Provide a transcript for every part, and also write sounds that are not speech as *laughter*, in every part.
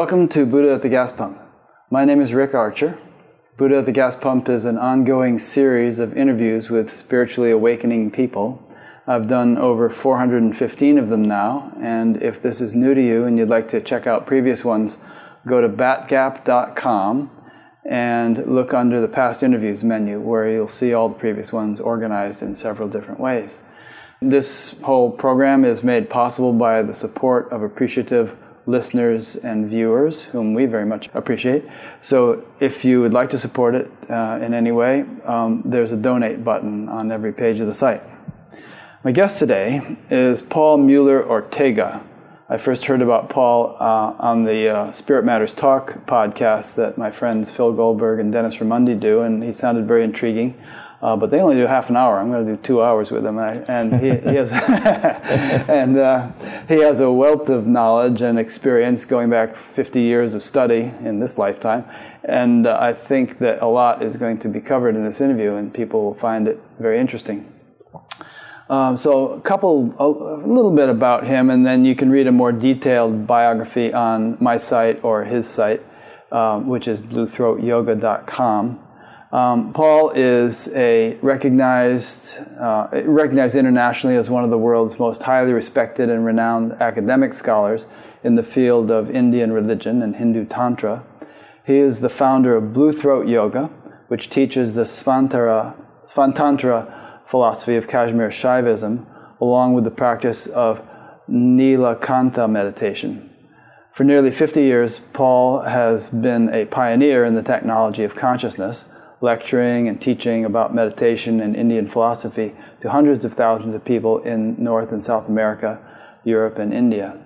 Welcome to Buddha at the Gas Pump. My name is Rick Archer. Buddha at the Gas Pump is an ongoing series of interviews with spiritually awakening people. I've done over 415 of them now, and if this is new to you and you'd like to check out previous ones, go to batgap.com and look under the past interviews menu where you'll see all the previous ones organized in several different ways. This whole program is made possible by the support of appreciative listeners and viewers, whom we very much appreciate. So, if you would like to support it uh, in any way, um, there's a donate button on every page of the site. My guest today is Paul Muller-Ortega. I first heard about Paul uh, on the uh, Spirit Matters Talk podcast that my friends Phil Goldberg and Dennis Raimondi do, and he sounded very intriguing. Uh, but they only do half an hour. I'm going to do two hours with him, and, I, and he, he, has *laughs* and uh, he has a wealth of knowledge and experience going back 50 years of study in this lifetime. And uh, I think that a lot is going to be covered in this interview, and people will find it very interesting. Um, so a couple, a, a, little bit about him, and then you can read a more detailed biography on my site or his site, um, which is bluethroatyoga.com. Um, Paul is a recognized, uh, recognized internationally as one of the world's most highly respected and renowned academic scholars in the field of Indian religion and Hindu Tantra. He is the founder of Blue Throat Yoga, which teaches the Svantara, Svantantra philosophy of Kashmir Shaivism, along with the practice of Nilakantha meditation. For nearly 50 years, Paul has been a pioneer in the technology of consciousness, lecturing and teaching about meditation and Indian philosophy to hundreds of thousands of people in North and South America, Europe, and India.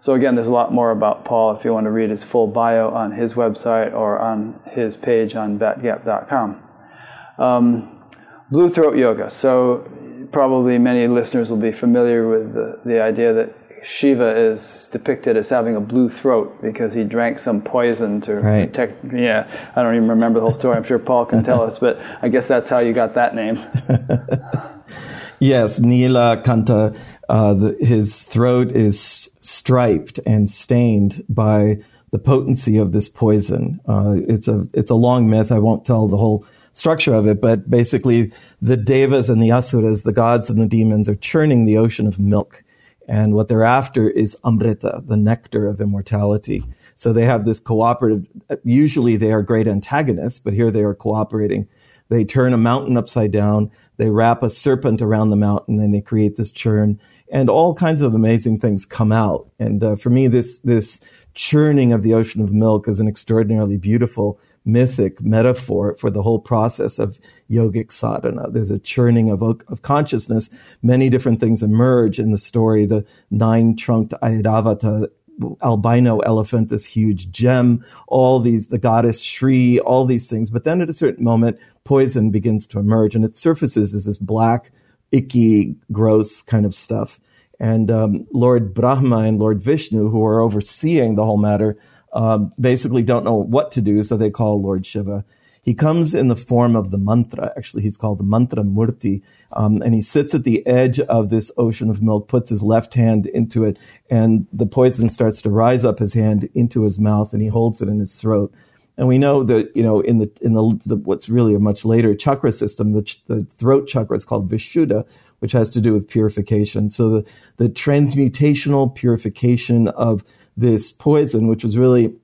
So, again, there's a lot more about Paul if you want to read his full bio on his website or on his page on batgap.com. Um, Blue throat yoga. So probably many listeners will be familiar with the, the idea that Shiva is depicted as having a blue throat because he drank some poison to right. protect. Yeah, I don't even remember the whole story. I'm sure Paul can tell us, but I guess that's how you got that name. *laughs* yes, Nila Kanta. Uh, the, his throat is striped and stained by the potency of this poison. Uh, it's a it's a long myth. I won't tell the whole structure of it, but basically the devas and the asuras, the gods and the demons, are churning the ocean of milk. And what they're after is amrita, the nectar of immortality. So they have this cooperative, usually they are great antagonists, but here they are cooperating. They turn a mountain upside down, they wrap a serpent around the mountain, and they create this churn. And all kinds of amazing things come out. And uh, for me, this, this churning of the ocean of milk is an extraordinarily beautiful mythic metaphor for the whole process of yogic sadhana. There's a churning of, of consciousness. Many different things emerge in the story. The nine trunked Airavata albino elephant, this huge gem, all these, the goddess Shri, all these things. But then at a certain moment, poison begins to emerge and it surfaces as this black, icky, gross kind of stuff. And um, Lord Brahma and Lord Vishnu, who are overseeing the whole matter, um, basically don't know what to do, so they call Lord Shiva. He comes in the form of the mantra. Actually, he's called the mantra murti. Um, and he sits at the edge of this ocean of milk, puts his left hand into it, and the poison starts to rise up his hand into his mouth, and he holds it in his throat. And we know that, you know, in the, in the, the what's really a much later chakra system, the, the throat chakra is called Vishuddha, which has to do with purification. So the, the transmutational purification of this poison, which was really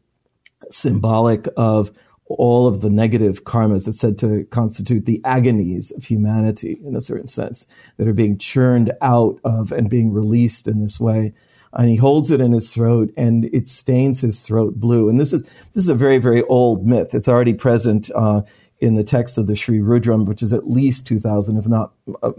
symbolic of all of the negative karmas that's said to constitute the agonies of humanity in a certain sense that are being churned out of and being released in this way. And he holds it in his throat and it stains his throat blue. And this is, this is a very, very old myth. It's already present, uh, in the text of the Sri Rudram, which is at least 2000, if not uh,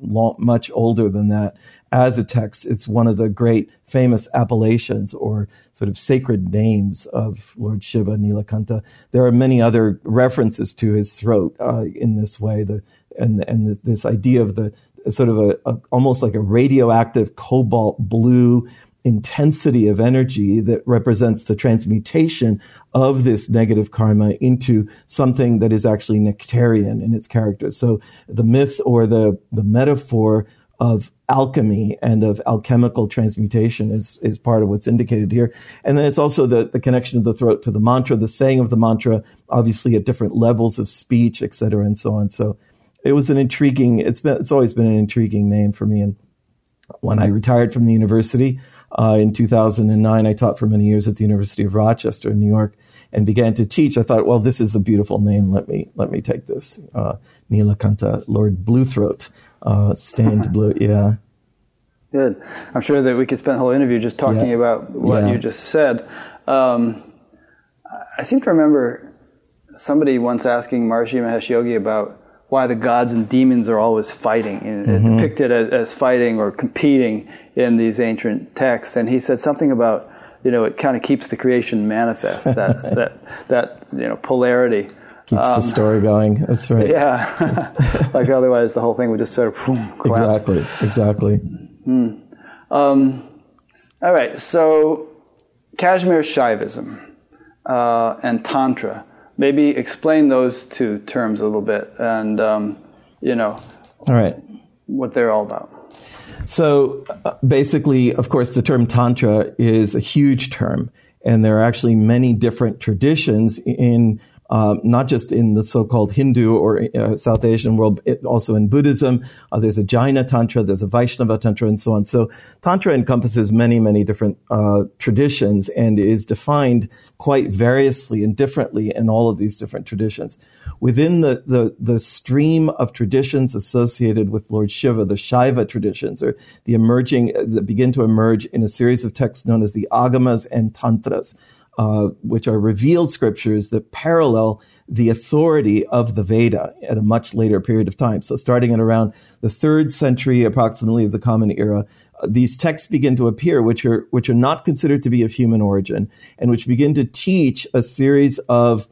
long, much older than that, as a text. It's one of the great famous appellations or sort of sacred names of Lord Shiva, Nilakanta. There are many other references to his throat uh, in this way, the, and, and the, this idea of the sort of a, a, almost like a radioactive cobalt blue intensity of energy that represents the transmutation of this negative karma into something that is actually nectarian in its character. So the myth or the, the metaphor of alchemy and of alchemical transmutation is, is part of what's indicated here. And then it's also the, the connection of the throat to the mantra, the saying of the mantra, obviously at different levels of speech, et cetera, and so on. So it was an intriguing, it's been, it's always been an intriguing name for me. And when I retired from the university, uh, in 2009, I taught for many years at the University of Rochester in New York and began to teach. I thought, well, this is a beautiful name. Let me, let me take this. Uh, Nilakanta, Lord Bluethroat uh, stained *laughs* blue. Yeah. Good. I'm sure that we could spend the whole interview just talking yeah. about what yeah. you just said. Um, I seem to remember somebody once asking Maharishi Mahesh Yogi about why the gods and demons are always fighting, and mm-hmm. depicted as, as, fighting or competing in these ancient texts. And he said something about, you know, it kind of keeps the creation manifest, that, *laughs* that, that, you know, polarity keeps um, the story going. That's right. Yeah, *laughs* like otherwise the whole thing would just sort of collapse. Exactly. Exactly. Hmm. Um, all right. So Kashmir Shaivism uh, and Tantra. Maybe explain those two terms a little bit, and um, you know, all right, what they're all about. So uh, basically, of course, the term Tantra is a huge term, and there are actually many different traditions in um, not just in the so-called Hindu or uh, South Asian world, also in Buddhism. Uh, there's a Jaina Tantra, there's a Vaishnava Tantra, and so on. So Tantra encompasses many, many different uh, traditions and is defined quite variously and differently in all of these different traditions. Within the, the, the stream of traditions associated with Lord Shiva, the Shaiva traditions, or the emerging, that begin to emerge in a series of texts known as the Agamas and Tantras uh, which are revealed scriptures that parallel the authority of the Veda at a much later period of time. So starting at around the third century approximately of the Common Era, uh, these texts begin to appear, which are which are not considered to be of human origin, and which begin to teach a series of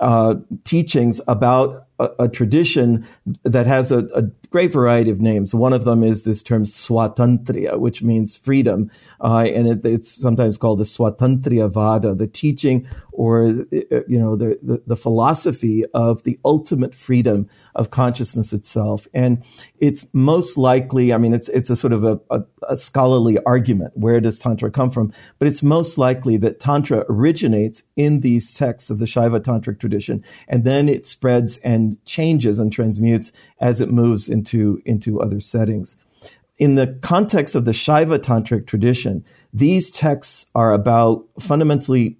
uh, teachings about a, a, tradition that has a, a, great variety of names. One of them is this term swatantriya, which means freedom, uh, and it, it's sometimes called the swatantriya vada, the teaching or you know the, the, the philosophy of the ultimate freedom of consciousness itself. And it's most likely, I mean, it's it's a sort of a, a, a scholarly argument. Where does tantra come from? But it's most likely that tantra originates in these texts of the Shaiva tantric tradition, and then it spreads and changes and transmutes as it moves into, into other settings. In the context of the Shaiva Tantric tradition, these texts are about fundamentally,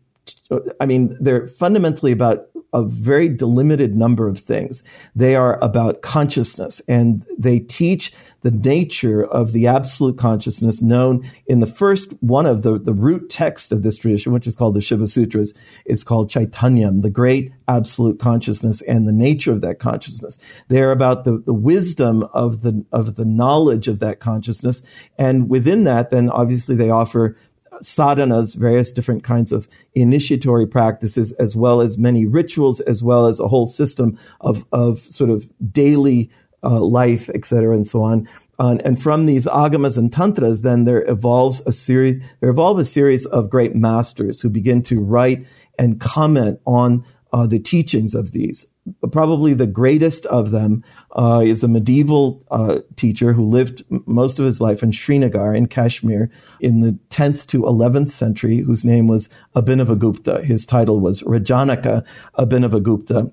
I mean, they're fundamentally about a very delimited number of things. They are about consciousness and they teach the nature of the absolute consciousness known in the first one of the, the root text of this tradition, which is called the Shiva Sutras, is called Chaitanyam, the great absolute consciousness and the nature of that consciousness. They're about the, the wisdom of the, of the knowledge of that consciousness. And within that, then obviously they offer sadhanas, various different kinds of initiatory practices, as well as many rituals, as well as a whole system of, of sort of daily uh, life, etc., and so on. Uh, and from these agamas and tantras, then there evolves a series. There evolve a series of great masters who begin to write and comment on uh, the teachings of these. Probably the greatest of them uh, is a medieval uh, teacher who lived most of his life in Srinagar in Kashmir in the 10th to 11th century, whose name was Abhinavagupta. His title was Rajanaka Abhinavagupta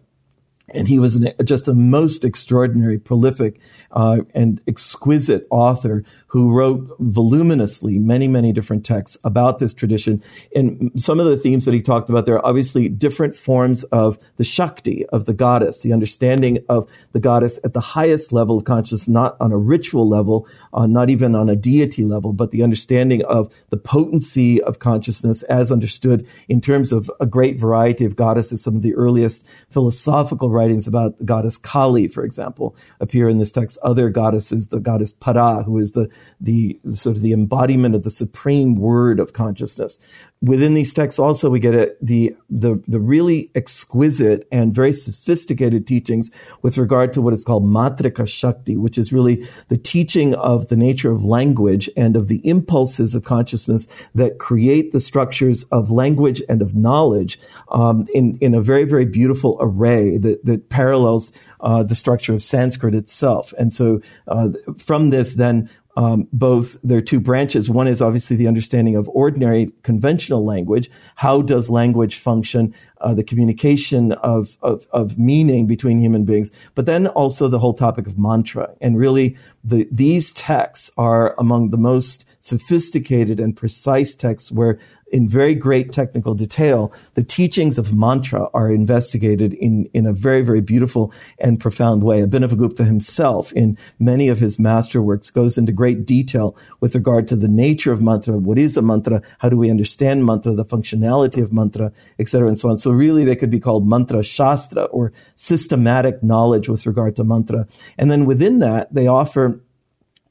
and he was an, just a most extraordinary, prolific, uh, and exquisite author who wrote voluminously many, many different texts about this tradition. And some of the themes that he talked about there are obviously different forms of the Shakti, of the goddess, the understanding of the goddess at the highest level of consciousness, not on a ritual level, uh, not even on a deity level, but the understanding of the potency of consciousness as understood in terms of a great variety of goddesses. Some of the earliest philosophical writings about the goddess Kali, for example, appear in this text. Other goddesses, the goddess Para, who is the the sort of the embodiment of the supreme word of consciousness. Within these texts also we get a, the, the the really exquisite and very sophisticated teachings with regard to what is called matrika shakti which is really the teaching of the nature of language and of the impulses of consciousness that create the structures of language and of knowledge um, in in a very very beautiful array that that parallels uh, the structure of Sanskrit itself. And so uh, from this then um, both there are two branches. One is obviously the understanding of ordinary conventional language. How does language function? Uh, the communication of, of, of meaning between human beings, but then also the whole topic of mantra. And really, the, these texts are among the most sophisticated and precise texts where in very great technical detail, the teachings of mantra are investigated in, in a very, very beautiful and profound way. Abhinavagupta himself, in many of his masterworks, goes into great detail with regard to the nature of mantra. What is a mantra? How do we understand mantra? The functionality of mantra, etc., and so on. So really, they could be called mantra shastra or systematic knowledge with regard to mantra. And then within that, they offer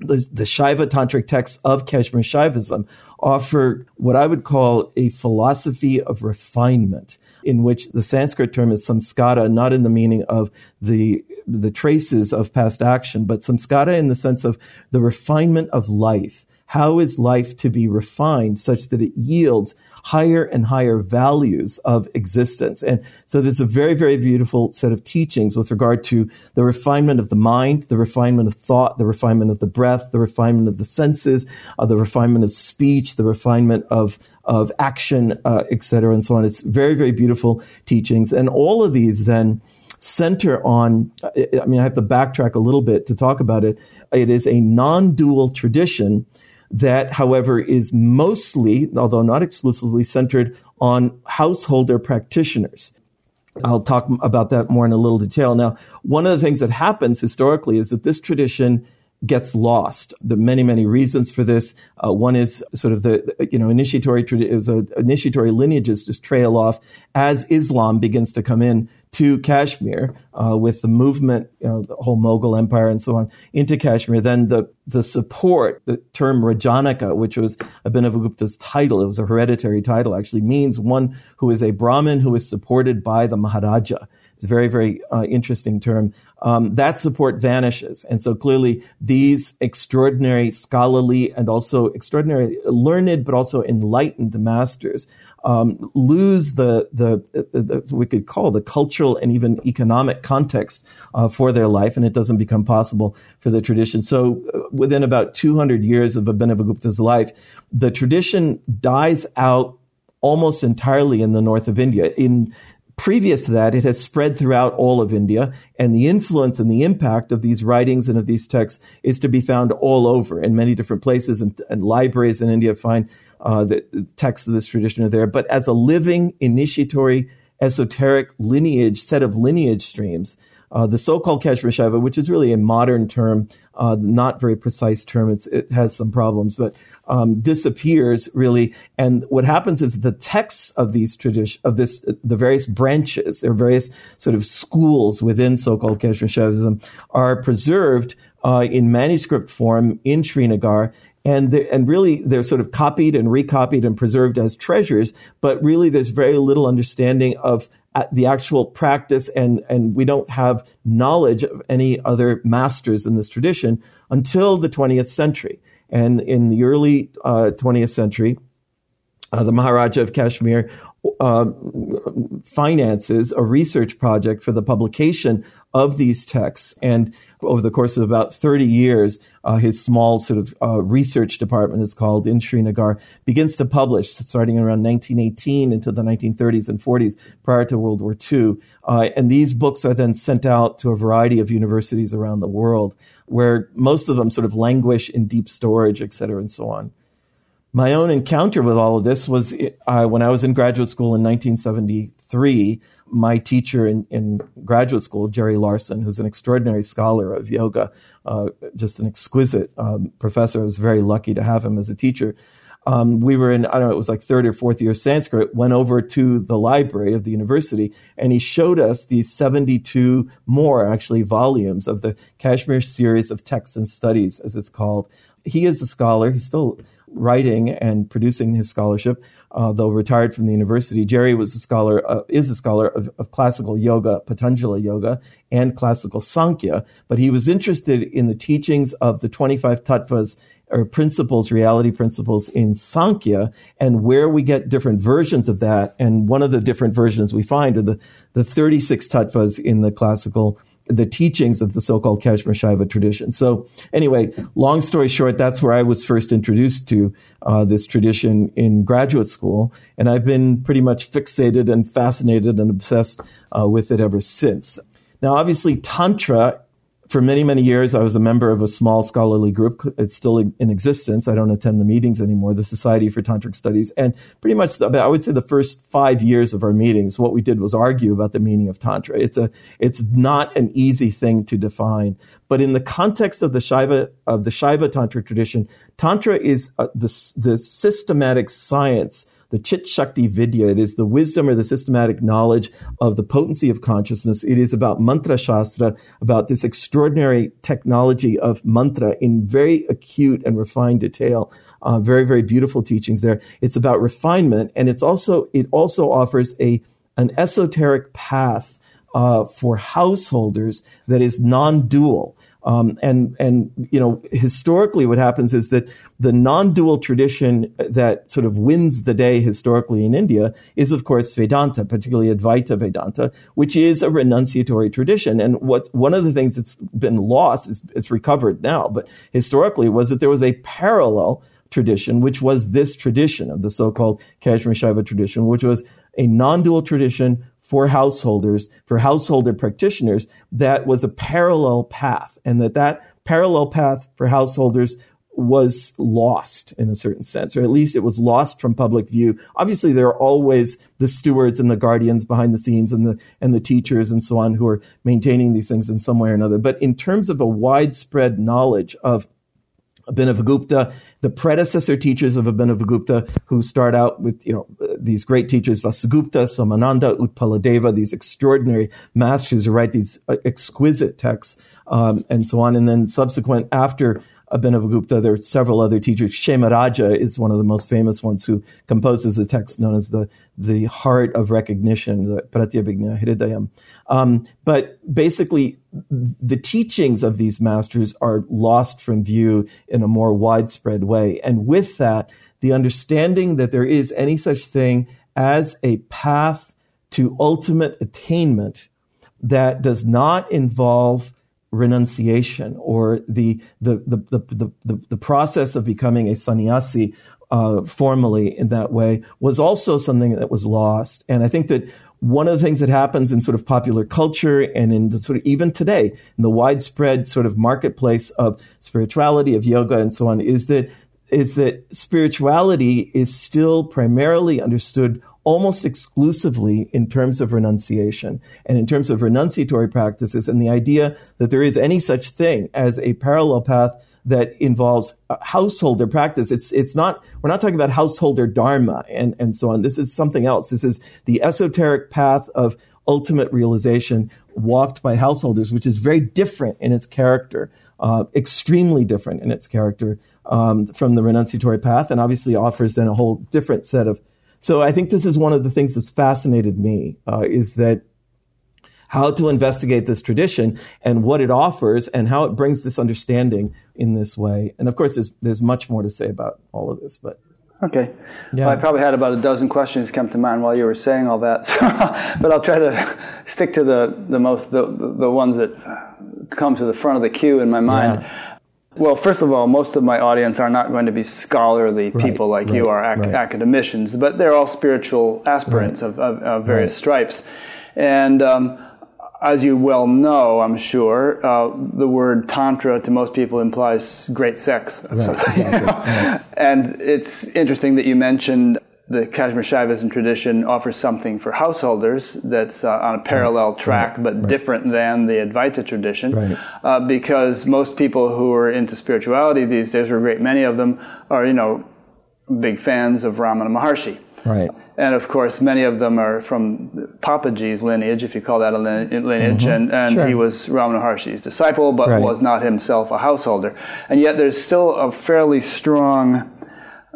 the, the Shaiva tantric texts of Kashmir Shaivism offer what I would call a philosophy of refinement, in which the Sanskrit term is samskara, not in the meaning of the the traces of past action, but samskara in the sense of the refinement of life. How is life to be refined such that it yields higher and higher values of existence. And so there's a very, very beautiful set of teachings with regard to the refinement of the mind, the refinement of thought, the refinement of the breath, the refinement of the senses, uh, the refinement of speech, the refinement of of action, uh, et cetera, and so on. It's very, very beautiful teachings. And all of these then center on, I mean, I have to backtrack a little bit to talk about it. It is a non-dual tradition that, however, is mostly, although not exclusively, centered on householder practitioners. I'll talk about that more in a little detail. Now, one of the things that happens historically is that this tradition gets lost. There are many, many reasons for this. Uh, one is sort of the, you know, initiatory, a, initiatory lineages just trail off as Islam begins to come in to Kashmir uh, with the movement, you know, the whole Mughal Empire and so on into Kashmir. Then the the support, the term Rajanaka, which was Abhinavagupta's title, it was a hereditary title, actually means one who is a Brahmin who is supported by the Maharaja. It's a very, very uh, interesting term. Um, that support vanishes. And so clearly these extraordinary scholarly and also extraordinary learned, but also enlightened masters um, lose the, the, the, the, we could call the cultural and even economic context uh, for their life, and it doesn't become possible for the tradition. So uh, within about 200 years of Abhinavagupta's life, the tradition dies out almost entirely in the north of India. In previous to that, it has spread throughout all of India, and the influence and the impact of these writings and of these texts is to be found all over in many different places, and, and libraries in India find uh, the texts of this tradition are there, but as a living initiatory esoteric lineage set of lineage streams. Uh, the so-called Kashmir Shaiva, which is really a modern term, uh, not very precise term. it has some problems, but um, disappears really. And what happens is the texts of these tradition of this the various branches, there are various sort of schools within so-called Kashmir Shaivism, are preserved uh, in manuscript form in Srinagar and and really they're sort of copied and recopied and preserved as treasures. But really, there's very little understanding of the actual practice, and and we don't have knowledge of any other masters in this tradition until the 20th century. And in the early uh, 20th century, uh, the Maharaja of Kashmir uh, finances a research project for the publication of these texts. And over the course of about 30 years, uh, his small sort of uh, research department, it's called in Srinagar, begins to publish starting around 1918 into the 1930s and 40s prior to World War II. Uh, and these books are then sent out to a variety of universities around the world where most of them sort of languish in deep storage, et cetera, and so on my own encounter with all of this was uh, when I was in graduate school in 1973. My teacher in, in, graduate school, Jerry Larson, who's an extraordinary scholar of yoga, uh, just an exquisite um, professor. I was very lucky to have him as a teacher. Um, we were in, I don't know, it was like third or fourth year Sanskrit, went over to the library of the university, and he showed us these 72 more, actually, volumes of the Kashmir series of texts and studies, as it's called. He is a scholar. He's still writing and producing his scholarship, uh, though retired from the university. Jerry was a scholar, uh, is a scholar of, of, classical yoga, Patanjali yoga, and classical Sankhya, but he was interested in the teachings of the 25 tattvas or principles, reality principles in Sankhya, and where we get different versions of that. And one of the different versions we find are the, the 36 tattvas in the classical the teachings of the so-called Kashmir Shaiva tradition. So anyway, long story short, that's where I was first introduced to uh, this tradition in graduate school, and I've been pretty much fixated and fascinated and obsessed uh, with it ever since. Now, obviously, Tantra for many, many years, I was a member of a small scholarly group. It's still in existence. I don't attend the meetings anymore, the Society for Tantric Studies. And pretty much, the, I would say the first five years of our meetings, what we did was argue about the meaning of Tantra. It's a, it's not an easy thing to define. But in the context of the Shaiva, of the Shaiva Tantra tradition, Tantra is uh, the, the systematic science the Chit Shakti Vidya. It is the wisdom or the systematic knowledge of the potency of consciousness. It is about mantra shastra, about this extraordinary technology of mantra in very acute and refined detail. Uh, very, very beautiful teachings there. It's about refinement, and it's also it also offers a an esoteric path uh, for householders that is non-dual. Um, and and you know historically, what happens is that the non-dual tradition that sort of wins the day historically in India is, of course, Vedanta, particularly Advaita Vedanta, which is a renunciatory tradition. And what one of the things that's been lost is it's recovered now, but historically was that there was a parallel tradition, which was this tradition of the so-called Kashmir Shaiva tradition, which was a non-dual tradition for householders, for householder practitioners, that was a parallel path and that that parallel path for householders was lost in a certain sense, or at least it was lost from public view. Obviously, there are always the stewards and the guardians behind the scenes and the, and the teachers and so on who are maintaining these things in some way or another. But in terms of a widespread knowledge of Abhinavagupta, the predecessor teachers of Abhinavagupta, who start out with you know these great teachers Vasugupta, Somananda, Utpaladeva, these extraordinary masters who write these uh, exquisite texts um, and so on, and then subsequent after Abhinavagupta, there are several other teachers. Kshemaraja is one of the most famous ones who composes a text known as the, the Heart of Recognition, the. Um, but basically, the teachings of these masters are lost from view in a more widespread way. And with that, the understanding that there is any such thing as a path to ultimate attainment that does not involve renunciation or the the the the, the, the process of becoming a sannyasi uh, formally in that way was also something that was lost. And I think that one of the things that happens in sort of popular culture and in the sort of even today in the widespread sort of marketplace of spirituality of yoga and so on is that is that spirituality is still primarily understood almost exclusively in terms of renunciation and in terms of renunciatory practices and the idea that there is any such thing as a parallel path that involves householder practice. It's, it's not, we're not talking about householder dharma and, and so on. This is something else. This is the esoteric path of ultimate realization walked by householders, which is very different in its character, uh, extremely different in its character um, from the renunciatory path, and obviously offers then a whole different set of so I think this is one of the things that's fascinated me uh, is that how to investigate this tradition and what it offers and how it brings this understanding in this way. And of course, there's, there's much more to say about all of this, but. Okay. Yeah. Well, I probably had about a dozen questions come to mind while you were saying all that, *laughs* so, but I'll try to stick to the, the most the, the ones that come to the front of the queue in my mind. Yeah. Well, first of all, most of my audience are not going to be scholarly right, people like right, you are, ac- right. academicians, but they're all spiritual aspirants of, of, of, various stripes. And um, as you well know, I'm sure, uh, the word tantra to most people implies great sex. Exactly. *laughs* and it's interesting that you mentioned the Kashmir Shaivism tradition offers something for householders that's uh, on a parallel right. track, right. but right. different than the Advaita tradition, uh, because most people who are into spirituality these days, or a great many of them, are you know big fans of Ramana Maharshi. Right. And of course, many of them are from Papaji's lineage, if you call that a lineage, mm-hmm. and, and sure. he was Ramana Maharshi's disciple, but was not himself a householder. And yet, there's still a fairly strong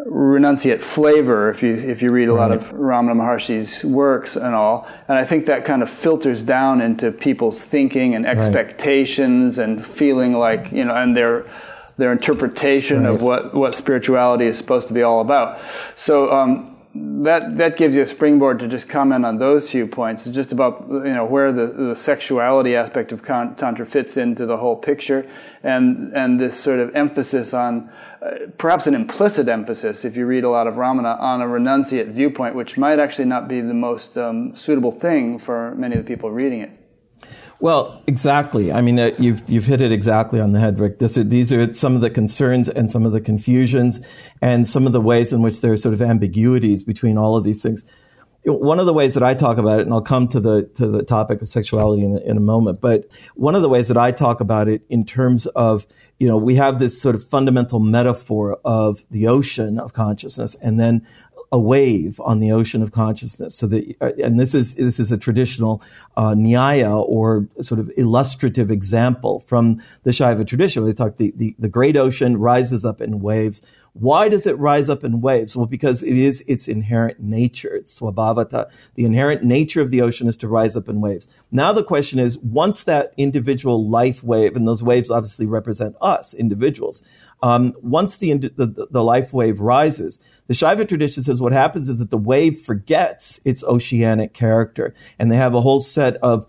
renunciate flavor if you if you read a right. lot of Ramana Maharshi's works and all. And I think that kind of filters down into people's thinking and expectations right. and feeling like you know and their their interpretation right. of what what spirituality is supposed to be all about. So. Um, that that gives you a springboard to just comment on those few points. Just about you know where the, the sexuality aspect of tantra fits into the whole picture, and and this sort of emphasis on uh, perhaps an implicit emphasis, if you read a lot of Ramana, on a renunciate viewpoint, which might actually not be the most um, suitable thing for many of the people reading it. Well, exactly. I mean, uh, you've you've hit it exactly on the head, Rick. This, these are some of the concerns and some of the confusions and some of the ways in which there are sort of ambiguities between all of these things. One of the ways that I talk about it, and I'll come to the to the topic of sexuality in, in a moment, but one of the ways that I talk about it in terms of you know we have this sort of fundamental metaphor of the ocean of consciousness, and then a wave on the ocean of consciousness. So that, uh, and this is this is a traditional uh, nyaya or sort of illustrative example from the Shaiva tradition. They talk the, the the great ocean rises up in waves. Why does it rise up in waves? Well, because it is its inherent nature. It's swabhavata. The inherent nature of the ocean is to rise up in waves. Now the question is, once that individual life wave, and those waves obviously represent us, individuals, um, once the, the, the life wave rises, the Shaiva tradition says what happens is that the wave forgets its oceanic character, and they have a whole set of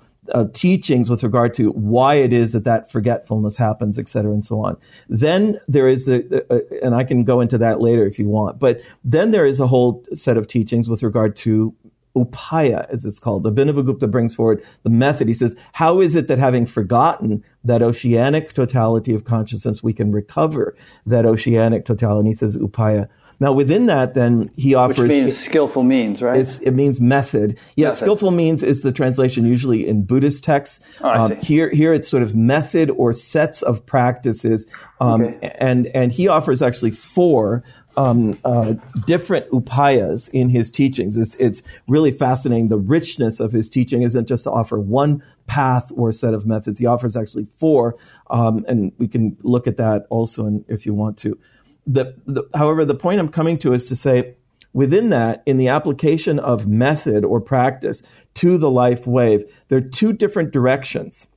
teachings with regard to why it is that that forgetfulness happens, et cetera, and so on. Then there is the, uh, and I can go into that later if you want, but then there is a whole set of teachings with regard to upaya, as it's called. Abhinavagupta brings forward the method. He says, how is it that having forgotten that oceanic totality of consciousness, we can recover that oceanic totality? And he says, upaya. Now, within that, then he offers. Which means skillful means, right? it means method. Yeah, method. skillful means is the translation usually in Buddhist texts. Oh, um, here, here it's sort of method or sets of practices. Um, okay. And, and he offers actually four um, uh, different upayas in his teachings. It's, it's really fascinating. The richness of his teaching isn't just to offer one path or set of methods. He offers actually four, um, and we can look at that also in, if you want to. The, the, however, the point I'm coming to is to say, within that, in the application of method or practice to the life wave, there are two different directions.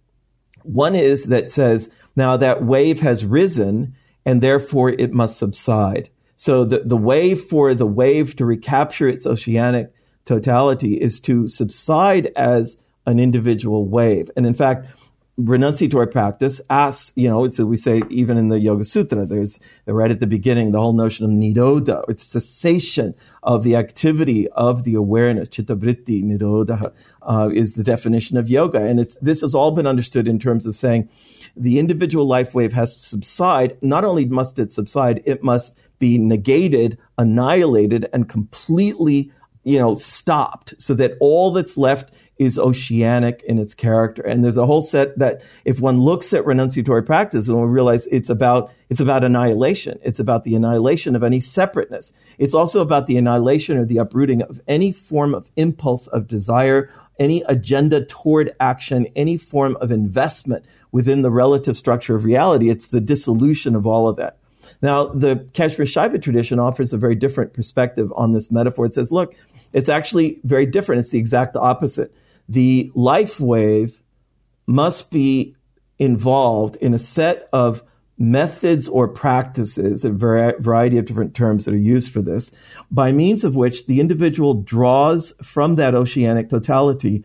One is that says, now that wave has risen, and therefore it must subside. So the, the way for the wave to recapture its oceanic totality is to subside as an individual wave. And in fact, renunciatory practice asks, you know, so we say even in the Yoga Sutra, there's right at the beginning, the whole notion of nirodha, or cessation of the activity of the awareness, chitta vritti, nirodha, uh, is the definition of yoga. And it's, this has all been understood in terms of saying the individual life wave has to subside. Not only must it subside, it must be negated, annihilated, and completely, you know, stopped so that all that's left is oceanic in its character. And there's a whole set that if one looks at renunciatory practice, one will realize it's about, it's about annihilation. It's about the annihilation of any separateness. It's also about the annihilation or the uprooting of any form of impulse of desire, any agenda toward action, any form of investment within the relative structure of reality. It's the dissolution of all of that. Now, the Kashmir Shaiva tradition offers a very different perspective on this metaphor. It says, look, it's actually very different. It's the exact opposite. The life wave must be involved in a set of methods or practices, a variety of different terms that are used for this, by means of which the individual draws from that oceanic totality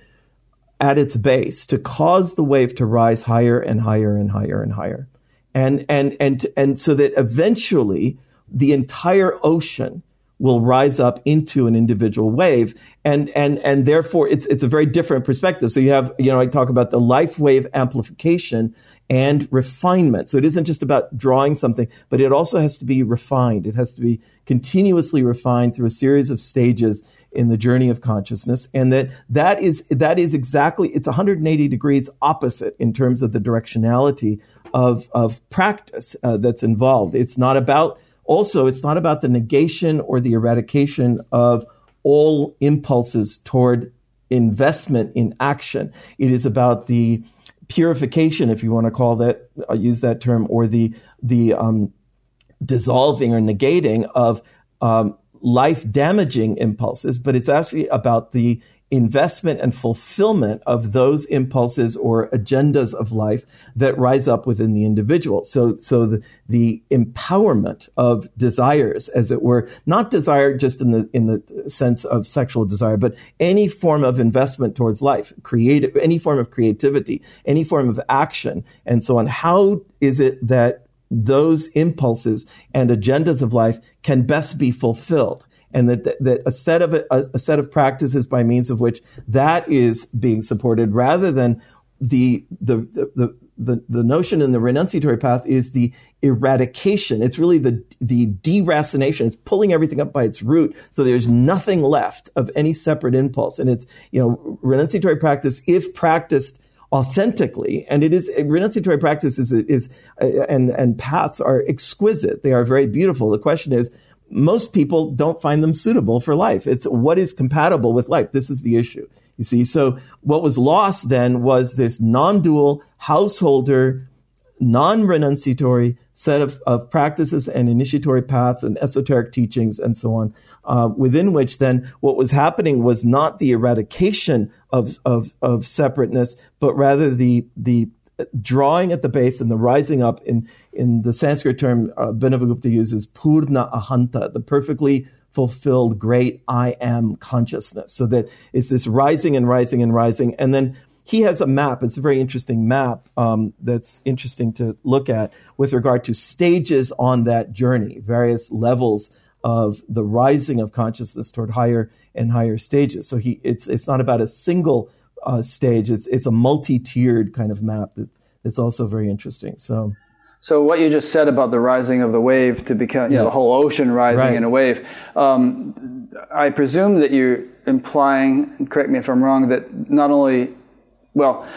at its base to cause the wave to rise higher and higher and higher and higher and and and and so that eventually the entire ocean will rise up into an individual wave. And and and therefore it's it's a very different perspective. So you have you know i talk about the life wave amplification and refinement. So it isn't just about drawing something but it also has to be refined. It has to be continuously refined through a series of stages in the journey of consciousness. And that that is that is exactly it's 180 degrees opposite in terms of the directionality of, of practice uh, that's involved. It's not about, also, it's not about the negation or the eradication of all impulses toward investment in action. It is about the purification, if you want to call that, I'll use that term, or the, the um, dissolving or negating of um, life damaging impulses, but it's actually about the investment and fulfillment of those impulses or agendas of life that rise up within the individual. So, so the, the empowerment of desires, as it were, not desire just in the, in the sense of sexual desire, but any form of investment towards life, creative, any form of creativity, any form of action, and so on. How is it that those impulses and agendas of life can best be fulfilled? And that, that a set of a, a set of practices by means of which that is being supported rather than the, the, the, the, the notion in the renunciatory path is the eradication. It's really the, the deracination. It's pulling everything up by its root. So there's nothing left of any separate impulse. And it's, you know, renunciatory practice, if practiced authentically, and it is renunciatory practice is, is, and, and paths are exquisite. They are very beautiful. The question is, most people don't find them suitable for life. It's what is compatible with life. This is the issue. You see, so what was lost then was this non-dual householder, non-renunciatory set of, of practices and initiatory paths and esoteric teachings and so on, uh, within which then what was happening was not the eradication of, of, of separateness, but rather the, the drawing at the base and the rising up in, in the Sanskrit term uh, Abhinavagupta uses Purna Ahanta, the perfectly fulfilled great I am consciousness. So that it's this rising and rising and rising. And then he has a map. It's a very interesting map um, that's interesting to look at with regard to stages on that journey, various levels of the rising of consciousness toward higher and higher stages. So he, it's it's not about a single uh, stage. It's it's a multi-tiered kind of map that it's also very interesting. So. So what you just said about the rising of the wave to become, you yeah. know, the whole ocean rising right. in a wave, um, I presume that you're implying, correct me if I'm wrong, that not only, well,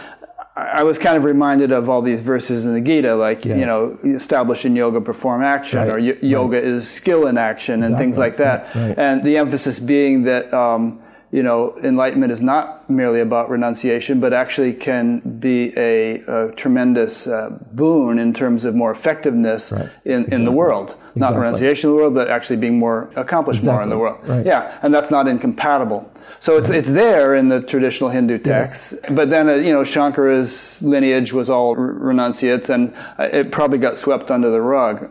I was kind of reminded of all these verses in the Gita, like, yeah. you know, establish in yoga, perform action, right. or y- yoga right. is skill in action, exactly. and things like that. And the emphasis being that, um, you know, enlightenment is not merely about renunciation, but actually can be a, a tremendous uh, boon in terms of more effectiveness right. in, exactly. in the world. Exactly. Not renunciation in the world, but actually being more accomplished exactly. more in the world. Right. Yeah, and that's not incompatible. So it's, right. it's there in the traditional Hindu texts, yes. but then, uh, you know, Shankara's lineage was all renunciates and uh, it probably got swept under the rug.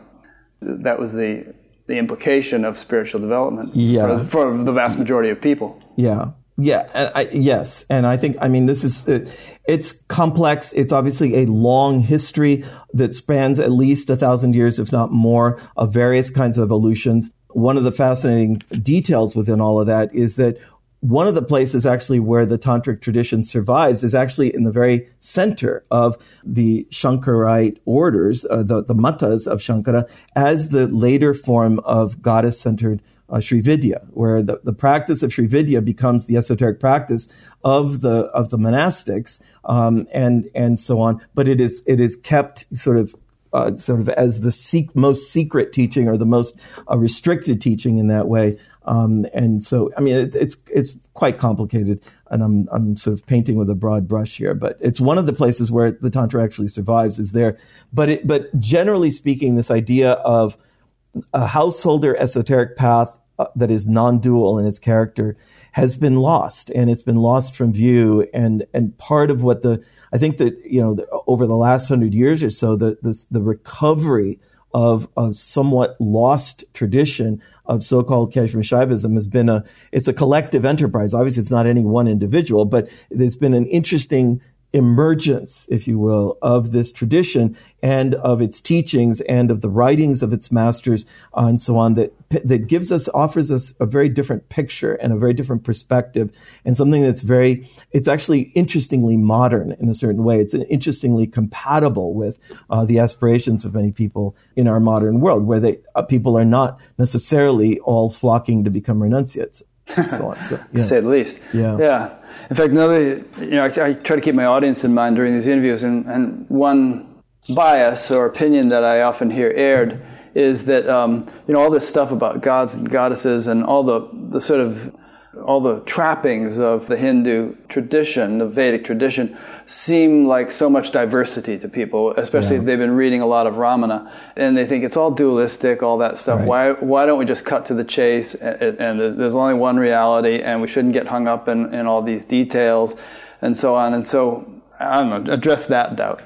That was the the implication of spiritual development yeah. for, for the vast majority of people. Yeah. Yeah, and I, yes, and I think I mean this is it, it's complex. It's obviously a long history that spans at least a thousand years, if not more, of various kinds of evolutions. One of the fascinating details within all of that is that one of the places actually where the tantric tradition survives is actually in the very center of the Shankarite orders, uh, the, the mathas of Shankara, as the later form of goddess centered uh, Sri Vidya, where the, the practice of Sri Vidya becomes the esoteric practice of the of the monastics, um, and and so on. But it is it is kept sort of uh, sort of as the seek, most secret teaching or the most uh, restricted teaching in that way um, and so, I mean, it, it's it's quite complicated, and I'm I'm sort of painting with a broad brush here, but it's one of the places where the tantra actually survives is there. But it, but generally speaking, this idea of a householder esoteric path uh, that is non-dual in its character has been lost, and it's been lost from view. And and part of what the I think that you know the, over the last hundred years or so, the the, the recovery of a somewhat lost tradition of so-called Kashmir Shaivism has been a, it's a collective enterprise. Obviously, it's not any one individual, but there's been an interesting emergence, if you will, of this tradition and of its teachings and of the writings of its masters and so on that that gives us offers us a very different picture and a very different perspective and something that's very it's actually interestingly modern in a certain way. It's interestingly compatible with uh, the aspirations of many people in our modern world where they uh, people are not necessarily all flocking to become renunciates so on. So, *laughs* yeah. to say the least. Yeah. Yeah in fact, another, you know, I, I, try to keep my audience in mind during these interviews, and, and one bias or opinion that I often hear aired is that, um, you know, all this stuff about gods and goddesses and all the, the sort of all the trappings of the Hindu tradition, the Vedic tradition, seem like so much diversity to people, especially yeah. if they've been reading a lot of Ramana, and they think it's all dualistic, all that stuff. Right. Why why don't we just cut to the chase? And, and, there's only one reality, and we shouldn't get hung up in, in all these details, and so on. And so I don't know, address that doubt.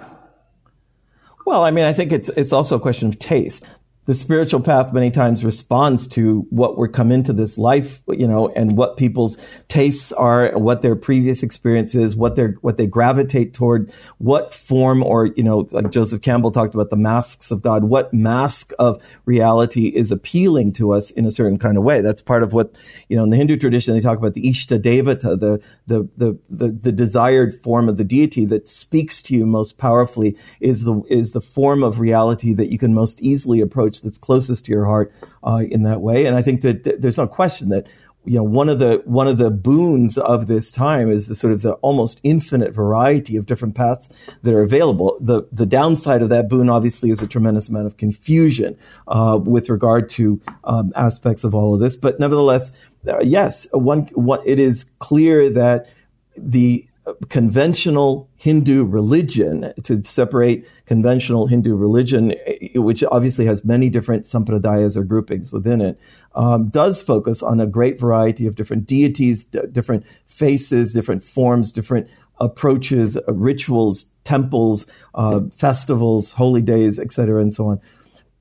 Well, I mean, I think it's it's also a question of taste the spiritual path many times responds to what we're come into this life, you know, and what people's tastes are, what their previous experiences, what they're, what they gravitate toward, what form or, you know, like Joseph Campbell talked about the masks of God, what mask of reality is appealing to us in a certain kind of way. That's part of what, you know, in the Hindu tradition, they talk about the Ishta Devata, the, the, the, the, the desired form of the deity that speaks to you most powerfully is the, is the form of reality that you can most easily approach approach that's closest to your heart uh, in that way. And I think that th- there's no question that you know one of the one of the boons of this time is the sort of the almost infinite variety of different paths that are available. The the downside of that boon obviously is a tremendous amount of confusion uh, with regard to um, aspects of all of this. But nevertheless, uh, yes, one, one it is clear that the conventional Hindu religion, to separate conventional Hindu religion, which obviously has many different sampradayas or groupings within it, um, does focus on a great variety of different deities, d- different faces, different forms, different approaches, uh, rituals, temples, uh, festivals, holy days, etc., and so on.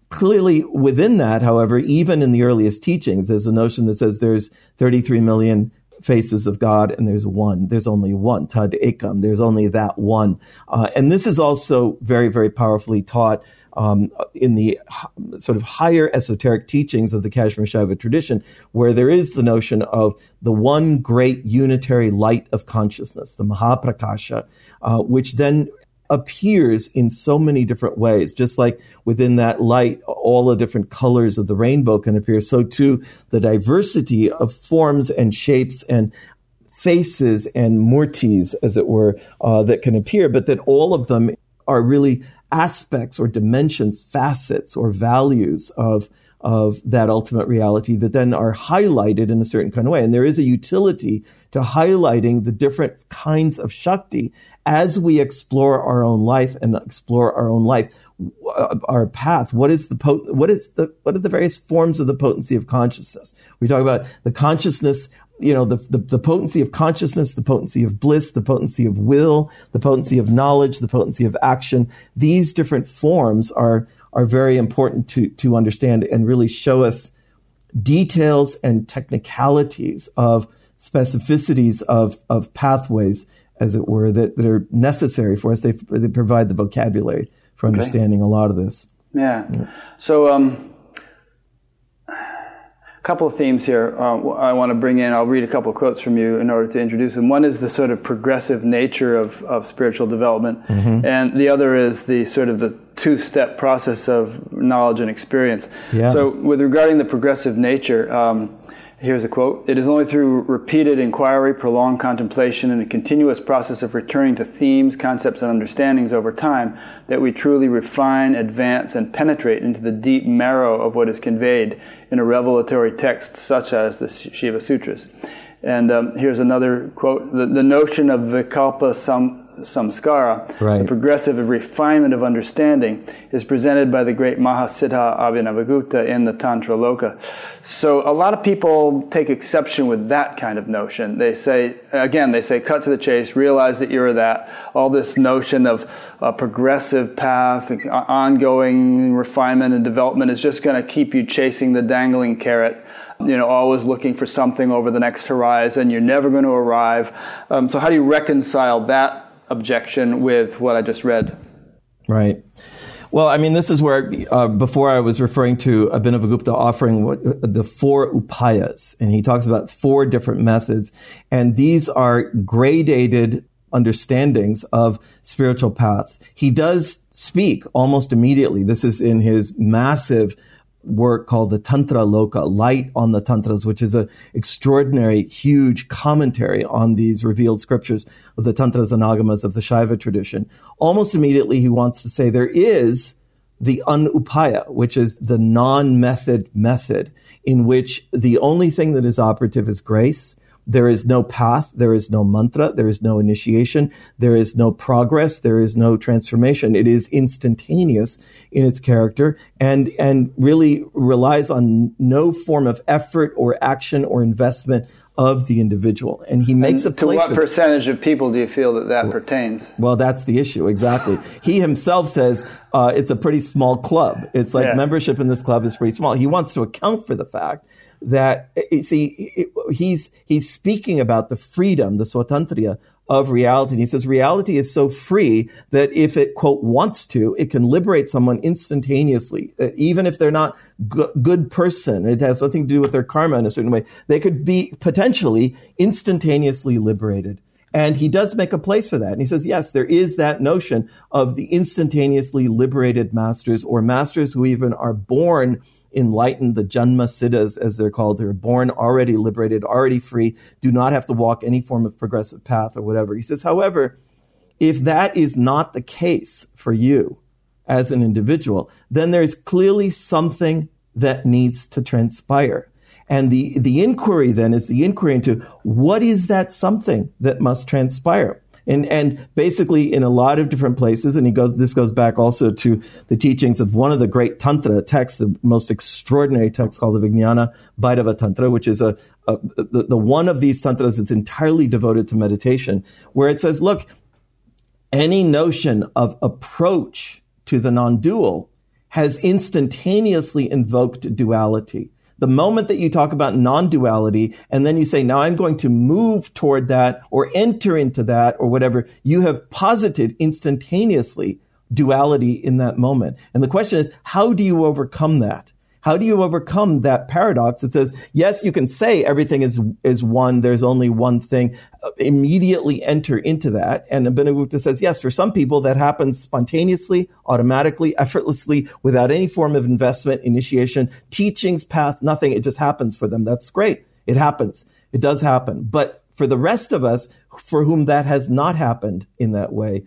Clearly, within that, however, even in the earliest teachings, there's a notion that says there's 33 million faces of God, and there's one. There's only one. Tad Ekam. There's only that one. Uh, and this is also very, very powerfully taught um, in the sort of higher esoteric teachings of the Kashmir Shaiva tradition, where there is the notion of the one great unitary light of consciousness, the Mahaprakasha, uh, which then appears in so many different ways. Just like within that light, all the different colors of the rainbow can appear, so too the diversity of forms and shapes and faces and murtis, as it were, uh, that can appear, but that all of them are really aspects or dimensions, facets or values of of that ultimate reality that then are highlighted in a certain kind of way. And there is a utility to highlighting the different kinds of Shakti as we explore our own life and explore our own life, uh, our path. What is the pot- what is the what are the various forms of the potency of consciousness? We talk about the consciousness you know, the, the, the, potency of consciousness, the potency of bliss, the potency of will, the potency of knowledge, the potency of action. These different forms are are very important to, to understand and really show us details and technicalities of specificities of, of pathways, as it were, that, that are necessary for us. They, they provide the vocabulary for understanding okay. a lot of this. Yeah. yeah. So, um, a couple of themes here uh, I want to bring in. I'll read a couple of quotes from you in order to introduce them. One is the sort of progressive nature of, of spiritual development, mm-hmm. and the other is the sort of the two step process of knowledge and experience. Yeah. So, with regarding the progressive nature, um, Here's a quote It is only through repeated inquiry, prolonged contemplation, and a continuous process of returning to themes, concepts, and understandings over time that we truly refine, advance, and penetrate into the deep marrow of what is conveyed in a revelatory text such as the Shiva Sutras. And um, here's another quote the, the notion of Vikalpa Sam, samskara, right. the progressive refinement of understanding, is presented by the great Mahasiddha Abhinavagupta in the Tantra Loka. So a lot of people take exception with that kind of notion. They say, again, they say, cut to the chase, realize that you're that. All this notion of a progressive path, ongoing refinement and development is just going to keep you chasing the dangling carrot you know, always looking for something over the next horizon. You're never going to arrive. Um, so, how do you reconcile that objection with what I just read. Right. Well, I mean, this is where uh, before I was referring to Abhinavagupta offering what, the four upayas, and he talks about four different methods, and these are gradated understandings of spiritual paths. He does speak almost immediately. This is in his massive work called the Tantra Loka, Light on the Tantras, which is an extraordinary, huge commentary on these revealed scriptures of the Tantras and Agamas of the Shaiva tradition. Almost immediately, he wants to say there is the anupaya, which is the non-method method in which the only thing that is operative is grace. There is no path, there is no mantra, there is no initiation, there is no progress, there is no transformation. It is instantaneous in its character and, and really relies on no form of effort or action or investment of the individual. And he makes and a place. To what percentage of people do you feel that that well, pertains? Well, that's the issue, exactly. he himself says uh, it's a pretty small club. It's like yeah. membership in this club is pretty small. He wants to account for the fact that, you see, eh, he's, he's speaking about the freedom, the swatantriya of reality. And he says reality is so free that if it, quote, wants to, it can liberate someone instantaneously, even if they're not g- good person. It has nothing to do with their karma in a certain way. They could be potentially instantaneously liberated. And he does make a place for that. And he says, yes, there is that notion of the instantaneously liberated masters or masters who even are born enlightened, the Janma Siddhas, as they're called, who are born already liberated, already free, do not have to walk any form of progressive path or whatever. He says, however, if that is not the case for you as an individual, then there's clearly something that needs to transpire. And the, the inquiry then is the inquiry into what is that something that must transpire? And and basically in a lot of different places. And he goes. This goes back also to the teachings of one of the great tantra texts, the most extraordinary text called the Vijnana Bhairava Tantra, which is a, a the, the one of these tantras that's entirely devoted to meditation, where it says, look, any notion of approach to the non-dual has instantaneously invoked duality. The moment that you talk about non-duality and then you say, now I'm going to move toward that or enter into that or whatever, you have posited instantaneously duality in that moment. And the question is, how do you overcome that? How do you overcome that paradox that says, yes, you can say everything is, is one, there's only one thing, immediately enter into that. And Abhinavagupta says, yes, for some people that happens spontaneously, automatically, effortlessly, without any form of investment, initiation, teachings, path, nothing. It just happens for them. That's great. It happens. It does happen. But for the rest of us, for whom that has not happened in that way,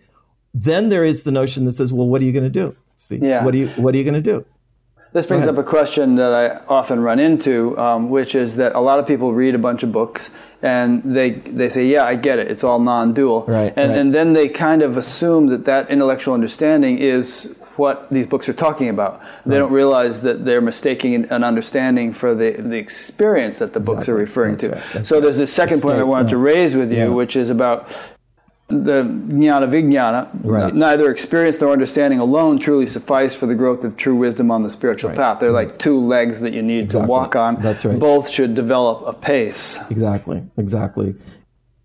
then there is the notion that says, well, what are you going to do? See, yeah. what are you, what are you going to do? This brings up a question that I often run into, um, which is that a lot of people read a bunch of books and they they say, "Yeah, I get it. It's all non-dual," right, and right. and then they kind of assume that that intellectual understanding is what these books are talking about. They right. don't realize that they're mistaking an understanding for the the experience that the books exactly. are referring That's to. Right. so right. there's a second point I wanted yeah. to raise with you, yeah. which is about the jnana vijnana, right. neither experience nor understanding alone truly suffice for the growth of true wisdom on the spiritual right. path. They're right. like two legs that you need exactly. to walk on. That's right. Both should develop a pace. Exactly, exactly.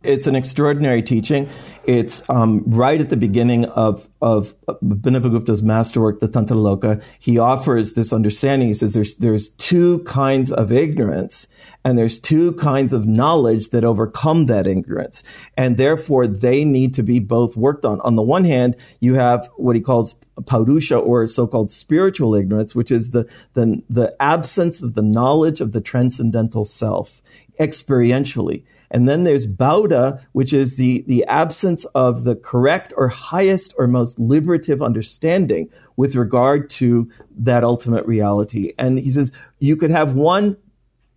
It's an extraordinary teaching. It's um, right at the beginning of of Abhinavagupta's masterwork, the Tantraloka. He offers this understanding. He says there's there's two kinds of ignorance, and there's two kinds of knowledge that overcome that ignorance, and therefore they need to be both worked on. On the one hand, you have what he calls paurusha or so-called spiritual ignorance, which is the the the absence of the knowledge of the transcendental self experientially. And then there's Bauddha, which is the, the absence of the correct or highest or most liberative understanding with regard to that ultimate reality. And he says you could have one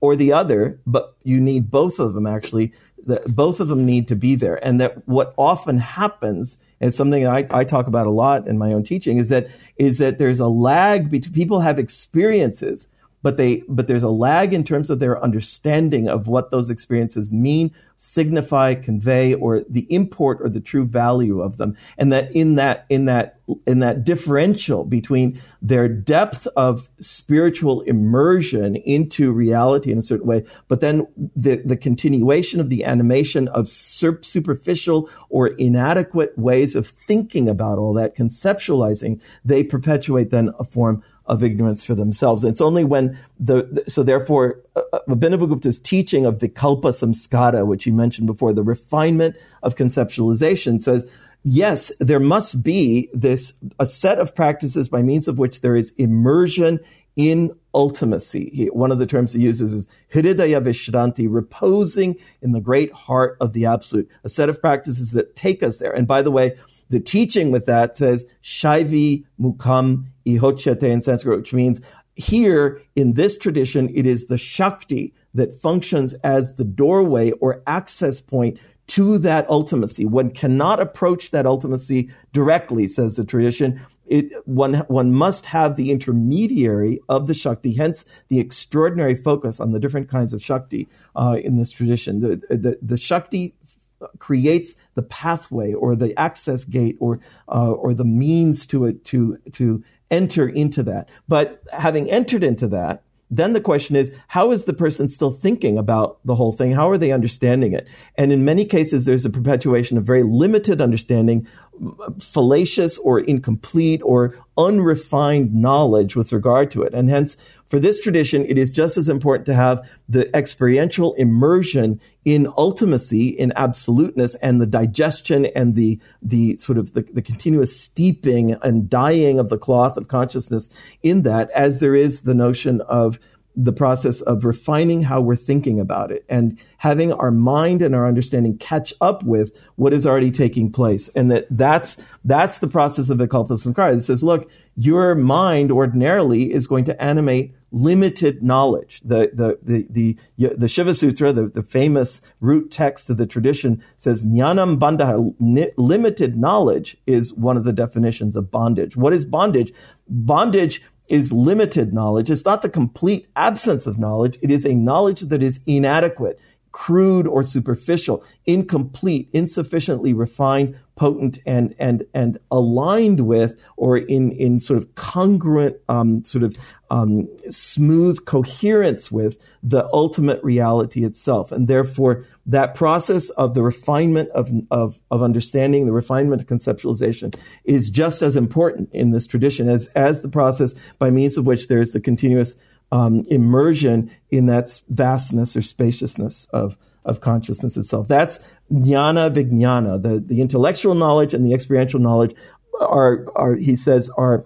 or the other, but you need both of them actually. That both of them need to be there. And that what often happens, and something I, I talk about a lot in my own teaching, is that is that there's a lag between people have experiences but they but there's a lag in terms of their understanding of what those experiences mean signify convey or the import or the true value of them. And that in that in that in that differential between their depth of spiritual immersion into reality in a certain way but then the the continuation of the animation of superficial or inadequate ways of thinking about all that conceptualizing they perpetuate then a form of ignorance for themselves. It's only when the, so therefore uh, uh teaching of the kalpa samskara, which you mentioned before, the refinement of conceptualization says, yes, there must be this, a set of practices by means of which there is immersion in ultimacy. He, one of the terms he uses is hridaya vishranti, reposing in the great heart of the absolute, a set of practices that take us there. And by the way, the teaching with that says shaivi mukam ihochyate in Sanskrit, which means here in this tradition, it is the Shakti, that functions as the doorway or access point to that ultimacy. One cannot approach that ultimacy directly, says the tradition. It, one, one must have the intermediary of the Shakti, hence the extraordinary focus on the different kinds of Shakti uh, in this tradition. The, the, the Shakti creates the pathway or the access gate or, uh, or the means to it to, to enter into that. But having entered into that, then the question is, how is the person still thinking about the whole thing? How are they understanding it? And in many cases, there's a perpetuation of very limited understanding, fallacious or incomplete or unrefined knowledge with regard to it. And hence, for this tradition, it is just as important to have the experiential immersion in ultimacy, in absoluteness, and the digestion and the the sort of the, the continuous steeping and dyeing of the cloth of consciousness in that, as there is the notion of the process of refining how we're thinking about it and having our mind and our understanding catch up with what is already taking place. And that that's, that's the process of Vikalpa Samskara. It says, look, your mind ordinarily is going to animate limited knowledge. The, the, the, the, the Shiva Sutra, the, the famous root text of the tradition says, Jnanam bandha, limited knowledge is one of the definitions of bondage. What is bondage? Bondage is limited knowledge. It's not the complete absence of knowledge. It is a knowledge that is inadequate, crude or superficial, incomplete, insufficiently refined, potent, and and and aligned with, or in in sort of congruent, um, sort of um, smooth coherence with the ultimate reality itself, and therefore that process of the refinement of, of, of understanding, the refinement of conceptualization is just as important in this tradition as, as the process by means of which there is the continuous um, immersion in that vastness or spaciousness of, of consciousness itself. That's jnana vijnana. The, the intellectual knowledge and the experiential knowledge are, are, he says, are,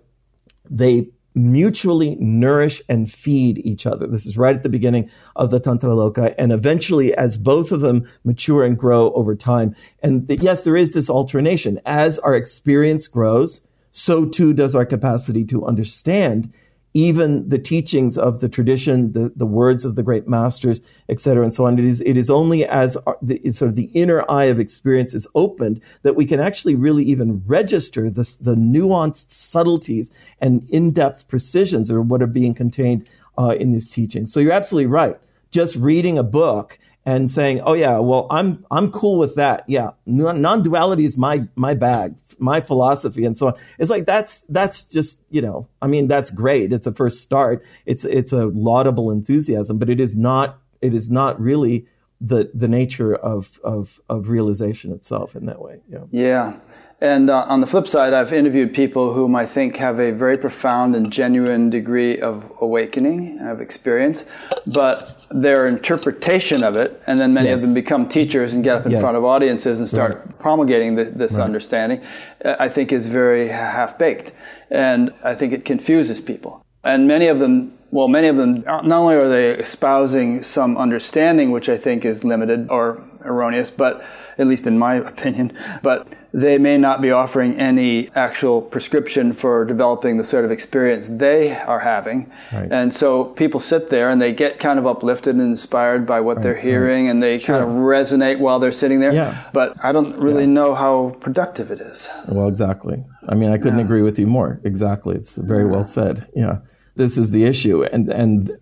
they mutually nourish and feed each other. This is right at the beginning of the Tantra Loka. And eventually, as both of them mature and grow over time, and the, yes, there is this alternation. As our experience grows, so too does our capacity to understand even the teachings of the tradition, the, the words of the great masters, etc., and so on. It is, it is only as the, sort of the inner eye of experience is opened that we can actually really even register the, the nuanced subtleties and in-depth precisions of what are being contained uh, in these teachings. So you're absolutely right. Just reading a book and saying, "Oh yeah, well I'm I'm cool with that. Yeah, non-duality is my my bag my philosophy and so on. It's like that's that's just you know I mean that's great. It's a first start. It's it's a laudable enthusiasm, but it is not it is not really the the nature of of of realization itself in that way. Yeah. Yeah. And uh, on the flip side, I've interviewed people whom I think have a very profound and genuine degree of awakening, of experience, but their interpretation of it, and then many yes. of them become teachers and get up in yes. front of audiences and start right. promulgating the, this right. understanding, uh, I think is very half baked. And I think it confuses people. And many of them well, many of them, not only are they espousing some understanding, which I think is limited or erroneous, but at least in my opinion, but they may not be offering any actual prescription for developing the sort of experience they are having. Right. And so people sit there and they get kind of uplifted and inspired by what right. they're hearing right. and they sure. kind of resonate while they're sitting there. Yeah. But I don't really yeah. know how productive it is. Well, exactly. I mean, I couldn't yeah. agree with you more. Exactly. It's very well said. Yeah this is the issue. And, and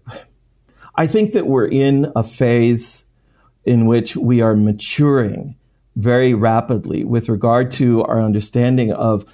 I think that we're in a phase in which we are maturing very rapidly with regard to our understanding of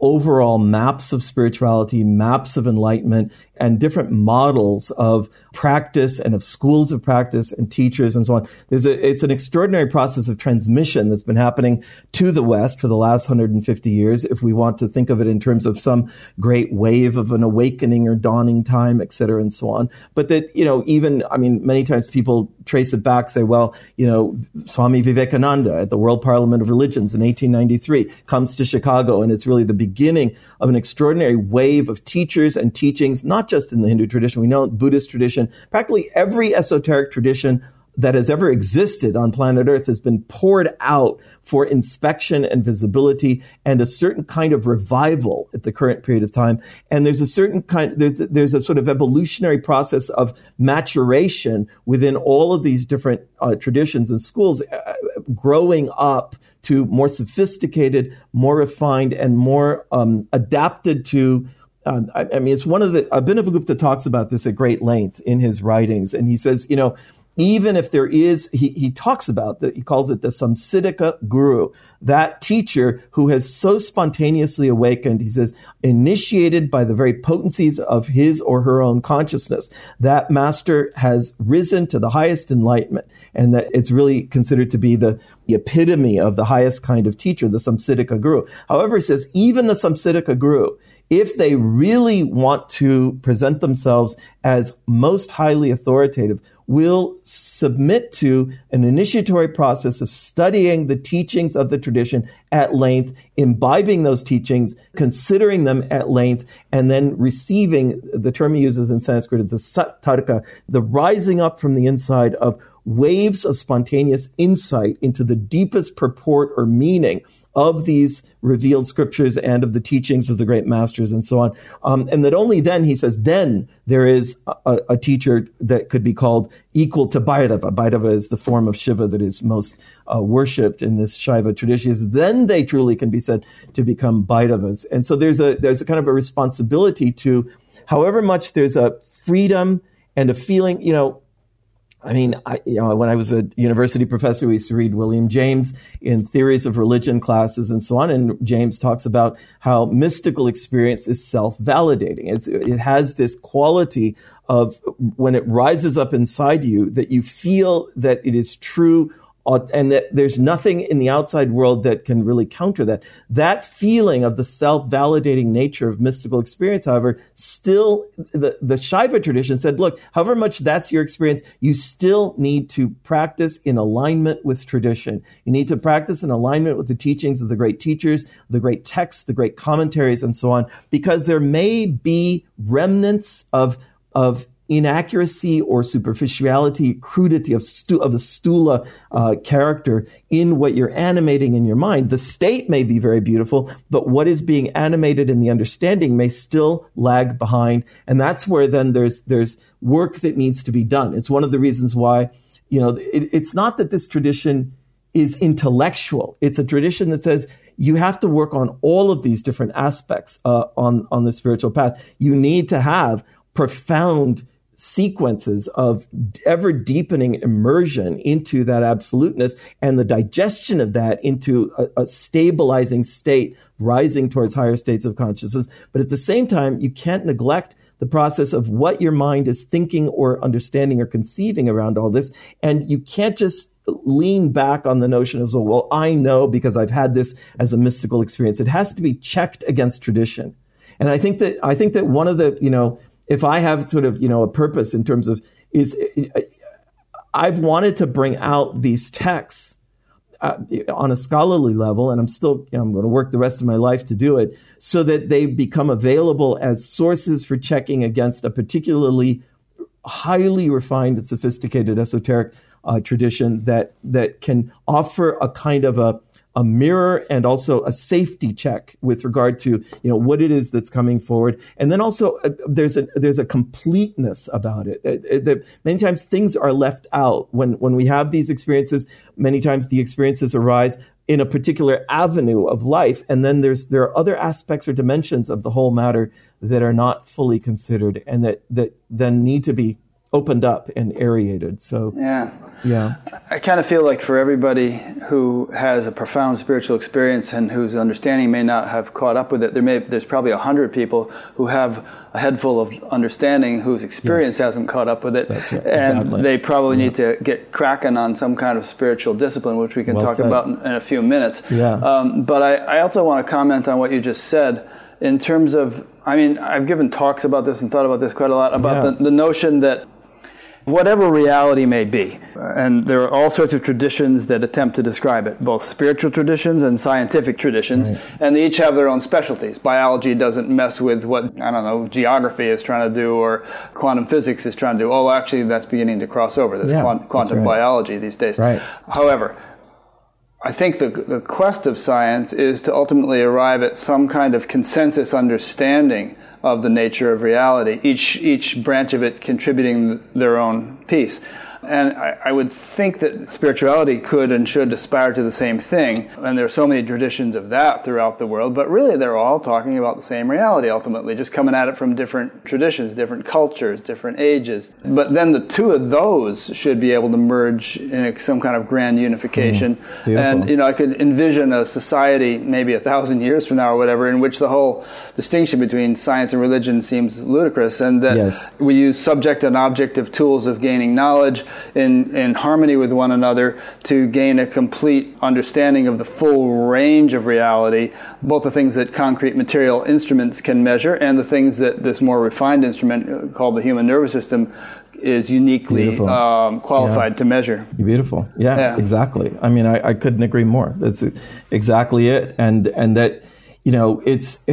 overall maps of spirituality, maps of enlightenment, and different models of practice and of schools of practice and teachers and so on. There's a, it's an extraordinary process of transmission that's been happening to the West for the last 150 years, if we want to think of it in terms of some great wave of an awakening or dawning time, et cetera, and so on. But that, you know, even, I mean, many times people trace it back, say, well, you know, Swami Vivekananda at the World Parliament of Religions in 1893 comes to Chicago, and it's really the beginning of an extraordinary wave of teachers and teachings, not just in the Hindu tradition. We know Buddhist tradition, practically every esoteric tradition that has ever existed on planet Earth has been poured out for inspection and visibility and a certain kind of revival at the current period of time. And there's a certain kind, there's, there's a sort of evolutionary process of maturation within all of these different uh, traditions and schools uh, growing up to more sophisticated, more refined, and more um, adapted to um, I, I, mean, it's one of the, Abhinavagupta talks about this at great length in his writings. And he says, you know, even if there is, he, he talks about that, he calls it the Samsiddhika Guru, that teacher who has so spontaneously awakened, he says, initiated by the very potencies of his or her own consciousness. That master has risen to the highest enlightenment, and that it's really considered to be the, the epitome of the highest kind of teacher, the Samsiddhika Guru. However, he says, even the Samsiddhika Guru, if they really want to present themselves as most highly authoritative, will submit to an initiatory process of studying the teachings of the tradition at length, imbibing those teachings, considering them at length, and then receiving the term he uses in Sanskrit, the sattarka, the rising up from the inside of waves of spontaneous insight into the deepest purport or meaning of these revealed scriptures and of the teachings of the great masters and so on. Um, and that only then, he says, then there is a, a, teacher that could be called equal to Bhairava. Bhairava is the form of Shiva that is most uh, worshipped in this Shaiva tradition. Is then they truly can be said to become Bhairavas. And so there's a, there's a kind of a responsibility to, however much there's a freedom and a feeling, you know, I mean, I, you know, when I was a university professor, we used to read William James in theories of religion classes and so on. And James talks about how mystical experience is self-validating. It's, it has this quality of when it rises up inside you that you feel that it is true and that there's nothing in the outside world that can really counter that. That feeling of the self-validating nature of mystical experience, however, still the, the Shaiva tradition said, look, however much that's your experience, you still need to practice in alignment with tradition. You need to practice in alignment with the teachings of the great teachers, the great texts, the great commentaries, and so on, because there may be remnants of of inaccuracy or superficiality, crudity of, stu- of the sthula uh, character in what you're animating in your mind. The state may be very beautiful, but what is being animated in the understanding may still lag behind. And that's where then there's, there's work that needs to be done. It's one of the reasons why, you know, it, it's not that this tradition is intellectual. It's a tradition that says, you have to work on all of these different aspects uh, on on the spiritual path. You need to have profound sequences of ever deepening immersion into that absoluteness and the digestion of that into a, a, stabilizing state, rising towards higher states of consciousness. But at the same time, you can't neglect the process of what your mind is thinking or understanding or conceiving around all this. And you can't just lean back on the notion of, well, I know because I've had this as a mystical experience. It has to be checked against tradition. And I think that, I think that one of the, you know, if I have sort of, you know, a purpose in terms of is I've wanted to bring out these texts uh, on a scholarly level, and I'm still, you know, I'm going to work the rest of my life to do it, so that they become available as sources for checking against a particularly highly refined and sophisticated esoteric uh, tradition that that can offer a kind of a a mirror and also a safety check with regard to you know what it is that's coming forward. And then also uh, there's a there's a completeness about it. It, it, it many times things are left out. When when we have these experiences many times the experiences arise in a particular avenue of life. And then there's there are other aspects or dimensions of the whole matter that are not fully considered and that that then need to be opened up and aerated. So yeah, yeah. I kind of feel like for everybody who has a profound spiritual experience and whose understanding may not have caught up with it, there may there's probably a hundred people who have a head full of understanding whose experience yes. hasn't caught up with it, That's right. and exactly. they probably yeah. need to get cracking on some kind of spiritual discipline, which we can well talk said. about in, in, a few minutes. Yeah. Um, but I, I also want to comment on what you just said in terms of I mean, I've given talks about this and thought about this quite a lot about yeah. the, the notion that whatever reality may be. And there are all sorts of traditions that attempt to describe it, both spiritual traditions and scientific traditions, right. and they each have their own specialties. Biology doesn't mess with what, I don't know, geography is trying to do or quantum physics is trying to do. Oh, actually, that's beginning to cross over. There's yeah, quantum right. biology these days. Right. However, I think the, the quest of science is to ultimately arrive at some kind of consensus understanding of the nature of reality, each, each branch of it contributing their own piece. And I, I, would think that spirituality could and should aspire to the same thing. And there are so many traditions of that throughout the world, but really they're all talking about the same reality ultimately, just coming at it from different traditions, different cultures, different ages. But then the two of those should be able to merge in some kind of grand unification. Mm, and, you know, I could envision a society maybe a thousand years from now or whatever in which the whole distinction between science and religion seems ludicrous and that yes. we use subject and objective tools of gaining knowledge in, in harmony with one another to gain a complete understanding of the full range of reality, both the things that concrete material instruments can measure and the things that this more refined instrument uh, called the human nervous system is uniquely um, qualified yeah. to measure. Beautiful. Yeah, yeah. exactly. I mean, I, I couldn't agree more. That's exactly it. And, and that, you know, it's,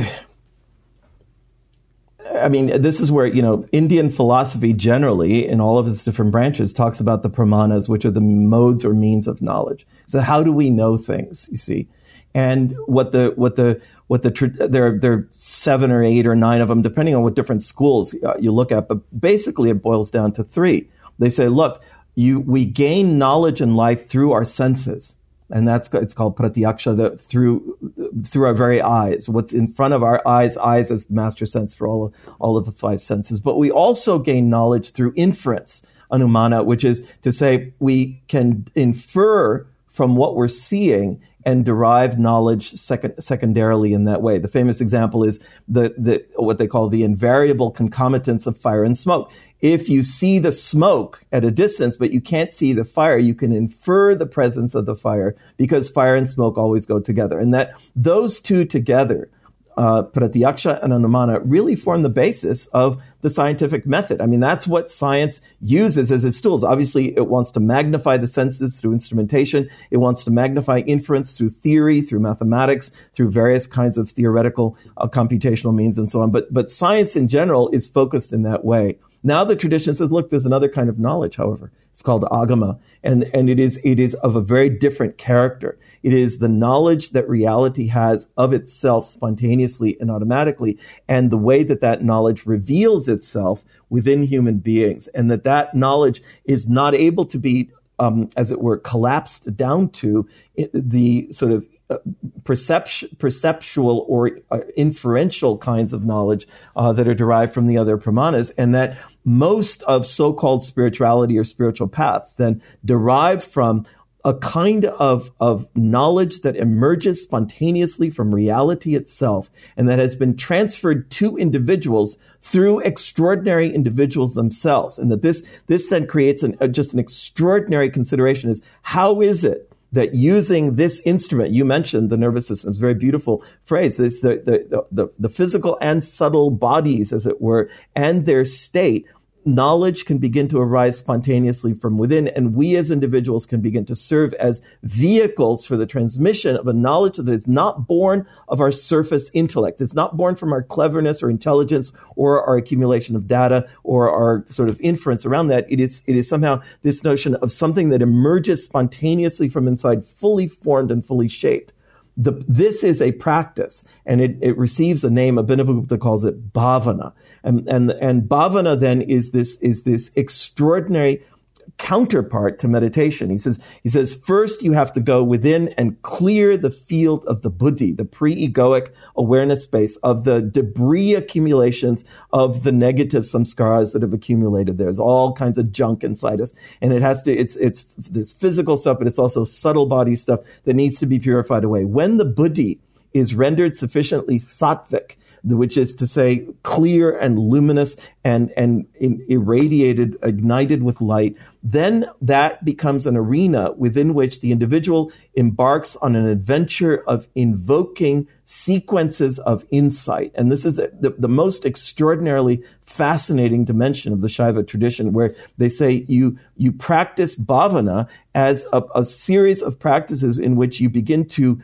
I mean, this is where, you know, Indian philosophy generally, in all of its different branches, talks about the pramanas, which are the modes or means of knowledge. So how do we know things, you see? And what the, what the, what the, there, there are seven or eight or nine of them, depending on what different schools uh, you look at, but basically it boils down to three. They say, look, you, we gain knowledge in life through our senses and that's it's called pratyaksha the, through through our very eyes. What's in front of our eyes eyes as the master sense for all of, all of the five senses. But we also gain knowledge through inference anumana which is to say we can infer from what we're seeing and derive knowledge second, secondarily in that way. The famous example is the, the, what they call the invariable concomitants of fire and smoke if you see the smoke at a distance, but you can't see the fire, you can infer the presence of the fire because fire and smoke always go together. And that those two together, uh, Pratyaksha and Anumana, really form the basis of the scientific method. I mean, that's what science uses as its tools. Obviously, it wants to magnify the senses through instrumentation. It wants to magnify inference through theory, through mathematics, through various kinds of theoretical uh, computational means and so on. But, but science in general is focused in that way. Now the tradition says, look, there's another kind of knowledge, however. It's called agama. And, and it is, it is of a very different character. It is the knowledge that reality has of itself spontaneously and automatically, and the way that that knowledge reveals itself within human beings, and that that knowledge is not able to be um, as it were, collapsed down to the sort of perception, perceptual or uh, inferential kinds of knowledge uh, that are derived from the other pramanas, and that most of so-called spirituality or spiritual paths then derive from a kind of, of knowledge that emerges spontaneously from reality itself and that has been transferred to individuals through extraordinary individuals themselves. And that this, this then creates an, uh, just an extraordinary consideration is how is it that using this instrument, you mentioned the nervous system, it's a very beautiful phrase, this, the, the, the, the physical and subtle bodies, as it were, and their state knowledge can begin to arise spontaneously from within, and we as individuals can begin to serve as vehicles for the transmission of a knowledge that is not born of our surface intellect. It's not born from our cleverness or intelligence or our accumulation of data or our sort of inference around that. It is, it is somehow this notion of something that emerges spontaneously from inside, fully formed and fully shaped. The, this is a practice and it, it receives a name, Abhinavagupta calls it bhavana. And, and, and bhavana then is this, is this extraordinary counterpart to meditation. He says, he says, first you have to go within and clear the field of the buddhi, the pre-egoic awareness space of the debris accumulations of the negative samskaras that have accumulated. There's all kinds of junk inside us. And it has to, it's, it's, there's physical stuff, but it's also subtle body stuff that needs to be purified away. When the buddhi is rendered sufficiently sattvic, which is to say clear and luminous and, and irradiated, ignited with light, then that becomes an arena within which the individual embarks on an adventure of invoking sequences of insight. And this is the, the most extraordinarily fascinating dimension of the Shaiva tradition, where they say you, you practice bhavana as a, a series of practices in which you begin to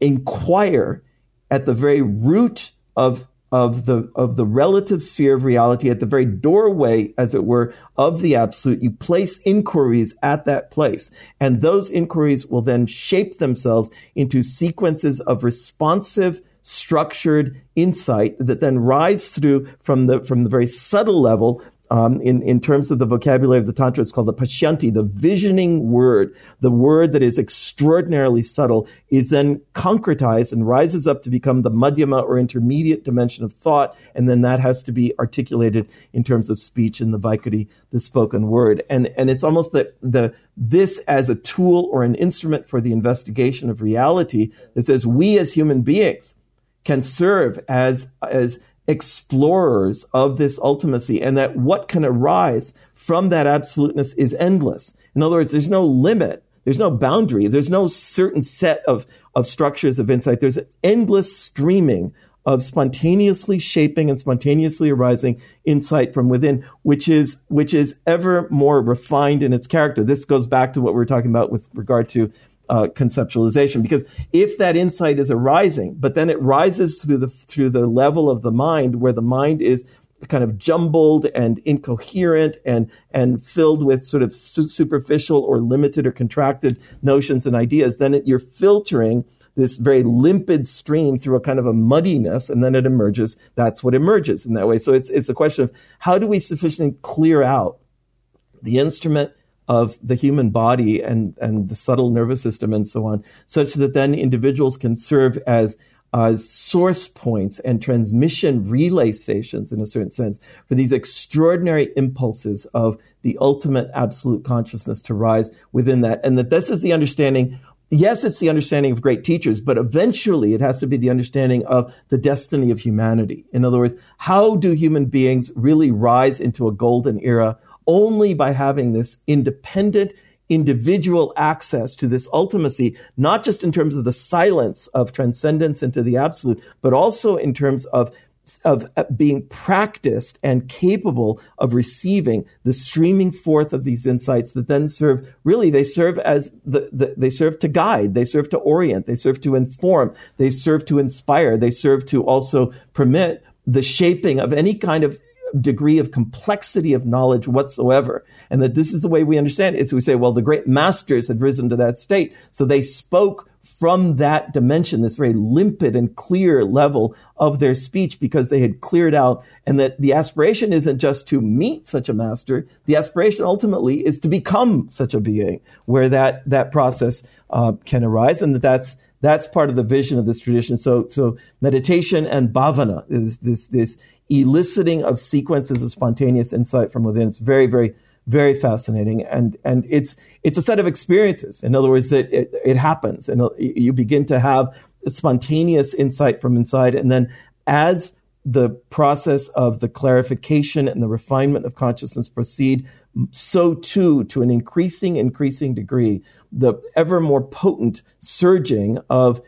inquire at the very root of of the of the relative sphere of reality at the very doorway as it were of the absolute. You place inquiries at that place. And those inquiries will then shape themselves into sequences of responsive structured insight that then rise through from the from the very subtle level um, in, in terms of the vocabulary of the Tantra, it's called the Pashyanti, the visioning word. The word that is extraordinarily subtle is then concretized and rises up to become the Madhyama or intermediate dimension of thought. And then that has to be articulated in terms of speech in the Vaikhari, the spoken word. And, and it's almost that the, this as a tool or an instrument for the investigation of reality that says we as human beings can serve as, as explorers of this ultimacy and that what can arise from that absoluteness is endless. In other words, there's no limit. There's no boundary. There's no certain set of, of structures of insight. There's an endless streaming of spontaneously shaping and spontaneously arising insight from within, which is, which is ever more refined in its character. This goes back to what we were talking about with regard to uh, conceptualization. Because if that insight is arising but then it rises through the through the level of the mind where the mind is kind of jumbled and incoherent and and filled with sort of superficial or limited or contracted notions and ideas then it, you're filtering this very limpid stream through a kind of a muddiness and then it emerges. That's what emerges in that way. So it's it's a question of how do we sufficiently clear out the instrument of the human body and, and the subtle nervous system and so on, such that then individuals can serve as uh, source points and transmission relay stations in a certain sense for these extraordinary impulses of the ultimate absolute consciousness to rise within that. And that this is the understanding. Yes, it's the understanding of great teachers, but eventually it has to be the understanding of the destiny of humanity. In other words, how do human beings really rise into a golden era only by having this independent individual access to this ultimacy, not just in terms of the silence of transcendence into the absolute, but also in terms of of uh, being practiced and capable of receiving the streaming forth of these insights that then serve really they serve as the, the, they serve to guide they serve to orient they serve to inform they serve to inspire they serve to also permit the shaping of any kind of degree of complexity of knowledge whatsoever. And that this is the way we understand it is we say, well, the great masters had risen to that state. So they spoke from that dimension, this very limpid and clear level of their speech because they had cleared out and that the aspiration isn't just to meet such a master. The aspiration ultimately is to become such a being where that, that process uh, can arise and that that's, that's part of the vision of this tradition. So, so meditation and bhavana is this, this eliciting of sequences of spontaneous insight from within. It's very, very, very fascinating. And, and it's, it's a set of experiences. In other words, that it, it happens and you begin to have spontaneous insight from inside. And then as the process of the clarification and the refinement of consciousness proceed, so too, to an increasing, increasing degree, the ever more potent surging of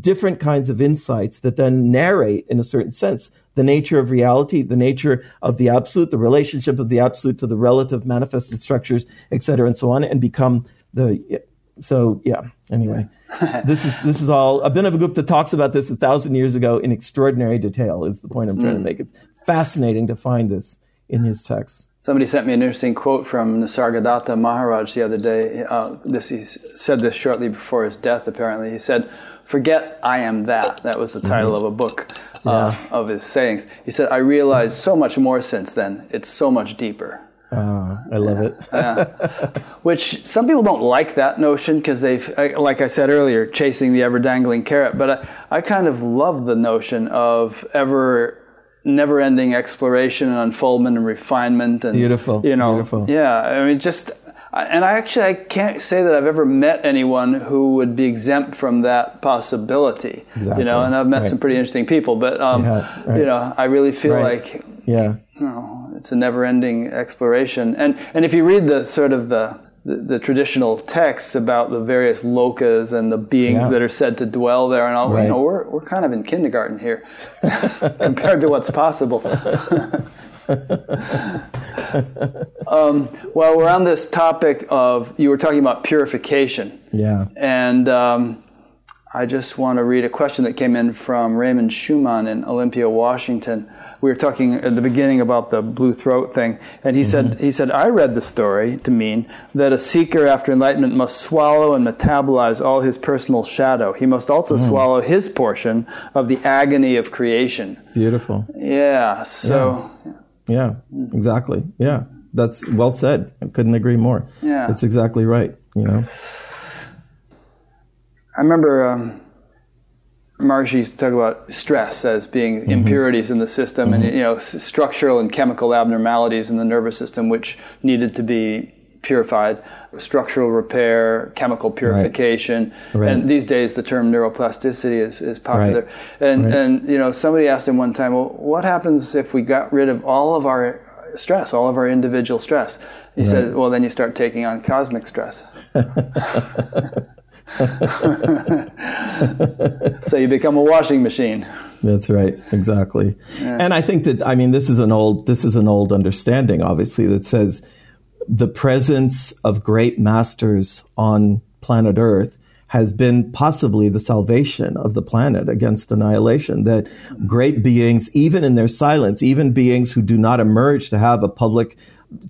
different kinds of insights that then narrate, in a certain sense, the nature of reality, the nature of the absolute, the relationship of the absolute to the relative manifested structures, et cetera, and so on, and become the. So yeah. Anyway, *laughs* this is this is all. Abhinavagupta talks about this a thousand years ago in extraordinary detail. Is the point I'm trying mm. to make? It's fascinating to find this in his text. Somebody sent me an interesting quote from Nisargadatta Maharaj the other day. Uh, this he said this shortly before his death. Apparently, he said, "Forget I am that." That was the title mm-hmm. of a book uh, yeah. of his sayings. He said, "I realized so much more since then. It's so much deeper." Uh, I love yeah. it. yeah. Which some people don't like that notion because they've, like I said earlier, chasing the ever dangling carrot. But I, I kind of love the notion of ever never ending exploration and unfoldment and refinement and beautiful you know beautiful. yeah i mean just and I actually I can't say that I've ever met anyone who would be exempt from that possibility. Exactly. You know, and I've met Right. some pretty interesting people, but um, Yeah, right. you know, I really feel Right. like Yeah. you know, it's a never-ending exploration. And and if you read the sort of the the, the traditional texts about the various lokas and the beings Yeah. that are said to dwell there, and all, you know, we're we're kind of in kindergarten here *laughs* compared to what's possible. *laughs* *laughs* um, well, we're on this topic of you were talking about purification. Yeah. And um, I just want to read a question that came in from Raymond Schumann in Olympia, Washington. We were talking at the beginning about the blue throat thing, and he said he said I read the story to mean that a seeker after enlightenment must swallow and metabolize all his personal shadow. He must also swallow his portion of the agony of creation. Beautiful. Yeah. So. Yeah, exactly. Yeah, that's well said. I couldn't agree more. Yeah. That's exactly right. You know. I remember um, Maharishi used to talk about stress as being Mm-hmm. impurities in the system and you know s- structural and chemical abnormalities in the nervous system which needed to be purified structural repair chemical purification Right. and these days the term neuroplasticity is, is popular Right. and Right. and you know somebody asked him one time well what happens if we got rid of all of our stress all of our individual stress he said well then you start taking on cosmic stress *laughs* *laughs* so you become a washing machine. That's right, exactly. And I think that I mean this is an old this is an old understanding, obviously, that says the presence of great masters on planet Earth has been possibly the salvation of the planet against annihilation. That great beings, even in their silence, even beings who do not emerge to have a public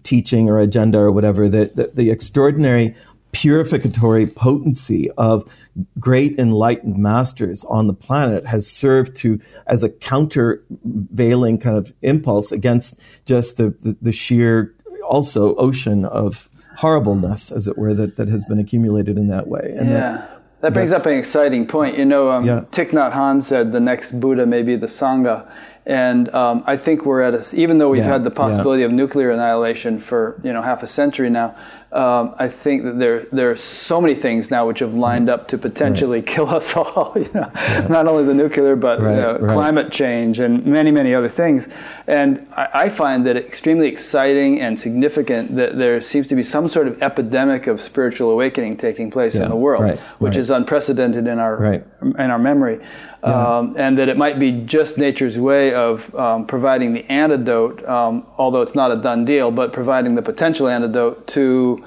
teaching or agenda or whatever, that, that the extraordinary purificatory potency of great enlightened masters on the planet has served to as a countervailing kind of impulse against just the, the, the sheer also ocean of horribleness as it were that, that has been accumulated in that way and Yeah. That brings up an exciting point. You know, um, Yeah. Thich Nhat Hanh said the next Buddha may be the Sangha. And um, I think we're at a, even though we've Yeah, had the possibility of nuclear annihilation for, you know, half a century now, um, I think that there, there are so many things now which have lined up to potentially kill us *laughs* all. You know, not only the nuclear, but Right, you know, right. climate change and many, many other things. And I, I find that extremely exciting and significant that there seems to be some sort of epidemic of spiritual awakening taking place Yeah, in the world, right, which right. is unprecedented in our Right. in our memory, um, and that it might be just nature's way of um, providing the antidote, um, although it's not a done deal, but providing the potential antidote to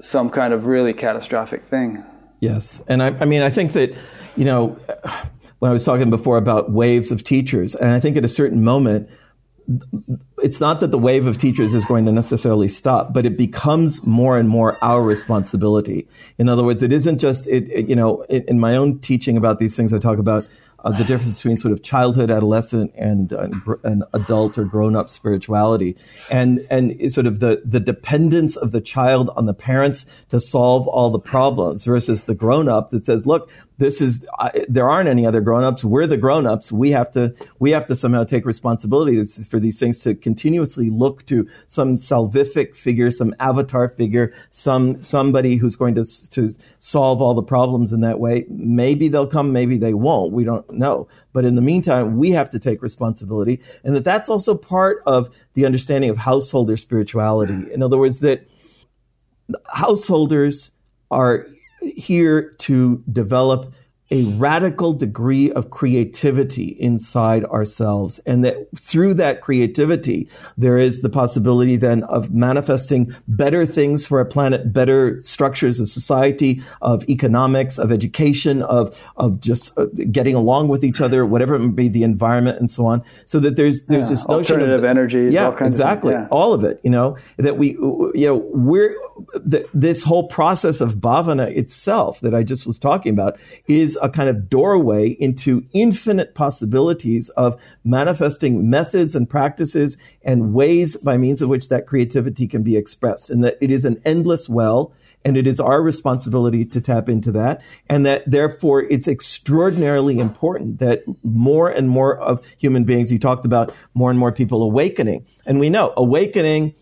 some kind of really catastrophic thing. Yes. And I, I mean, I think that, you know, when I was talking before about waves of teachers, and I think at a certain moment, it's not that the wave of teachers is going to necessarily stop, but it becomes more and more our responsibility. In other words, it isn't just, it, it- you know, in, in my own teaching about these things, I talk about uh, the difference between sort of childhood, adolescent, and, uh, and adult or grown-up spirituality, and and sort of the the dependence of the child on the parents to solve all the problems versus the grown-up that says, "Look, this is I, there aren't any other grown-ups. We're the grown-ups. We have to we have to somehow take responsibility for these things to continuously look to some salvific figure, some avatar figure, some somebody who's going to to solve all the problems in that way. Maybe they'll come, maybe they won't. We don't know. But in the meantime, we have to take responsibility, and that that's also part of the understanding of householder spirituality. In other words, that householders are here to develop a radical degree of creativity inside ourselves. And that through that creativity, there is the possibility then of manifesting better things for our planet, better structures of society, of economics, of education, of, of just uh, getting along with each other, whatever it may be, the environment and so on. So that there's, there's Yeah, this notion alternative of, energy. Yeah, all kinds of- exactly. yeah. All of it, you know, that we, you know, we're, th- this whole process of bhavana itself that I just was talking about is a kind of doorway into infinite possibilities of manifesting methods and practices and ways by means of which that creativity can be expressed. And that it is an endless well. And it is our responsibility to tap into that. And that therefore it's extraordinarily important that more and more of human beings, you talked about more and more people awakening. And we know awakening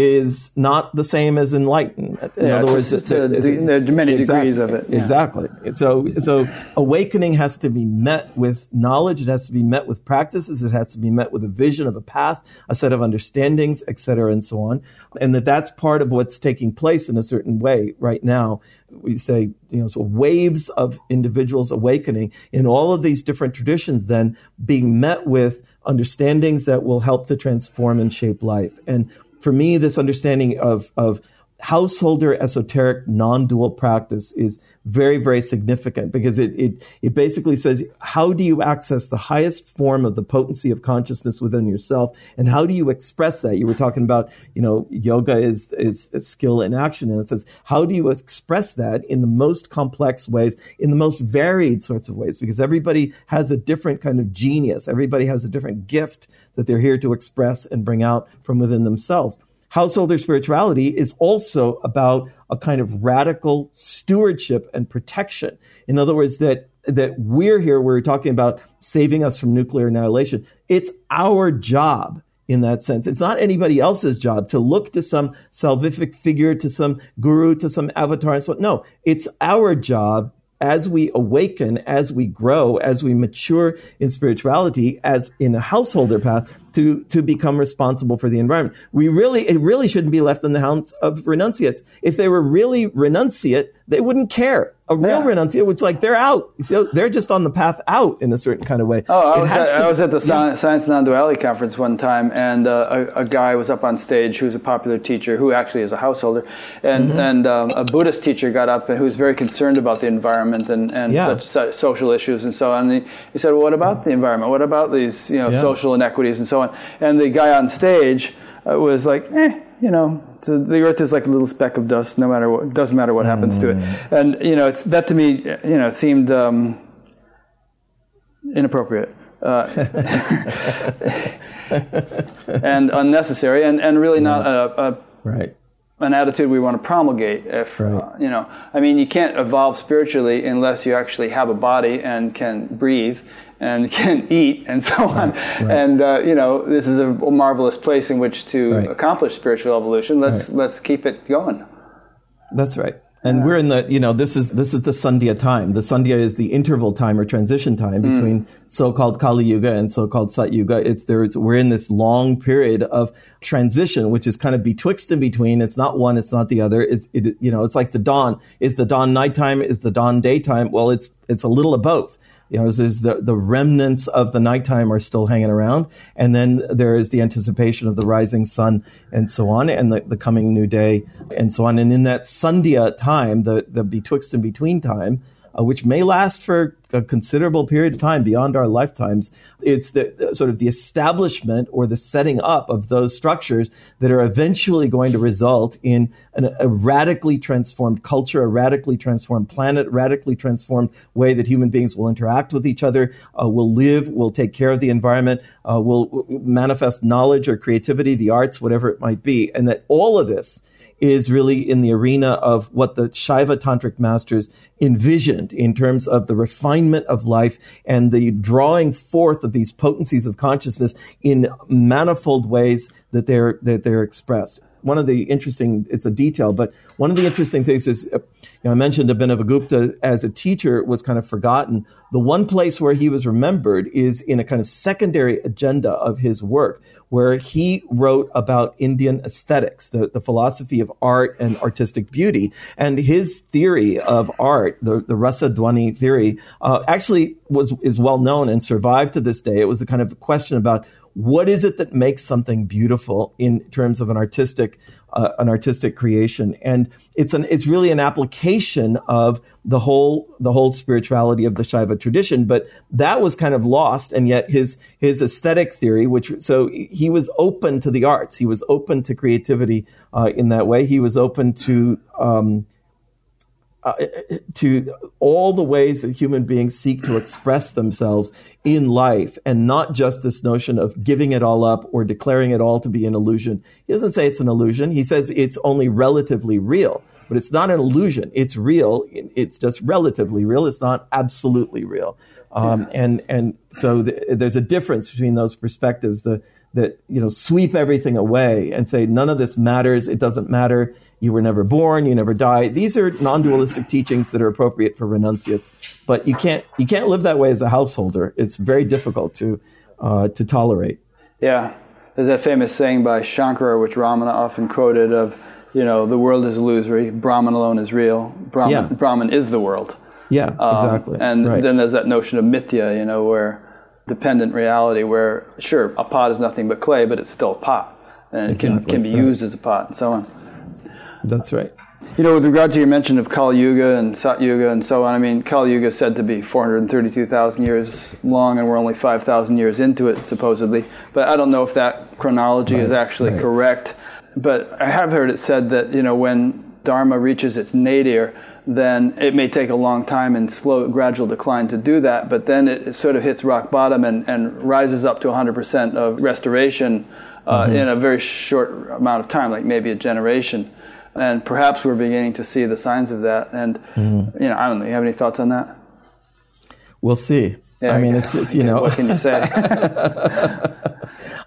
is not the same as enlightenment. In yeah, other words, it's, it's, there are many exactly, degrees of it. Yeah. Exactly. So, so awakening has to be met with knowledge. It has to be met with practices. It has to be met with a vision of a path, a set of understandings, et cetera, and so on. And that that's part of what's taking place in a certain way right now. We say, you know, so waves of individuals awakening in all of these different traditions, then being met with understandings that will help to transform and shape life. And for me, this understanding of, of householder esoteric non-dual practice is very, very significant because it, it, it basically says, how do you access the highest form of the potency of consciousness within yourself? And how do you express that? You were talking about, you know, yoga is, is skill in action. And it says, how do you express that in the most complex ways, in the most varied sorts of ways? Because everybody has a different kind of genius. Everybody has a different gift that they're here to express and bring out from within themselves. Householder spirituality is also about a kind of radical stewardship and protection. In other words, that that we're here, we're talking about saving us from nuclear annihilation. It's our job in that sense. It's not anybody else's job to look to some salvific figure, to some guru, to some avatar and so on. No, it's our job as we awaken, as we grow, as we mature in spirituality, as in a householder path, to, to become responsible for the environment. We really, it really shouldn't be left in the hands of renunciates. If they were really renunciate, they wouldn't care. A real yeah. renunciate was like they're out. So they're just on the path out in a certain kind of way. Oh, I, was at, to, I was at, the yeah. Science Non-Duality conference one time, and uh, a, a, guy was up on stage who's a popular teacher who actually is a householder, and mm-hmm. and um, a Buddhist teacher got up who was very concerned about the environment and and yeah. such, such, social issues and so on. And he, he said, "Well, what about the environment? What about these you know social inequities and so on?" And the guy on stage uh, was like, "Eh." you know, so the Earth is like a little speck of dust. No matter what, doesn't matter what happens mm. to it. Mm. And you know, it's, that to me, you know, seemed um, inappropriate. Uh, *laughs* and unnecessary, and, and really not a, a right an attitude we want to promulgate. If right. uh, you know, I mean, you can't evolve spiritually unless you actually have a body and can breathe and *laughs* can eat and so on. Right, right. And uh, you know, this is a marvelous place in which to right. accomplish spiritual evolution. Let's let's keep it going. That's right. And yeah. we're in the, you know, this is this is the Sandhya time. The Sandhya is the interval time or transition time hmm. between mm. so-called Kali Yuga and so-called Sat Yuga. It's there's we're in this long period of transition, which is kind of betwixt and between. It's not one, it's not the other. It's it, you know, it's like the dawn. Is the dawn nighttime? Is the dawn daytime? Well, it's it's a little of both you know, there's the, the remnants of the nighttime are still hanging around. And then there is the anticipation of the rising sun and so on and the, the coming new day and so on. And in that Sandhya time, the, the betwixt and between time, uh, which may last for a considerable period of time beyond our lifetimes. It's the sort of the establishment or the setting up of those structures that are eventually going to result in an, a radically transformed culture, a radically transformed planet, radically transformed way that human beings will interact with each other, uh, will live, will take care of the environment, uh, will manifest knowledge or creativity, the arts, whatever it might be, and that all of this is really in the arena of what the Shaiva Tantric masters envisioned in terms of the refinement of life and the drawing forth of these potencies of consciousness in manifold ways that they're, that they're expressed one of the interesting, it's a detail, but one of the interesting things is, you know, I mentioned Abhinavagupta as a teacher was kind of forgotten. The one place where he was remembered is in a kind of secondary agenda of his work, where he wrote about Indian aesthetics, the, the philosophy of art and artistic beauty. And his theory of art, the, the Rasa Dwani theory, uh, actually was, is well known and survived to this day. It was a kind of question about what is it that makes something beautiful in terms of an artistic uh, an artistic creation? And it's an it's really an application of the whole the whole spirituality of the Shaiva tradition. But that was kind of lost and yet his his aesthetic theory which so he was open to the arts. He was open to creativity uh, in that way. He was open to um, uh, to all the ways that human beings seek to express themselves in life and not just this notion of giving it all up or declaring it all to be an illusion. He doesn't say it's an illusion. He says it's only relatively real, but it's not an illusion. It's real. It's just relatively real. It's not absolutely real. Um, and, and so th- there's a difference between those perspectives. The, that you know sweep everything away and say none of this matters. It doesn't matter. You were never born. You never die. These are non-dualistic teachings that are appropriate for renunciates. But you can't you can't live that way as a householder. It's very difficult to uh, to tolerate. Yeah, there's that famous saying by Shankara, which Ramana often quoted, of you know the world is illusory. Brahman alone is real. Brahman, yeah. Brahman is the world. Yeah, um, exactly. And right. then there's that notion of mithya, you know, where dependent reality where, sure, a pot is nothing but clay, but it's still a pot. And exactly. it can, can be right. used as a pot and so on. That's right. You know, with regard to your mention of Kali Yuga and Sat Yuga and so on, I mean, Kali Yuga is said to be 432,000 years long, and we're only 5,000 years into it, supposedly. But I don't know if that chronology right. is actually right. correct. But I have heard it said that, you know, when Dharma reaches its nadir, then it may take a long time and slow, gradual decline to do that, but then it, sort of hits rock bottom and, and rises up to 100% of restoration uh, mm-hmm. in a very short amount of time, like maybe a generation. And perhaps we're beginning to see the signs of that. And, mm-hmm. you know, I don't know, you have any thoughts on that? We'll see. Yeah, I mean, it's, it's, you *laughs* know. what can you say? *laughs*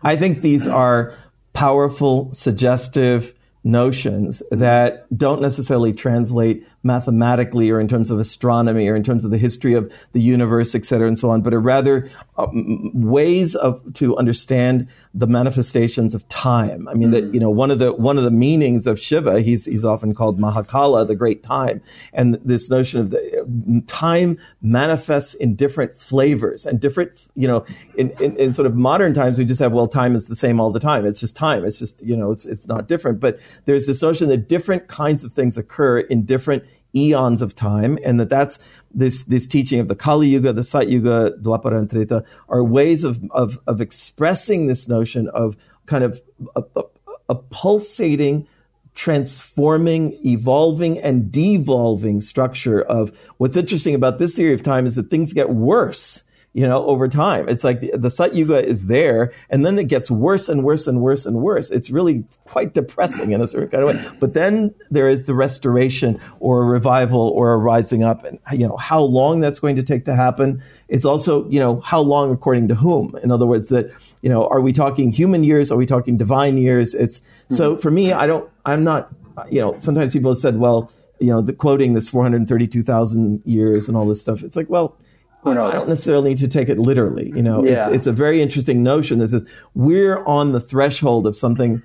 I think these are powerful, suggestive, notions that don't necessarily translate mathematically or in terms of astronomy or in terms of the history of the universe, et cetera, and so on, but are rather um, ways of to understand the manifestations of time. I mean, mm. that you know one of the one of the meanings of Shiva, he's he's often called Mahakala, the great time, and this notion of the time manifests in different flavors and different, you know, in, in, in sort of modern times we just have well, time is the same all the time. It's just time. It's just you know, it's it's not different. But there's this notion that different kinds of things occur in different eons of time, and that that's this this teaching of the Kali Yuga, the Sat Yuga, Dwapara, and Treta are ways of of, of expressing this notion of kind of a, a, a pulsating transforming, evolving, and devolving structure of what's interesting about this theory of time is that things get worse you know, over time. It's like the, the Sat Yuga is there, and then it gets worse and worse and worse and worse. It's really quite depressing in a certain kind of way. But then there is the restoration or a revival or a rising up, and you know how long that's going to take to happen. It's also you know how long according to whom. In other words, that you know, are we talking human years? Are we talking divine years? It's mm-hmm. so for me, I don't. I'm not. You know, sometimes people have said, well, you know, the quoting this 432,000 years and all this stuff. It's like, well who knows? I don't necessarily need to take it literally. You know, yeah. it's, it's a very interesting notion that says we're on the threshold of something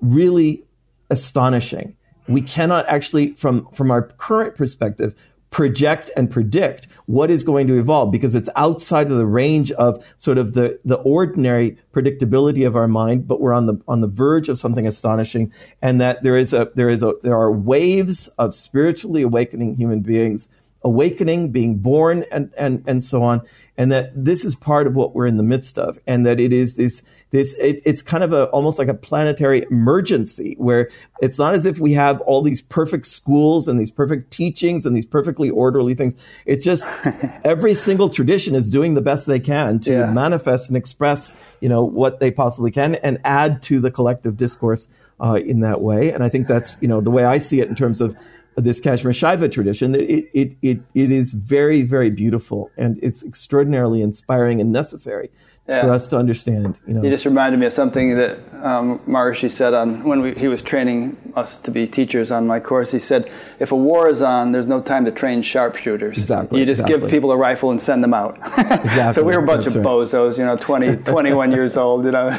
really astonishing. We cannot actually, from, from our current perspective, project and predict what is going to evolve because it's outside of the range of sort of the, the ordinary predictability of our mind, but we're on the, on the verge of something astonishing. And that there is a, there is a, there are waves of spiritually awakening human beings awakening, being born, and, and, and so on. And that this is part of what we're in the midst of. And that it is this, this, it, it's kind of a, almost like a planetary emergency where it's not as if we have all these perfect schools and these perfect teachings and these perfectly orderly things. It's just *laughs* every single tradition is doing the best they can to yeah. manifest and express, you know, what they possibly can and add to the collective discourse uh, in that way. And I think that's, you know, the way I see it in terms of this Kashmir Shaiva tradition, it, it, it, it is very, very beautiful and it's extraordinarily inspiring and necessary yeah. for us to understand. You know, you just reminded me of something that um, Maharishi said on when we, he was training us to be teachers on my course. He said, "If a war is on, there's no time to train sharpshooters. Exactly. You just exactly. give people a rifle and send them out." exactly. *laughs* so we were a bunch That's of right. bozos, you know, 20, *laughs* 21 years old. You know. *laughs*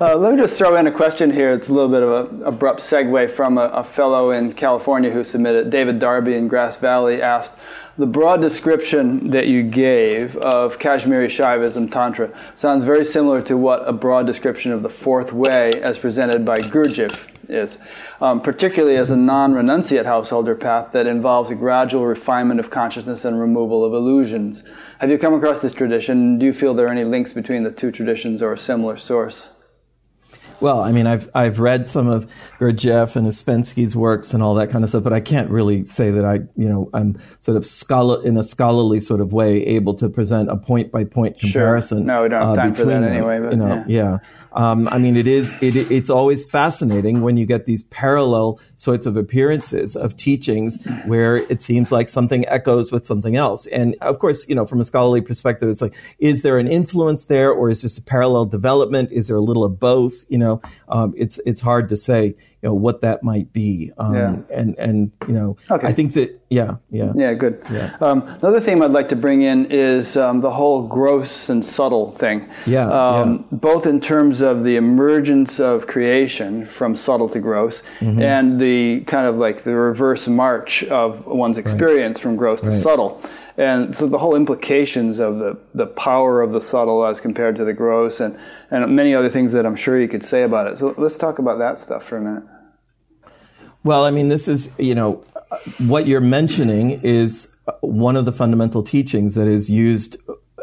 uh, let me just throw in a question here. It's a little bit of an abrupt segue from a, a fellow in California who submitted. David Darby in Grass Valley asked the broad description that you gave of Kashmiri Shaivism Tantra sounds very similar to what a broad description of the fourth way, as presented by Gurdjieff, is, um, particularly as a non renunciate householder path that involves a gradual refinement of consciousness and removal of illusions. Have you come across this tradition? Do you feel there are any links between the two traditions or a similar source? Well, I mean, I've I've read some of Gurdjieff and Ouspensky's works and all that kind of stuff, but I can't really say that I, you know, I'm sort of scholar in a scholarly sort of way able to present a point by point comparison. Sure. No, we don't have uh, time for that them, anyway. But, you know, yeah. yeah. Um, I mean, it is it, it's always fascinating when you get these parallel sorts of appearances of teachings where it seems like something echoes with something else. And of course, you know, from a scholarly perspective, it's like, is there an influence there, or is this a parallel development? Is there a little of both? You know, um, it's it's hard to say you know what that might be. Um, yeah. And and you know, okay. I think that yeah, yeah, yeah, good. Yeah. Um, another theme I'd like to bring in is um, the whole gross and subtle thing. Yeah, um, yeah, Both in terms of the emergence of creation from subtle to gross, mm-hmm. and the kind of like the reverse march of one's experience right. from gross right. to subtle. And so the whole implications of the, the power of the subtle as compared to the gross and, and many other things that I'm sure you could say about it. So let's talk about that stuff for a minute. Well, I mean, this is, you know, what you're mentioning is one of the fundamental teachings that is used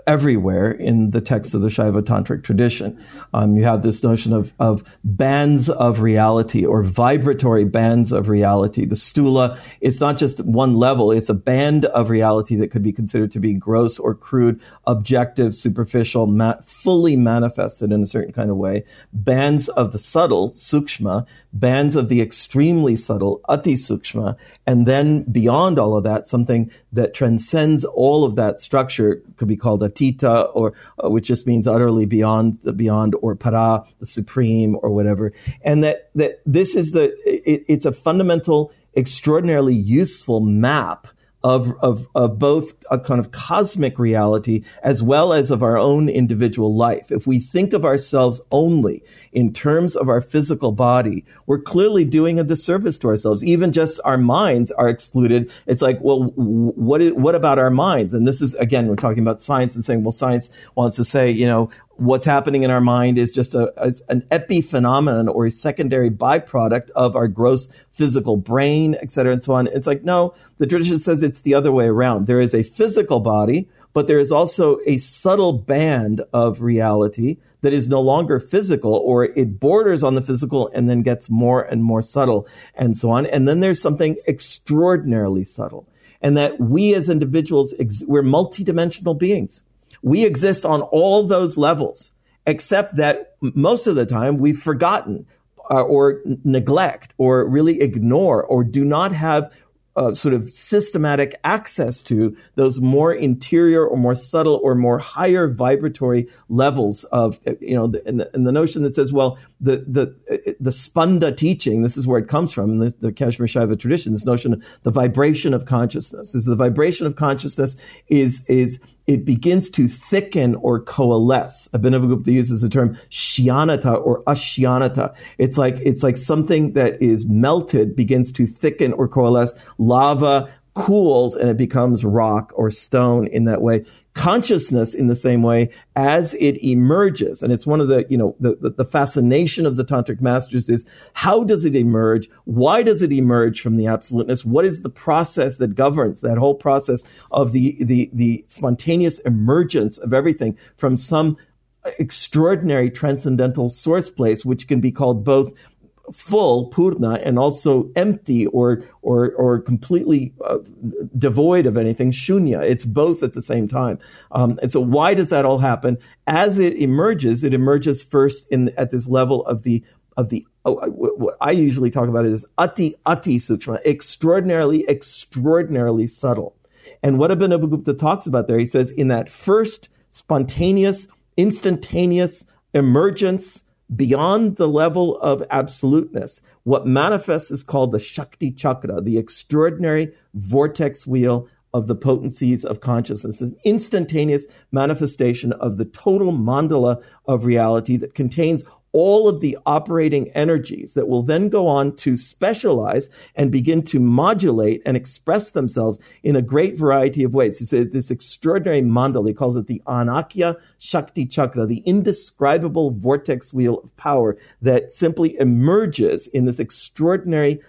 everywhere in the text of the Shaiva Tantric tradition. Um, you have this notion of, of bands of reality or vibratory bands of reality. The sthula, it's not just one level, it's a band of reality that could be considered to be gross or crude, objective, superficial, ma- fully manifested in a certain kind of way. Bands of the subtle, sukshma, bands of the extremely subtle, ati sukshma, and then beyond all of that, something that transcends all of that structure could be called atita, or uh, which just means utterly beyond beyond, or para, the supreme, or whatever. And that that this is the it, it's a fundamental, extraordinarily useful map of, of, of both a kind of cosmic reality as well as of our own individual life. If we think of ourselves only in terms of our physical body, we're clearly doing a disservice to ourselves. Even just our minds are excluded. It's like, well, what, is, what about our minds? And this is, again, we're talking about science and saying, well, science wants to say, you know, what's happening in our mind is just a, a, an epiphenomenon or a secondary byproduct of our gross physical brain, et cetera, and so on. It's like, no, the tradition says it's the other way around. There is a physical body, but there is also a subtle band of reality that is no longer physical or it borders on the physical and then gets more and more subtle and so on. And then there's something extraordinarily subtle and that we as individuals, we're multidimensional beings. We exist on all those levels, except that most of the time we've forgotten uh, or neglect or really ignore or do not have uh, sort of systematic access to those more interior or more subtle or more higher vibratory levels of you know and the, the notion that says well the the the spanda teaching this is where it comes from in the, the Kashmir Shaiva tradition this notion of the vibration of consciousness. Is the vibration of consciousness is is it begins to thicken or coalesce. Abhinavagupta uses the term shyanata or ashyanata. It's like, it's like something that is melted begins to thicken or coalesce. Lava cools and it becomes rock or stone in that way consciousness in the same way as it emerges. And it's one of the, you know, the, the, fascination of the tantric masters is how does it emerge? Why does it emerge from the absoluteness? What is the process that governs that whole process of the, the, the spontaneous emergence of everything from some extraordinary transcendental source place, which can be called both full purna and also empty or or or completely uh, devoid of anything shunya. It's both at the same time. Um, and so why does that all happen? As it emerges it emerges first in at this level of the of the oh, what I usually talk about it as ati ati sukshma extraordinarily extraordinarily subtle. And what Abhinavagupta talks about there he says in that first spontaneous instantaneous emergence beyond the level of absoluteness. What manifests is called the Shakti Chakra, the extraordinary vortex wheel of the potencies of consciousness, an instantaneous manifestation of the total mandala of reality that contains all of the operating energies that will then go on to specialize and begin to modulate and express themselves in a great variety of ways. He said this extraordinary mandala, he calls it the Anakhya Shakti Chakra, the indescribable vortex wheel of power that simply emerges in this extraordinary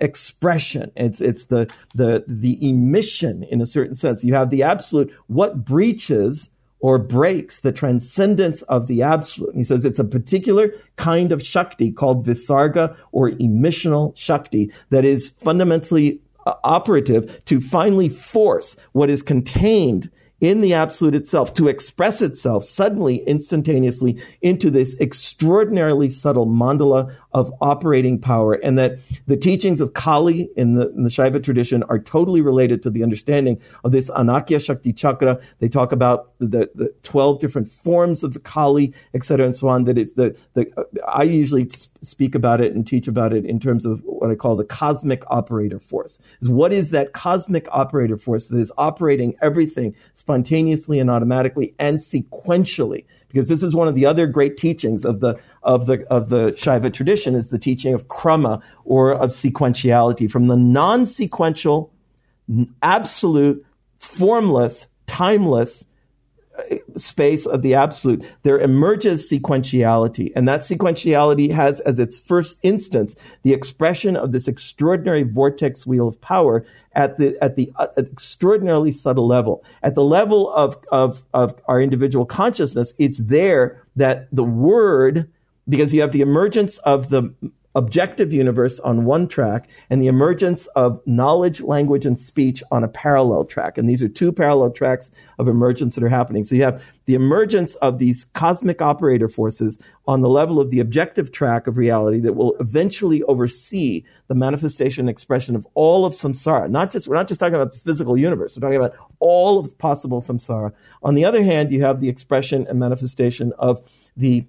expression. It's it's the the the emission in a certain sense. You have the absolute what breaches or breaks the transcendence of the absolute. He says it's a particular kind of Shakti called Visarga or emissional Shakti that is fundamentally uh, operative to finally force what is contained in the absolute itself to express itself suddenly, instantaneously into this extraordinarily subtle mandala of operating power. And that the teachings of Kali in the, in the Shaiva tradition are totally related to the understanding of this Anakhya Shakti Chakra. They talk about the, the 12 different forms of the Kali, et cetera, and so on. That is the, the, I usually speak about it and teach about it in terms of what I call the cosmic operator force. Is what is that cosmic operator force that is operating everything spontaneously and automatically and sequentially. Because this is one of the other great teachings of the, of the, of the Shaiva tradition is the teaching of krama or of sequentiality from the non-sequential, absolute, formless, timeless, space of the absolute, there emerges sequentiality. And that sequentiality has as its first instance the expression of this extraordinary vortex wheel of power at the, at the uh, extraordinarily subtle level. At the level of, of, of our individual consciousness, it's there that the word, because you have the emergence of the objective universe on one track and the emergence of knowledge, language, and speech on a parallel track. And these are two parallel tracks of emergence that are happening. So you have the emergence of these cosmic operator forces on the level of the objective track of reality that will eventually oversee the manifestation and expression of all of samsara. Not just, we're not just talking about the physical universe. We're talking about all of possible samsara. On the other hand, you have the expression and manifestation of the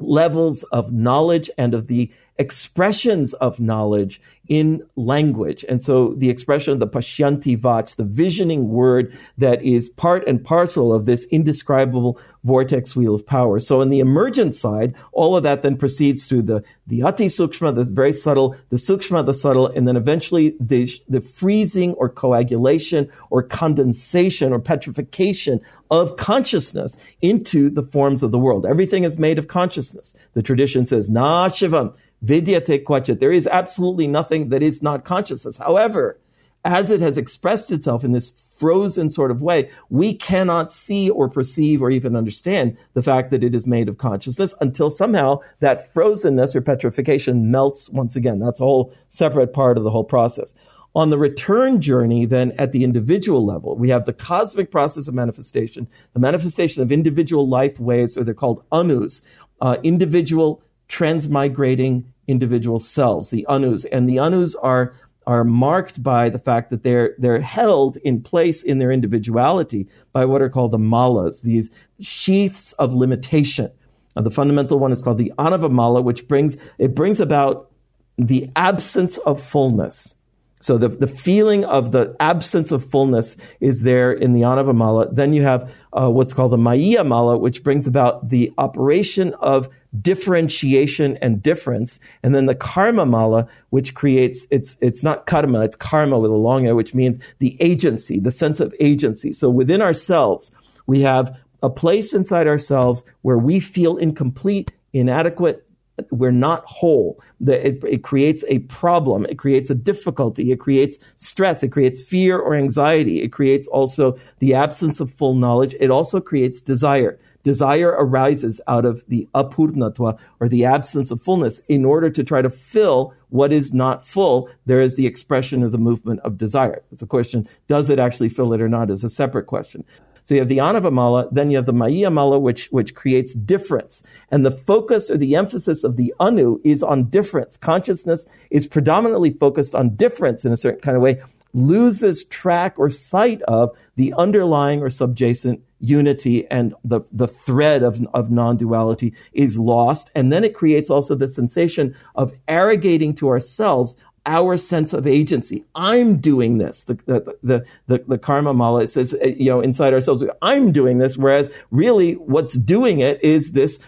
levels of knowledge and of the expressions of knowledge in language. And so the expression of the Pashyanti Vach, the visioning word that is part and parcel of this indescribable vortex wheel of power. So in the emergent side, all of that then proceeds through the, the Ati Sukshma, the very subtle, the Sukshma, the subtle, and then eventually the, the freezing or coagulation or condensation or petrification of consciousness into the forms of the world. Everything is made of consciousness. The tradition says, Na Shivam, Vidyate Kvachit. There is absolutely nothing that is not consciousness. However, as it has expressed itself in this frozen sort of way, we cannot see or perceive or even understand the fact that it is made of consciousness until somehow that frozenness or petrification melts once again. That's a whole separate part of the whole process. On the return journey, then at the individual level, we have the cosmic process of manifestation, the manifestation of individual life waves, or they're called anus, uh, individual transmigrating individual cells, the anus. And the anus are, are marked by the fact that they're, they're held in place in their individuality by what are called the malas, these sheaths of limitation. The fundamental one is called the anavamala, which brings, it brings about the absence of fullness. So the, the feeling of the absence of fullness is there in the Anava Mala. Then you have uh, what's called the Maya Mala, which brings about the operation of differentiation and difference. And then the Karma Mala, which creates, it's, it's not karma, it's karma with a long A, which means the agency, the sense of agency. So within ourselves, we have a place inside ourselves where we feel incomplete, inadequate, we're not whole. It, it, creates a problem. It creates a difficulty. It creates stress. It creates fear or anxiety. It creates also the absence of full knowledge. It also creates desire. Desire arises out of the apurnatva or the absence of fullness. In order to try to fill what is not full, there is the expression of the movement of desire. It's a question, does it actually fill it or not is a separate question. So you have the Anava Mala, then you have the Maya Mala, which, which creates difference. And the focus or the emphasis of the Anu is on difference. Consciousness is predominantly focused on difference in a certain kind of way, loses track or sight of the underlying or subjacent unity and the, the thread of, of non-duality is lost. And then it creates also the sensation of arrogating to ourselves our sense of agency. I'm doing this. The, the, the, the, the karma mala, it says, uh, you know, inside ourselves, I'm doing this. Whereas really what's doing it is this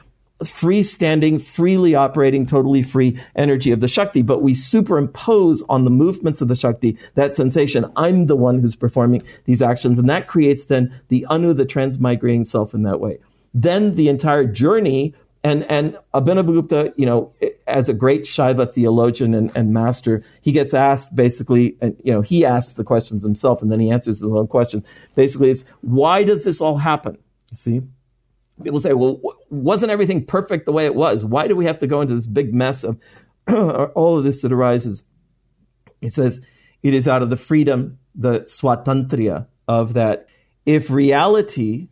freestanding, freely operating, totally free energy of the Shakti, but we superimpose on the movements of the Shakti that sensation. I'm the one who's performing these actions. And that creates then the Anu, the transmigrating self in that way. Then the entire journey and, and Abhinavagupta, you know, as a great Shaiva theologian and, and master, he gets asked basically, and, you know, he asks the questions himself and then he answers his own questions. Basically, it's why does this all happen? See? People say, well, wasn't everything perfect the way it was? Why do we have to go into this big mess of *clears throat* all of this that arises? It says, it is out of the freedom, the swatantriya of that. If reality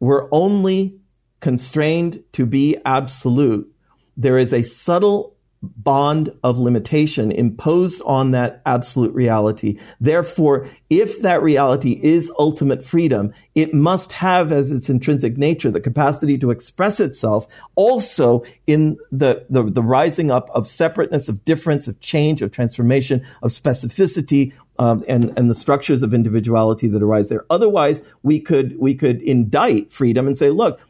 were only constrained to be absolute, there is a subtle bond of limitation imposed on that absolute reality. Therefore, if that reality is ultimate freedom, it must have as its intrinsic nature the capacity to express itself also in the, the, the rising up of separateness, of difference, of change, of transformation, of specificity, um, and and the structures of individuality that arise there. Otherwise, we could we could indict freedom and say, look,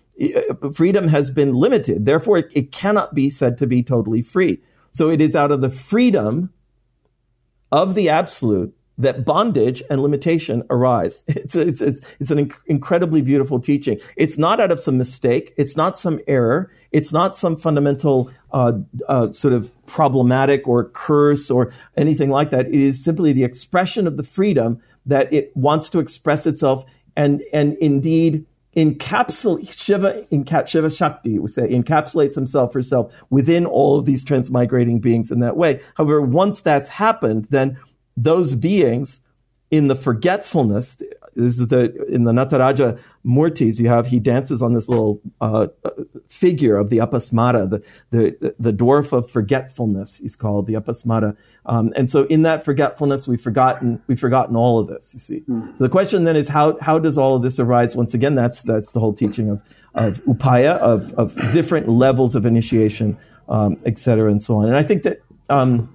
freedom has been limited. Therefore, it, it cannot be said to be totally free. So it is out of the freedom of the absolute that bondage and limitation arise. *laughs* It's, it's, it's, it's an inc- incredibly beautiful teaching. It's not out of some mistake. It's not some error. It's not some fundamental uh, uh, sort of problematic or curse or anything like that. It is simply the expression of the freedom that it wants to express itself and, and indeed encapsulate Shiva, encap, Shiva Shakti, we say, encapsulates himself herself within all of these transmigrating beings in that way. However, once that's happened, then those beings in the forgetfulness, this is the in the Nataraja Murtis. You have he dances on this little uh, figure of the Apasmara, the, the the dwarf of forgetfulness. He's called the Apasmara, um, and so in that forgetfulness, we've forgotten we've forgotten all of this. You see. Mm. So the question then is how how does all of this arise? Once again, that's that's the whole teaching of of upaya of of different levels of initiation, um, et cetera, and so on. And I think that. Um,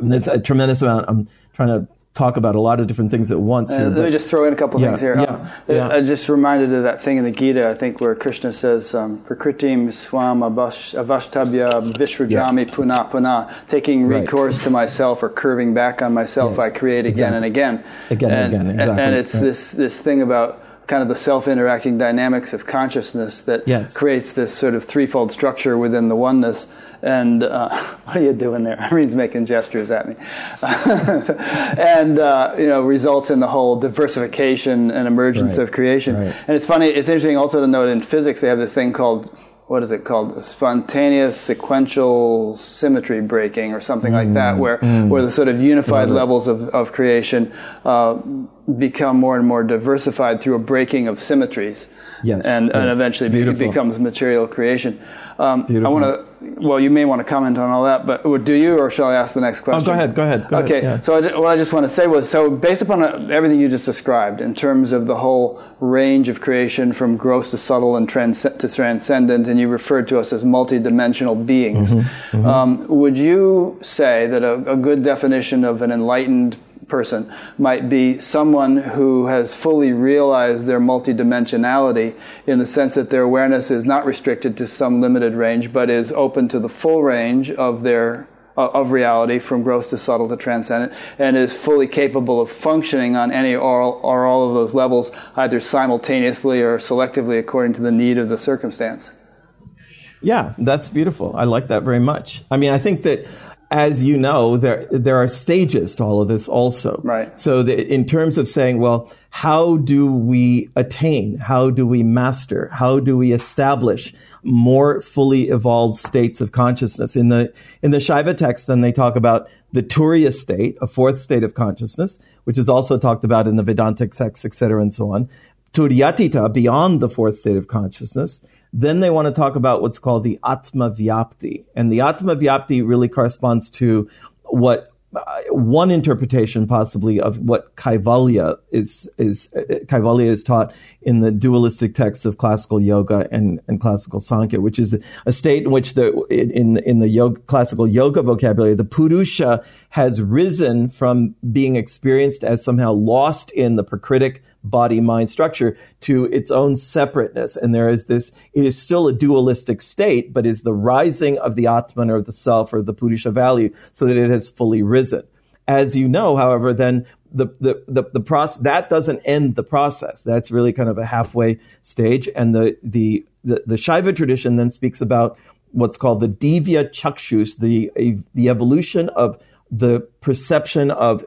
there's a tremendous amount. I'm trying to talk about a lot of different things at once. Here, uh, let me just throw in a couple yeah, things here. Yeah, um, yeah. I just reminded of that thing in the Gita, I think, where Krishna says, um, Prakritim swam avashtabhya vishrajami yeah. puna puna, taking recourse right. to myself or curving back on myself, yes. I create again exactly. and again. Again and, and again, exactly. And, it's right. this, this thing about kind of the self-interacting dynamics of consciousness that yes. creates this sort of threefold structure within the oneness and uh, *laughs* what are you doing there? *laughs* Irene's making gestures at me, *laughs* and uh, you know results in the whole diversification and emergence right. of creation. Right. And it's funny. It's interesting also to note in physics they have this thing called what is it called? Spontaneous sequential symmetry breaking or something mm, like that, mm, where mm. where the sort of unified levels of, of creation uh, become more and more diversified through a breaking of symmetries. Yes, and, yes. and eventually Beautiful. becomes material creation. Um, Beautiful. I want to well, you may want to comment on all that, but do you, or shall I ask the next question? Oh, go ahead. Go ahead. Go okay. Ahead, yeah. So I, what I just want to say was, so based upon uh, everything you just described in terms of the whole range of creation from gross to subtle and trans- to transcendent, and you referred to us as multidimensional beings, mm-hmm. Mm-hmm. Um, would you say that a, a good definition of an enlightened person might be someone who has fully realized their multidimensionality in the sense that their awareness is not restricted to some limited range, but is open to the full range of their of reality from gross to subtle to transcendent and is fully capable of functioning on any or all, or all of those levels either simultaneously or selectively according to the need of the circumstance. Yeah, that's beautiful. I like that very much. I mean, I think that as you know, there there are stages to all of this also. Right. So the, in terms of saying, well, how do we attain? How do we master? How do we establish more fully evolved states of consciousness? In the in the Shaiva text, then they talk about the Turiya state, a fourth state of consciousness, which is also talked about in the Vedantic texts, etc., and so on. Turiyatita, beyond the fourth state of consciousness, then they want to talk about what's called the Atma Vyapti. And the Atma Vyapti really corresponds to what uh, one interpretation possibly of what Kaivalya is, is, uh, Kaivalya is taught in the dualistic texts of classical yoga and, and classical Sankhya, which is a state in which the, in, in the yoga, classical yoga vocabulary, the Purusha has risen from being experienced as somehow lost in the Prakritic body mind structure to its own separateness. And there is this, it is still a dualistic state, but is the rising of the Atman or the self or the Purusha value so that it has fully risen. As you know, however, then the, the, the, the process, that doesn't end the process. That's really kind of a halfway stage. And the, the, the, the Shaiva tradition then speaks about what's called the Divya Chakshus, the, the evolution of the perception of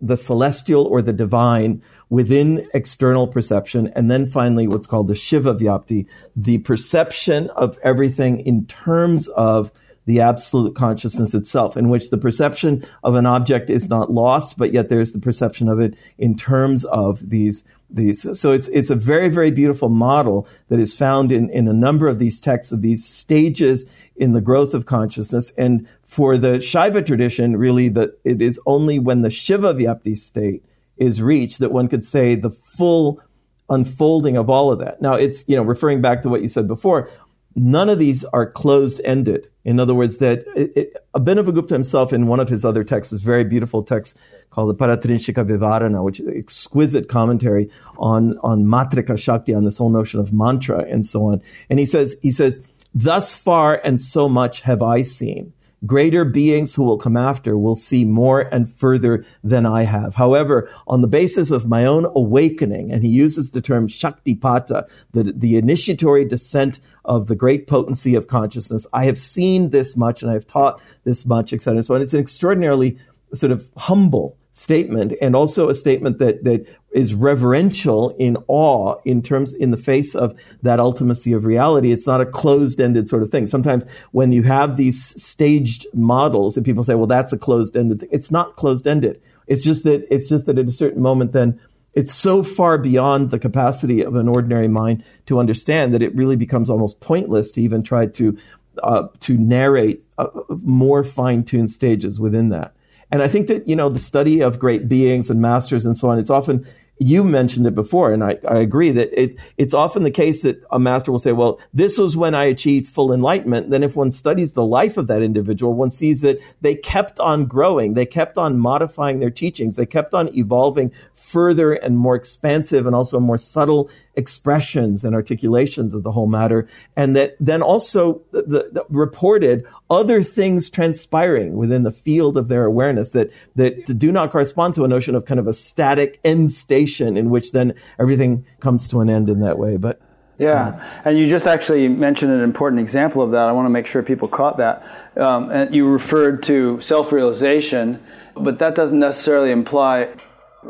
the celestial or the divine within external perception. And then finally, what's called the Shiva Vyapti, the perception of everything in terms of the absolute consciousness itself, in which the perception of an object is not lost, but yet there's the perception of it in terms of these these. So it's it's a very very beautiful model that is found in in a number of these texts of these stages in the growth of consciousness. And for the Shaiva tradition, really, it is only when the Shiva Vyapti state is reached that one could say the full unfolding of all of that. Now, it's you know referring back to what you said before. None of these are closed ended. In other words, that it, it, Abhinavagupta himself, in one of his other texts, this very beautiful text called the Paratrinshika Vivarana, which is exquisite commentary on, on Matrika Shakti, on this whole notion of mantra and so on. And he says, he says, thus far and so much have I seen. Greater beings who will come after will see more and further than I have. However, on the basis of my own awakening, and he uses the term Shaktipata, the, the initiatory descent of the great potency of consciousness, I have seen this much and I have taught this much, etc. So it's an extraordinarily sort of humble statement and also a statement that, that is reverential in awe in terms in the face of that ultimacy of reality. It's not a closed-ended sort of thing. Sometimes when you have these staged models and people say well that's a closed-ended thing it's not closed-ended. It's just that it's just that at a certain moment then it's so far beyond the capacity of an ordinary mind to understand that it really becomes almost pointless to even try to uh, to narrate uh, more fine-tuned stages within that. And I think that, you know, the study of great beings and masters and so on, it's often, you mentioned it before, and I, I agree that it, it's often the case that a master will say, well, this was when I achieved full enlightenment. Then if one studies the life of that individual, one sees that they kept on growing. They kept on modifying their teachings. They kept on evolving further and more expansive and also more subtle expressions and articulations of the whole matter. And that then also the, the, reported other things transpiring within the field of their awareness that, that do not correspond to a notion of kind of a static end station in which then everything comes to an end in that way. But yeah, and you just actually mentioned an important example of that. I want to make sure people caught that. Um, and you referred to self realization, but that doesn't necessarily imply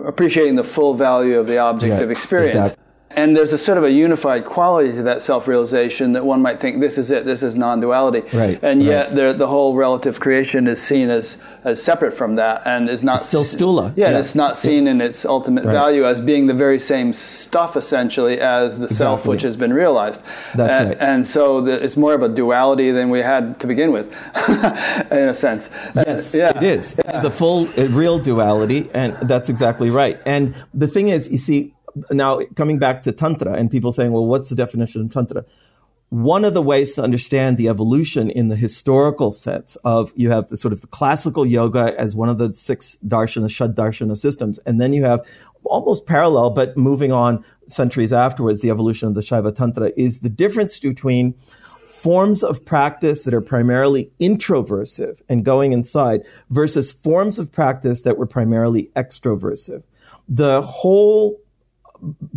appreciating the full value of the object of experience. Exactly. And there's a sort of a unified quality to that self-realization that one might think this is it, this is non-duality. Right. And yet right. The, whole relative creation is seen as, as separate from that and is not it's still sthula. Yeah, yeah. it's not seen yeah. in its ultimate right. value as being the very same stuff essentially as the exactly. self which has been realized. That's and, right. And so the, it's more of a duality than we had to begin with, *laughs* in a sense. Yes, uh, yeah. it is. Yeah. It is a full, a real duality, and that's exactly right. And the thing is, you see, now coming back to tantra and people saying, well, what's the definition of tantra? One of the ways to understand the evolution in the historical sense of you have the sort of the classical yoga as one of the six darshana, shad darshana systems, and then you have almost parallel, but moving on centuries afterwards, the evolution of the Shaiva Tantra is the difference between forms of practice that are primarily introversive and going inside versus forms of practice that were primarily extroversive. The whole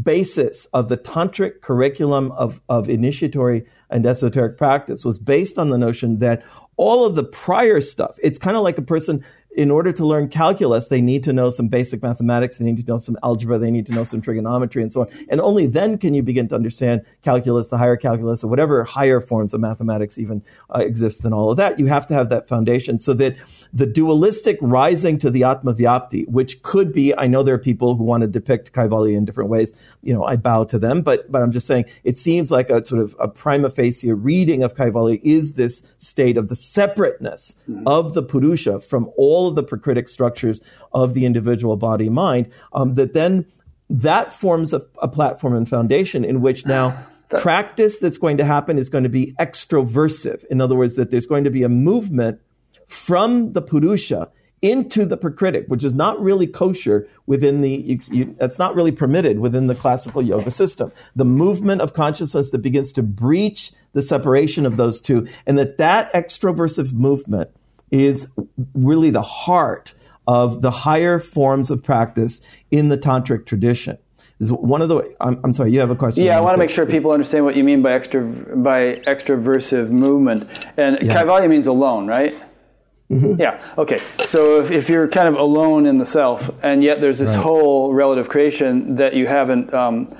basis of the tantric curriculum of, of initiatory and esoteric practice was based on the notion that all of the prior stuff, it's kind of like a person in order to learn calculus, they need to know some basic mathematics, they need to know some algebra, they need to know some trigonometry and so on. And only then can you begin to understand calculus, the higher calculus, or whatever higher forms of mathematics even uh, exist and all of that. You have to have that foundation so that the dualistic rising to the Atma Vyapti, which could be, I know there are people who want to depict Kaivalya in different ways. You know, I bow to them, but, but I'm just saying it seems like a sort of a prima facie reading of Kaivalya is this state of the separateness mm-hmm. of the Purusha from all the prakritic structures of the individual body mind, um, that then that forms a, a platform and foundation in which now *sighs* practice that's going to happen is going to be extroversive. In other words, that there's going to be a movement from the Purusha into the Prakritic, which is not really kosher within the, you, you, it's not really permitted within the classical yoga system. The movement of consciousness that begins to breach the separation of those two, and that that extroversive movement is really the heart of the higher forms of practice in the tantric tradition is one of the. I'm, I'm sorry, you have a question. Yeah, I want to make sure people understand what you mean by extra by extroversive movement. And yeah. kaivalya means alone, right? Mm-hmm. Yeah. Okay. So if, if you're kind of alone in the self, and yet there's this right. whole relative creation that you haven't um,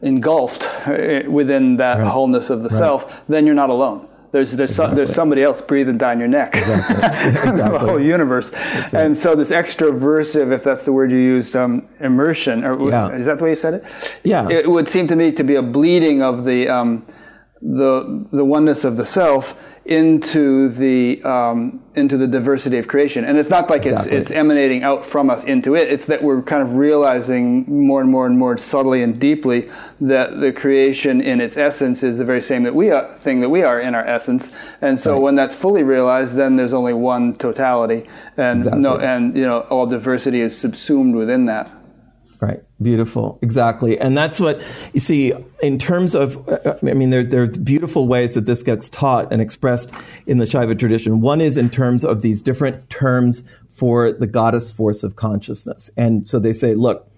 engulfed uh, within that right. wholeness of the right. self, then you're not alone. There's there's exactly. there's somebody else breathing down your neck. Exactly. *laughs* exactly. the whole universe. Right. And so this extroversive, if that's the word you used, um, immersion, or yeah. is that the way you said it? Yeah. It would seem to me to be a bleeding of the um, the the oneness of the self into the um, into the diversity of creation. And it's not like exactly. it's it's emanating out from us into it. It's that we're kind of realizing more and more and more subtly and deeply that the creation in its essence is the very same that we are, thing that we are in our essence. And so right. when that's fully realized, then there's only one totality, and exactly. no, and you know all diversity is subsumed within that. Right. Beautiful. Exactly. And that's what you see in terms of, uh, I mean, there, there are beautiful ways that this gets taught and expressed in the Shaiva tradition. One is in terms of these different terms for the goddess force of consciousness. And so they say, look,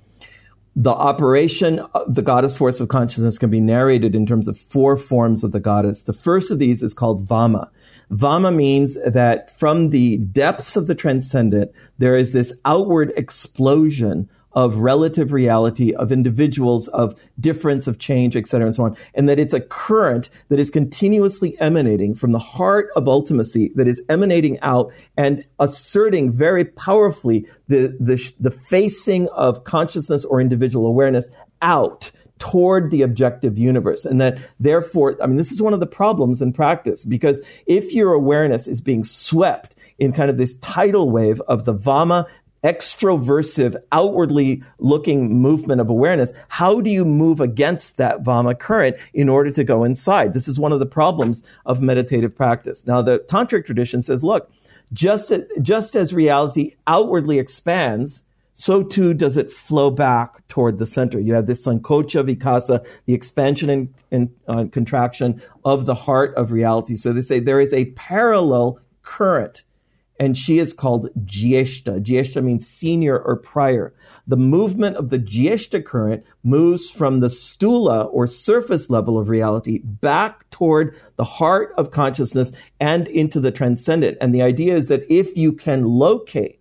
the operation of the goddess force of consciousness can be narrated in terms of four forms of the goddess. The first of these is called Vama. Vama means that from the depths of the transcendent, there is this outward explosion of relative reality, of individuals, of difference, of change, et cetera, and so on. And that it's a current that is continuously emanating from the heart of ultimacy that is emanating out and asserting very powerfully the, the, the facing of consciousness or individual awareness out toward the objective universe. And that therefore, I mean, this is one of the problems in practice because if your awareness is being swept in kind of this tidal wave of the Vama extroversive, outwardly looking movement of awareness, how do you move against that Vama current in order to go inside? This is one of the problems of meditative practice. Now, the Tantric tradition says, look, just, just as reality outwardly expands, so too does it flow back toward the center. You have this sankocha vikasa, the expansion and, and uh, contraction of the heart of reality. So they say there is a parallel current and she is called Jyeshta. Jyeshta means senior or prior. The movement of the Jyeshta current moves from the sthula or surface level of reality back toward the heart of consciousness and into the transcendent. And the idea is that if you can locate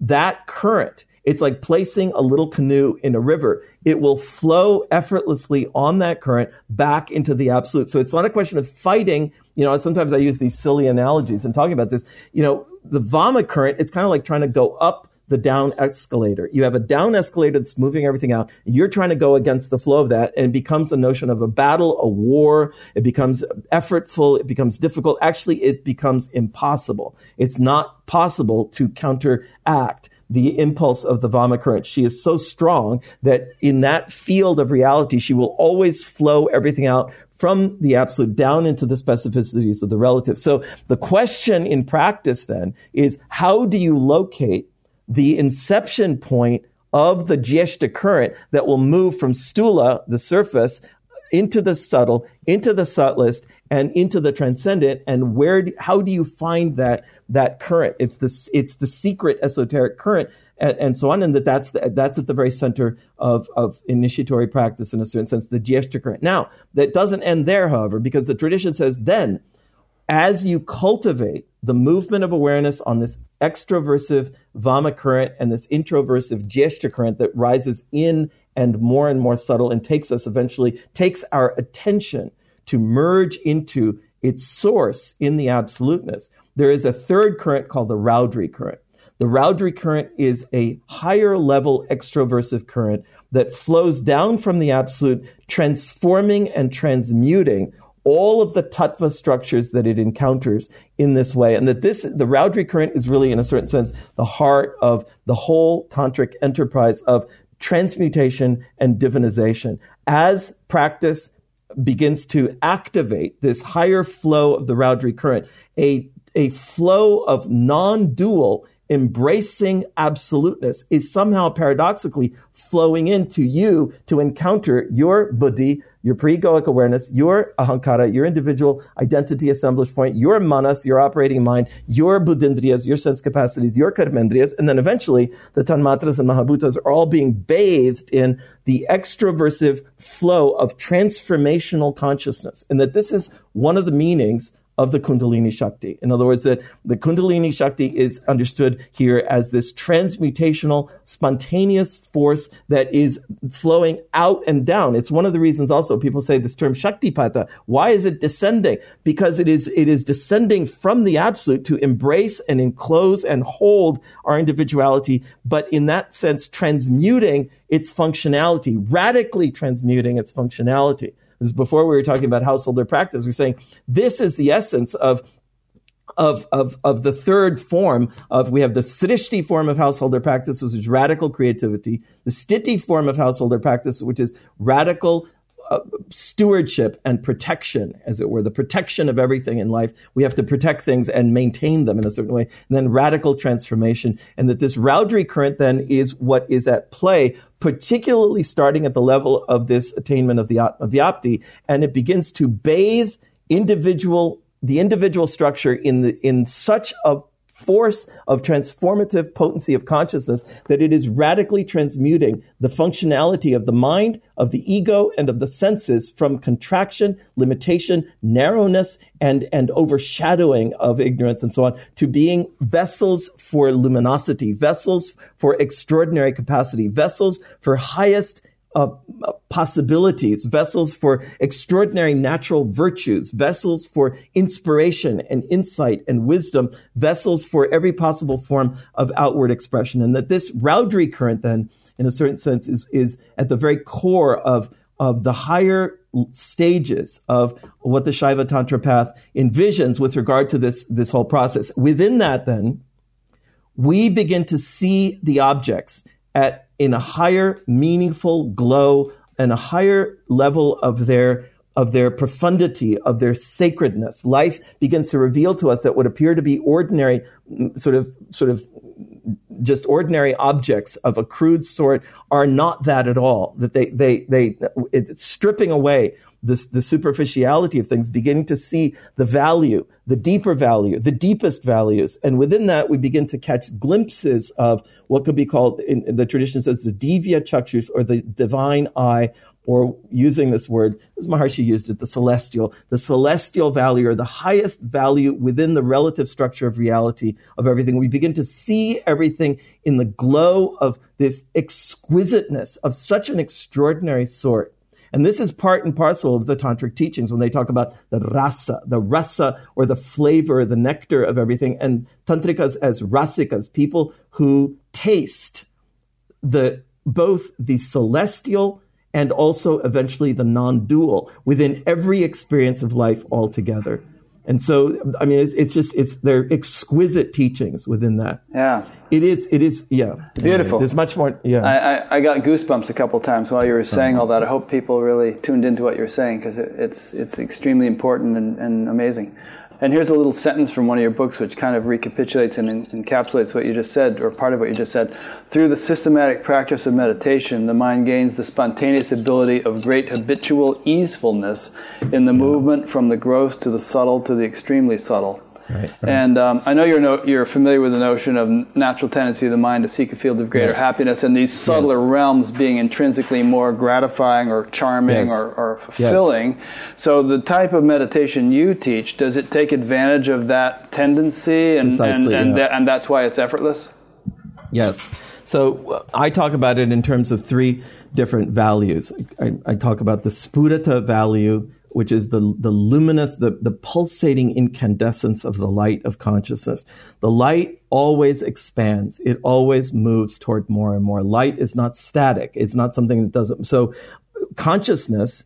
that current, it's like placing a little canoe in a river. It will flow effortlessly on that current back into the absolute. So it's not a question of fighting you know, sometimes I use these silly analogies and talking about this. You know, the Vama current, it's kind of like trying to go up the down escalator. You have a down escalator that's moving everything out. You're trying to go against the flow of that and it becomes a notion of a battle, a war. It becomes effortful. It becomes difficult. Actually, it becomes impossible. It's not possible to counteract the impulse of the Vama current. She is so strong that in that field of reality, she will always flow everything out from the absolute down into the specificities of the relative. So the question in practice then is how do you locate the inception point of the Jyeshta current that will move from sthula, the surface, into the subtle, into the subtlest, and into the transcendent. And where, do, how do you find that, that current? It's the, it's the secret esoteric current and, and so on, and that that's the, that's at the very center of of initiatory practice in a certain sense, the Jyeshta current. Now, that doesn't end there, however, because the tradition says then, as you cultivate the movement of awareness on this extroversive Vama current and this introversive Jyeshta current that rises in and more and more subtle and takes us eventually, takes our attention to merge into its source in the absoluteness. There is a third current called the Raudri current. The Raudri current is a higher level extroversive current that flows down from the absolute, transforming and transmuting all of the tattva structures that it encounters in this way. And that this, the Raudri current is really, in a certain sense, the heart of the whole tantric enterprise of transmutation and divinization. As practice begins to activate this higher flow of the Raudri current, a, a flow of non-dual embracing absoluteness is somehow paradoxically flowing into you to encounter your buddhi, your pre-egoic awareness, your ahankara, your individual identity assemblage point, your manas, your operating mind, your buddhindriyas, your sense capacities, your karmendriyas, and then eventually the tanmatras and mahabhutas are all being bathed in the extroversive flow of transformational consciousness. And that this is one of the meanings of the Kundalini Shakti. In other words, that the Kundalini Shakti is understood here as this transmutational, spontaneous force that is flowing out and down. It's one of the reasons also people say this term Shaktipata. Why is it descending? Because it is, it is descending from the absolute to embrace and enclose and hold our individuality, but in that sense, transmuting its functionality, radically transmuting its functionality before we were talking about householder practice. We are saying this is the essence of of, of, of the third form of, we have the srishti form of householder practice, which is radical creativity, the sthiti form of householder practice, which is radical uh, stewardship and protection, as it were, the protection of everything in life. We have to protect things and maintain them in a certain way. And then radical transformation. And that this Raudri current then is what is at play, particularly starting at the level of this attainment of the of Vyapti. And it begins to bathe individual, the individual structure in the, in such a force of transformative potency of consciousness that it is radically transmuting the functionality of the mind, of the ego, and of the senses from contraction, limitation, narrowness, and, and overshadowing of ignorance and so on to being vessels for luminosity, vessels for extraordinary capacity, vessels for highest uh, possibilities, vessels for extraordinary natural virtues, vessels for inspiration and insight and wisdom, vessels for every possible form of outward expression. And that this Raudri current then, in a certain sense, is, is at the very core of, of the higher stages of what the Shaiva Tantra path envisions with regard to this, this whole process. Within that, then, we begin to see the objects at in a higher meaningful glow and a higher level of their of their profundity, of their sacredness. Life begins to reveal to us that what appear to be ordinary, sort of, sort of, just ordinary objects of a crude sort are not that at all. That they, they, they, it's stripping away the, the superficiality of things, beginning to see the value, the deeper value, the deepest values. And within that, we begin to catch glimpses of what could be called, in, in the tradition says, the divya chakshus, or the divine eye, or using this word, as Maharshi used it, the celestial, the celestial value or the highest value within the relative structure of reality of everything. We begin to see everything in the glow of this exquisiteness of such an extraordinary sort and this is part and parcel of the tantric teachings when they talk about the rasa, the rasa or the flavor, the nectar of everything. And tantrikas as rasikas, people who taste the, both the celestial and also eventually the non-dual within every experience of life altogether. And so, I mean, it's, it's just, it's, they're exquisite teachings within that. Yeah. It is, it is, yeah. Beautiful. There's much more, yeah. I, I, I, got goosebumps a couple times while you were saying all that. I hope people really tuned into what you're saying because it, it's, it's extremely important and, and amazing. And here's a little sentence from one of your books which kind of recapitulates and encapsulates what you just said, or part of what you just said. Through the systematic practice of meditation, the mind gains the spontaneous ability of great habitual easefulness in the movement from the gross to the subtle to the extremely subtle. Right, And um, I know you're no, you're familiar with the notion of natural tendency of the mind to seek a field of greater yes. happiness, and these subtler yes. realms being intrinsically more gratifying or charming yes. or, or, fulfilling. So the type of meditation you teach does it take advantage of that tendency, and and and, yeah. and that's why it's effortless. Yes. So uh, I talk about it in terms of three different values. I, I talk about the spurata value which is the, the luminous, the, the pulsating incandescence of the light of consciousness. The light always expands. It always moves toward more and more. Light is not static. It's not something that doesn't. So consciousness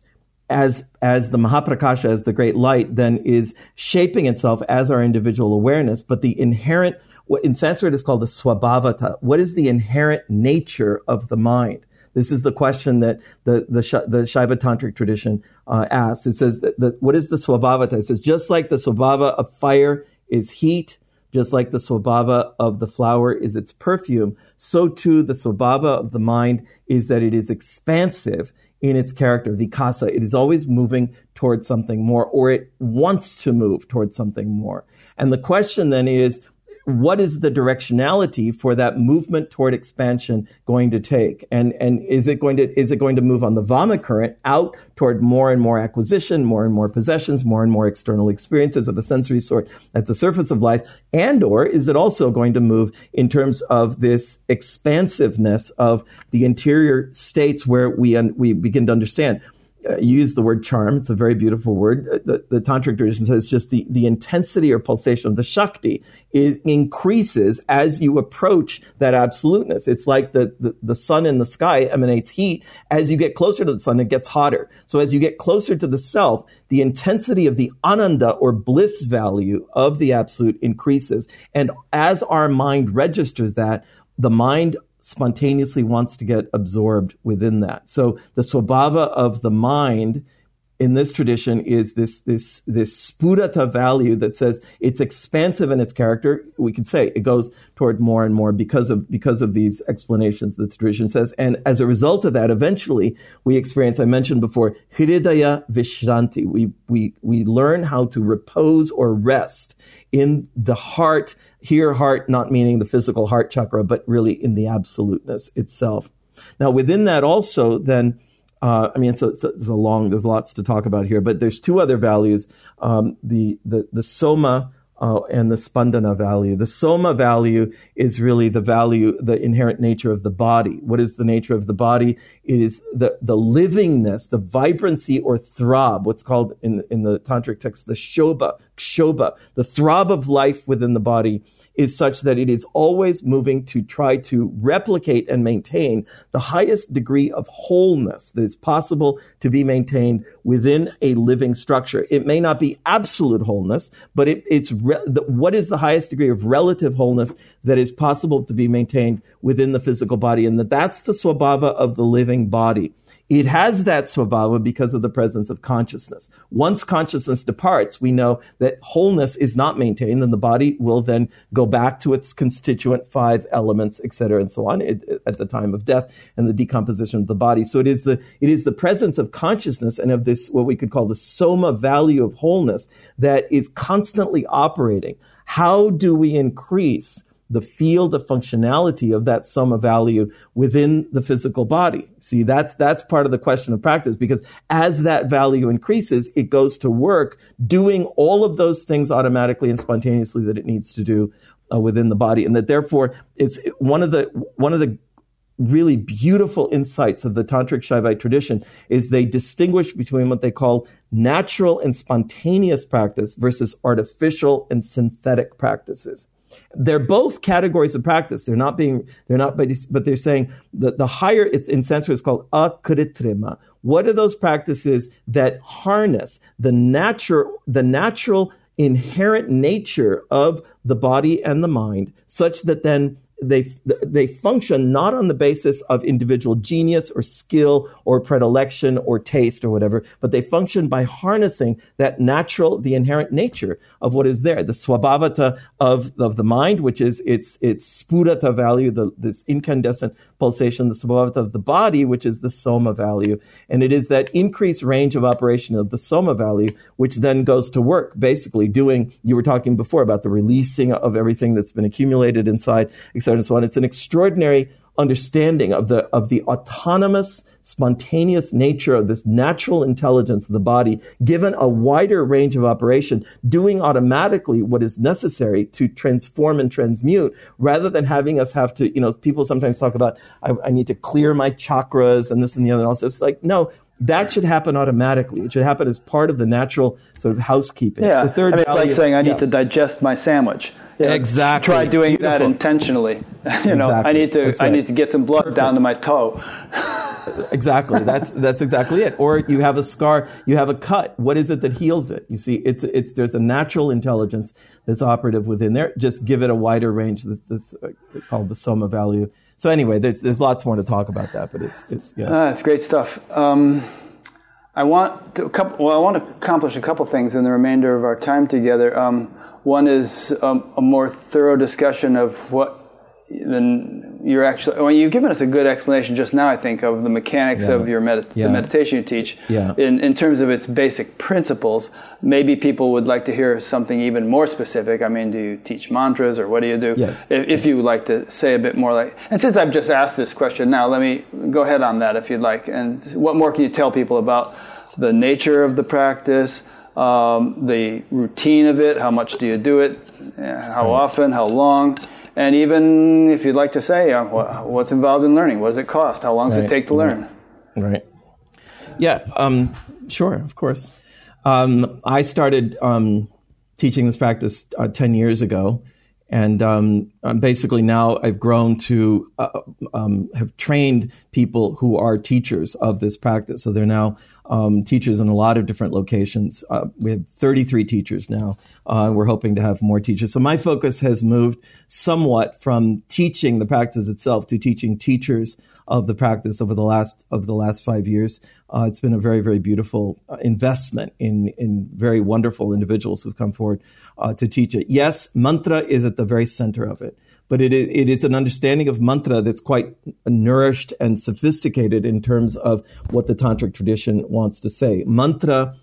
as, as the Mahaprakasha, as the great light, then is shaping itself as our individual awareness, but the inherent, what in Sanskrit is called the swabhavata. What is the inherent nature of the mind? This is the question that the the, the Shaiva tantric tradition uh, asks. It says that, what is the swabhavata? It says just like the swabhava of fire is heat, just like the swabhava of the flower is its perfume, so too the swabhava of the mind is that it is expansive in its character, vikasa. It is always moving towards something more, or it wants to move towards something more. And the question then is, what is the directionality for that movement toward expansion going to take? And, and is it going to, is it going to move on the Vama current out toward more and more acquisition, more and more possessions, more and more external experiences of a sensory sort at the surface of life? And or is it also going to move in terms of this expansiveness of the interior states where we, un- we begin to understand uh, use the word charm. It's a very beautiful word. Uh, the, the tantric tradition says just the, the intensity or pulsation of the Shakti is, increases as you approach that absoluteness. It's like the, the, the sun in the sky emanates heat. As you get closer to the sun, it gets hotter. So as you get closer to the self, the intensity of the ananda or bliss value of the absolute increases. And as our mind registers that, the mind spontaneously wants to get absorbed within that. So the swabhava of the mind in this tradition is this this this spurata value that says it's expansive in its character. We could say it goes toward more and more because of because of these explanations that the tradition says. And as a result of that, eventually we experience, I mentioned before, hridaya vishranti. We we we learn how to repose or rest in the heart here, heart not meaning the physical heart chakra, but really in the absoluteness itself. Now, within that also, then, uh, I mean, it's a, it's, a, it's a, long, there's lots to talk about here, but there's two other values. Um, the, the, the soma, uh, and the spandana value. The soma value is really the value, the inherent nature of the body. What is the nature of the body? It is the, the livingness, the vibrancy or throb, what's called in, in the tantric text, the shobha, kshobha, the throb of life within the body is such that it is always moving to try to replicate and maintain the highest degree of wholeness that is possible to be maintained within a living structure. It may not be absolute wholeness, but it, it's re- the, what is the highest degree of relative wholeness that is possible to be maintained within the physical body, and that that's the swabhava of the living body. It has that svabhava because of the presence of consciousness. Once consciousness departs, we know that wholeness is not maintained, and the body will then go back to its constituent five elements, etc., and so on, it, at the time of death and the decomposition of the body. So it is the it is the presence of consciousness and of this what we could call the soma value of wholeness that is constantly operating. How do we increase? The field of functionality of that soma value within the physical body. See, that's, that's part of the question of practice because as that value increases, it goes to work doing all of those things automatically and spontaneously that it needs to do uh, within the body. And that therefore it's one of the, one of the really beautiful insights of the tantric Shaivite tradition is they distinguish between what they call natural and spontaneous practice versus artificial and synthetic practices they're both categories of practice. They're not being, they're not, but but they're saying that the higher, it's in Sanskrit, it's called akritrima. What are those practices that harness the natural, the natural inherent nature of the body and the mind such that then they they function not on the basis of individual genius or skill or predilection or taste or whatever, but they function by harnessing that natural, the inherent nature of what is there, the swabhavata of, of the mind, which is its its spurata value, the, this incandescent pulsation, the swabhavata of the body, which is the soma value, and it is that increased range of operation of the soma value, which then goes to work, basically doing. You were talking before about the releasing of everything that's been accumulated inside, etc and so on. It's an extraordinary understanding of the of the autonomous spontaneous nature of this natural intelligence of the body given a wider range of operation doing automatically what is necessary to transform and transmute rather than having us have to you know people sometimes talk about i, I need to clear my chakras and this and the other and also it's like no that should happen automatically. It should happen as part of the natural sort of housekeeping. Yeah, the third I mean, it's like saying I need to digest my sandwich. You know, exactly. Try doing Beautiful. that intentionally. *laughs* you know, exactly. I need to I need to get some blood Perfect. down to my toe. *laughs* exactly. That's that's exactly it. Or you have a scar, you have a cut. What is it that heals it? You see, it's it's there's a natural intelligence that's operative within there. Just give it a wider range. This, this uh, called the soma value. So anyway, there's there's lots more to talk about that, but it's it's yeah. Ah, it's great stuff. Um, I want to couple, well, I want to accomplish a couple things in the remainder of our time together. Um, one is um, a more thorough discussion of what the you're actually well, you've given us a good explanation just now i think of the mechanics Yeah. of your med- Yeah. the meditation you teach Yeah. in, in terms of its basic principles maybe people would like to hear something even more specific i mean do you teach mantras or what do you do Yes. if, if you would like to say a bit more like and since i've just asked this question now let me go ahead on that if you'd like and what more can you tell people about the nature of the practice um, the routine of it how much do you do it uh, how often how long and even if you'd like to say uh, what's involved in learning what does it cost how long does it take to learn Right. Yeah. Um, sure. Of course. Um, I started um, teaching this practice uh, ten years ago, and um, um, basically now I've grown to uh, um, have trained people who are teachers of this practice. So they're now um, teachers in a lot of different locations. Uh, we have 33 teachers now. Uh, we're hoping to have more teachers. So my focus has moved somewhat from teaching the practice itself to teaching teachers of the practice over the last of the last five years. Uh, it's been a very very beautiful uh, investment in in very wonderful individuals who've come forward uh, to teach it. Yes, mantra is at the very center of it, but it is, it is an understanding of mantra that's quite nourished and sophisticated in terms of what the tantric tradition wants to say. Mantra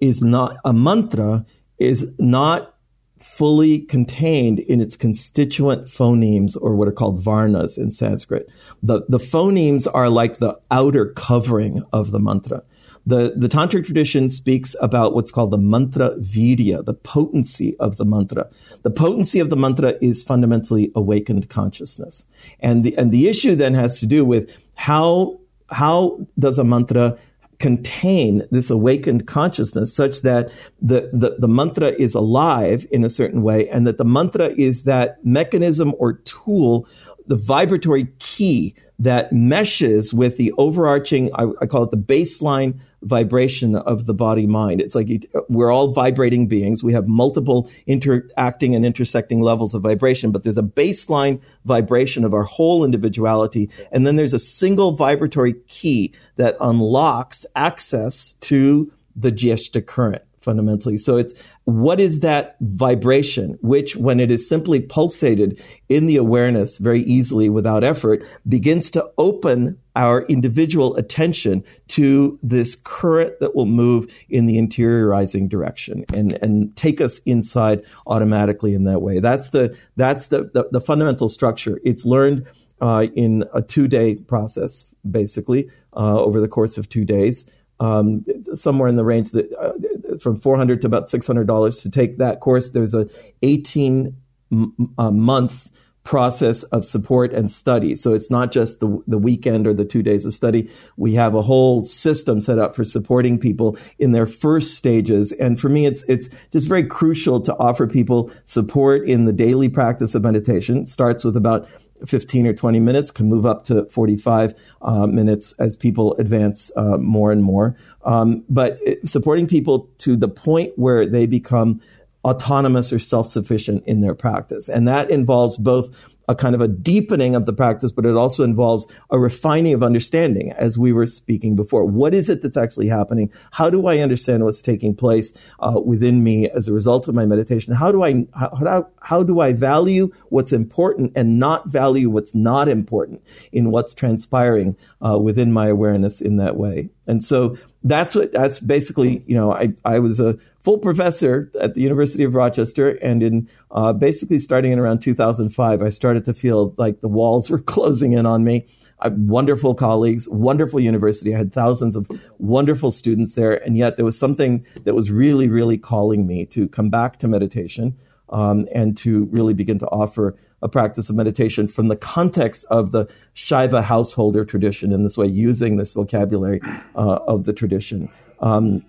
is not a mantra is not fully contained in its constituent phonemes or what are called varnas in Sanskrit. The, the phonemes are like the outer covering of the mantra. The, the tantric tradition speaks about what's called the mantra vidya, the potency of the mantra. The potency of the mantra is fundamentally awakened consciousness. And the, and the issue then has to do with how, how does a mantra contain this awakened consciousness such that the, the, the mantra is alive in a certain way and that the mantra is that mechanism or tool, the vibratory key that meshes with the overarching, I, I call it the baseline vibration of the body mind. It's like we're all vibrating beings. We have multiple interacting and intersecting levels of vibration, but there's a baseline vibration of our whole individuality. And then there's a single vibratory key that unlocks access to the Jyeshta current fundamentally. So it's what is that vibration, which when it is simply pulsated in the awareness very easily without effort, begins to open our individual attention to this current that will move in the interiorizing direction and, and take us inside automatically in that way. That's the, that's the, the, the fundamental structure. It's learned uh, in a two day process, basically, uh, over the course of two days um, somewhere in the range that uh, from 400 to about $600 to take that course. There's a 18 m- uh, month process of support and study. So it's not just the, the weekend or the two days of study. We have a whole system set up for supporting people in their first stages. And for me, it's, it's just very crucial to offer people support in the daily practice of meditation. It starts with about 15 or 20 minutes, can move up to 45 uh, minutes as people advance uh, more and more. Um, but it, supporting people to the point where they become autonomous or self-sufficient in their practice. And that involves both a kind of a deepening of the practice, but it also involves a refining of understanding, as we were speaking before. What is it that's actually happening? How do I understand what's taking place uh, within me as a result of my meditation? How do I how, how, do I value what's important and not value what's not important in what's transpiring uh, within my awareness in that way? And so that's what that's basically you know I I was a full professor at the University of Rochester, and in uh, basically starting in around 2005, I started to feel like the walls *laughs* were closing in on me. I wonderful colleagues, wonderful university. I had thousands of wonderful students there, and yet there was something that was really, really calling me to come back to meditation um, and to really begin to offer a practice of meditation from the context of the Shaiva householder tradition in this way, using this vocabulary uh, of the tradition. Um,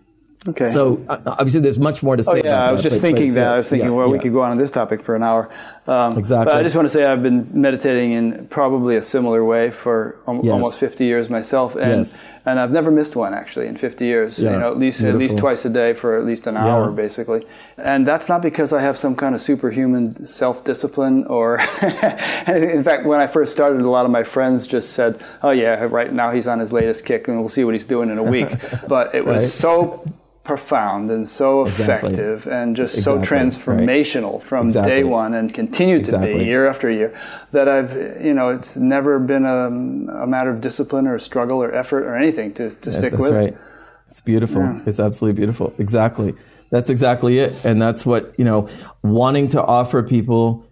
Okay. so uh, obviously, there's much more to say. Oh yeah, I was that, just but- but thinking it's- that. I was thinking, yeah, well, we could go on on this topic for an hour. Um, Exactly. But I just want to say I've been meditating in probably a similar way for al- Yes. almost 50 years myself, and Yes. And I've never missed one actually in 50 years. Yeah, You know, at least at least twice a day for at least an hour, basically. And that's not because I have some kind of superhuman self-discipline, or *laughs* in fact, when I first started, a lot of my friends just said, "Oh yeah, right now he's on his latest kick, and we'll see what he's doing in a week." *laughs* but it was Right. so profound and so Exactly. effective and just Exactly, so right. transformational from Exactly. day one and continue to Exactly. be year after year that I've, you know, it's never been a, a matter of discipline or struggle or effort or anything to, to Yes, stick that's with That's right. It's beautiful. It's absolutely beautiful. Exactly. That's exactly it. And that's what, you know, wanting to offer people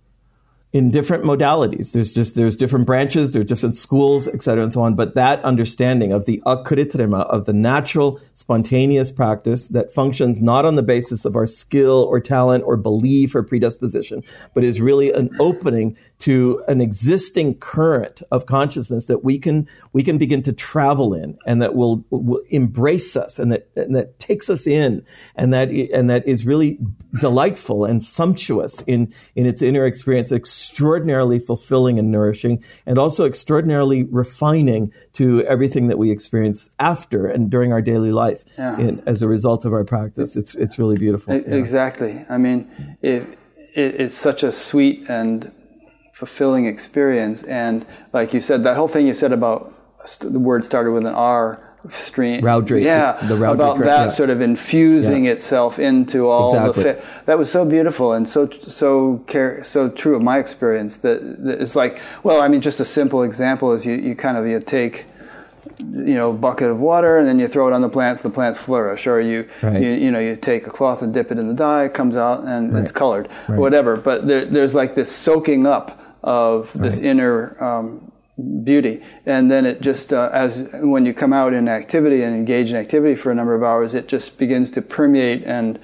in different modalities. There's just, there's different branches, there's different schools, et cetera, and so on. But that understanding of the akritrima, of the natural, spontaneous practice that functions not on the basis of our skill or talent or belief or predisposition, but is really an opening to an existing current of consciousness that we can we can begin to travel in and that will, will embrace us and that and that takes us in and that and that is really delightful and sumptuous in in its inner experience extraordinarily fulfilling and nourishing and also extraordinarily refining to everything that we experience after and during our daily life Yeah. in, as a result of our practice it's it's really beautiful E- Yeah. Exactly. I mean, it, it, it's such a sweet and fulfilling experience. And like you said, that whole thing you said about st- the word started with an R stream. Rowdrake, Yeah. the- the Rowdrake, about right, that yeah. sort of infusing itself into all Exactly. the. Fi- that was so beautiful and so so care, so true of my experience. That, that it's like, well, I mean, just a simple example is you, you kind of you take you know, bucket of water, and then you throw it on the plants. The plants flourish, or you, Right. you, you know, you take a cloth and dip it in the dye. It comes out and it's colored, Right. whatever. But there, there's like this soaking up of this Right. inner um, beauty, and then it just uh, as when you come out in activity and engage in activity for a number of hours, it just begins to permeate and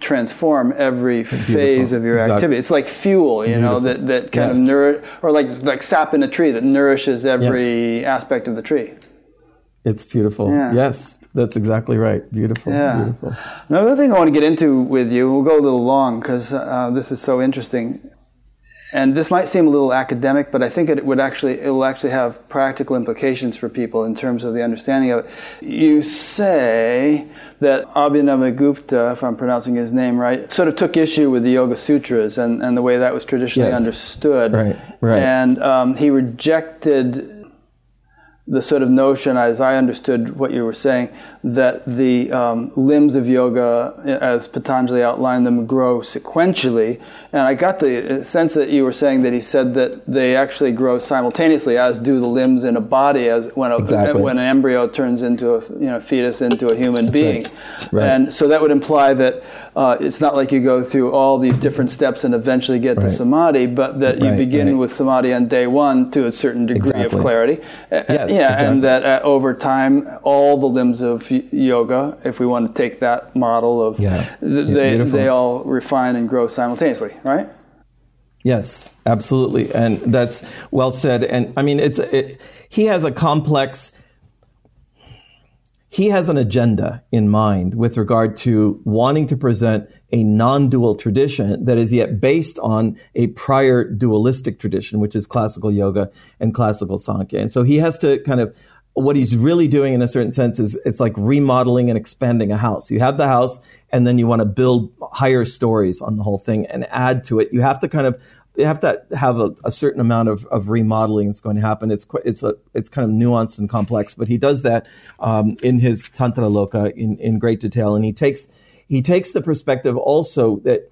transform every phase of your Exactly. activity. It's like fuel, you know, that, that kind Yes. of nourish, or like like sap in a tree that nourishes every aspect of the tree. it's beautiful Yeah. yes that's exactly right beautiful Yeah. beautiful Another thing I want to get into with you, we'll go a little long because uh, this is so interesting. And this might seem a little academic, but I think it would actually it will actually have practical implications for people in terms of the understanding of it. You say that Abhinavagupta, if I'm pronouncing his name right, sort of took issue with the Yoga Sutras and, and the way that was traditionally Yes. understood. Right, right. And um, he rejected the sort of notion, as I understood what you were saying, that the um, limbs of yoga, as Patanjali outlined them, grow sequentially. And I got the sense that you were saying that he said that they actually grow simultaneously, as do the limbs in a body, as when a, Exactly. when an embryo turns into a you know fetus into a human being. right. Right. And so that would imply that. Uh, it's not like you go through all these different steps and eventually get to samadhi, but that you Right, begin right. with samadhi on day one to a certain degree Exactly. of clarity. Uh, Yes, yeah, exactly. and that uh, over time, all the limbs of y- yoga, if we want to take that model of, Yeah. th- Yeah, they beautiful. they all refine and grow simultaneously, right? Yes, absolutely, and that's well said. And I mean, it's it, he has a complex. He has an agenda in mind with regard to wanting to present a non-dual tradition that is yet based on a prior dualistic tradition, which is classical yoga and classical Sankhya. And so he has to kind of what he's really doing in a certain sense is it's like remodeling and expanding a house. You have the house and then you want to build higher stories on the whole thing and add to it. You have to kind of you have to have a, a certain amount of, of remodeling that's going to happen. It's it's a it's kind of nuanced and complex, but he does that um, in his Tantra Loka in, in great detail, and he takes he takes the perspective also that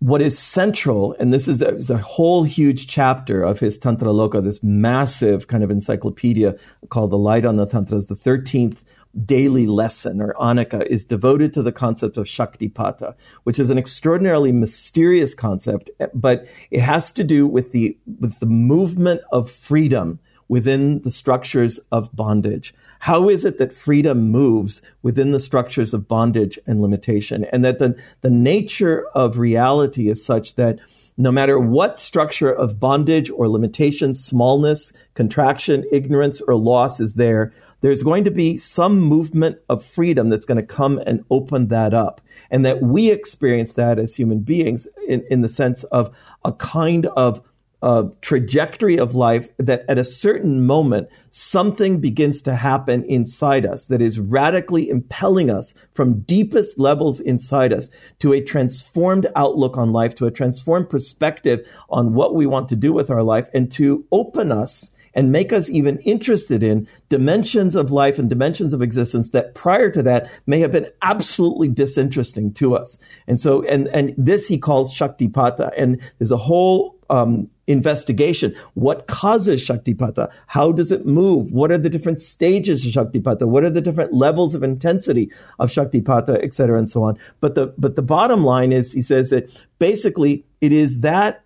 what is central, and this is a, is a whole huge chapter of his Tantra Loka, this massive kind of encyclopedia called The Light on the Tantras, the 13th daily lesson or Ahnika is devoted to the concept of Shaktipata, which is an extraordinarily mysterious concept, but it has to do with the, with the movement of freedom within the structures of bondage. How is it that freedom moves within the structures of bondage and limitation? And that the, the nature of reality is such that no matter what structure of bondage or limitation, smallness, contraction, ignorance, or loss is there, there's going to be some movement of freedom that's going to come and open that up. And that we experience that as human beings in, in the sense of a kind of uh, trajectory of life that at a certain moment, something begins to happen inside us that is radically impelling us from deepest levels inside us to a transformed outlook on life, to a transformed perspective on what we want to do with our life, and to open us and make us even interested in dimensions of life and dimensions of existence that prior to that may have been absolutely disinteresting to us. And so, and, and this he calls Shaktipata. And there's a whole um, investigation. What causes Shaktipata? How does it move? What are the different stages of Shaktipata? What are the different levels of intensity of Shaktipata, et cetera, and so on? But the, but the bottom line is, he says that basically it is that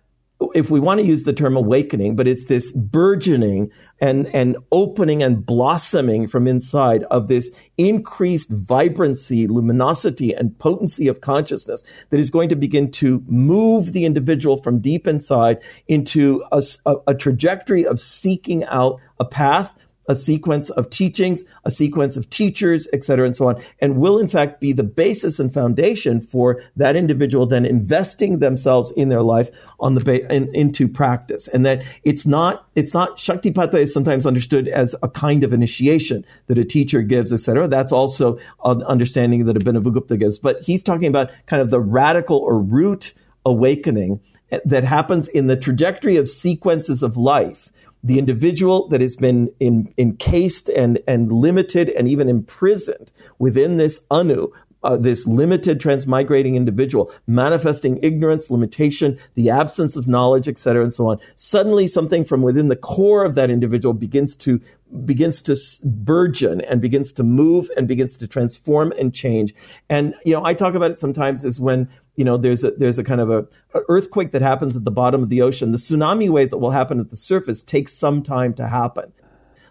if we want to use the term awakening, but it's this burgeoning and, and opening and blossoming from inside of this increased vibrancy, luminosity, and potency of consciousness that is going to begin to move the individual from deep inside into a, a, a trajectory of seeking out a path a sequence of teachings, a sequence of teachers, et cetera, and so on, and will in fact be the basis and foundation for that individual then investing themselves in their life on the ba- in, into practice. And that it's not, it's not, Shaktipata is sometimes understood as a kind of initiation that a teacher gives, et cetera. That's also an understanding that Abhinavagupta gives. But he's talking about kind of the radical or root awakening that happens in the trajectory of sequences of life the individual that has been in, encased and, and limited and even imprisoned within this anu, uh, this limited transmigrating individual, manifesting ignorance, limitation, the absence of knowledge, etc., and so on. Suddenly, something from within the core of that individual begins to begins to burgeon and begins to move and begins to transform and change. And you know, I talk about it sometimes as when you know, there's a, there's a kind of a, a, earthquake that happens at the bottom of the ocean. The tsunami wave that will happen at the surface takes some time to happen.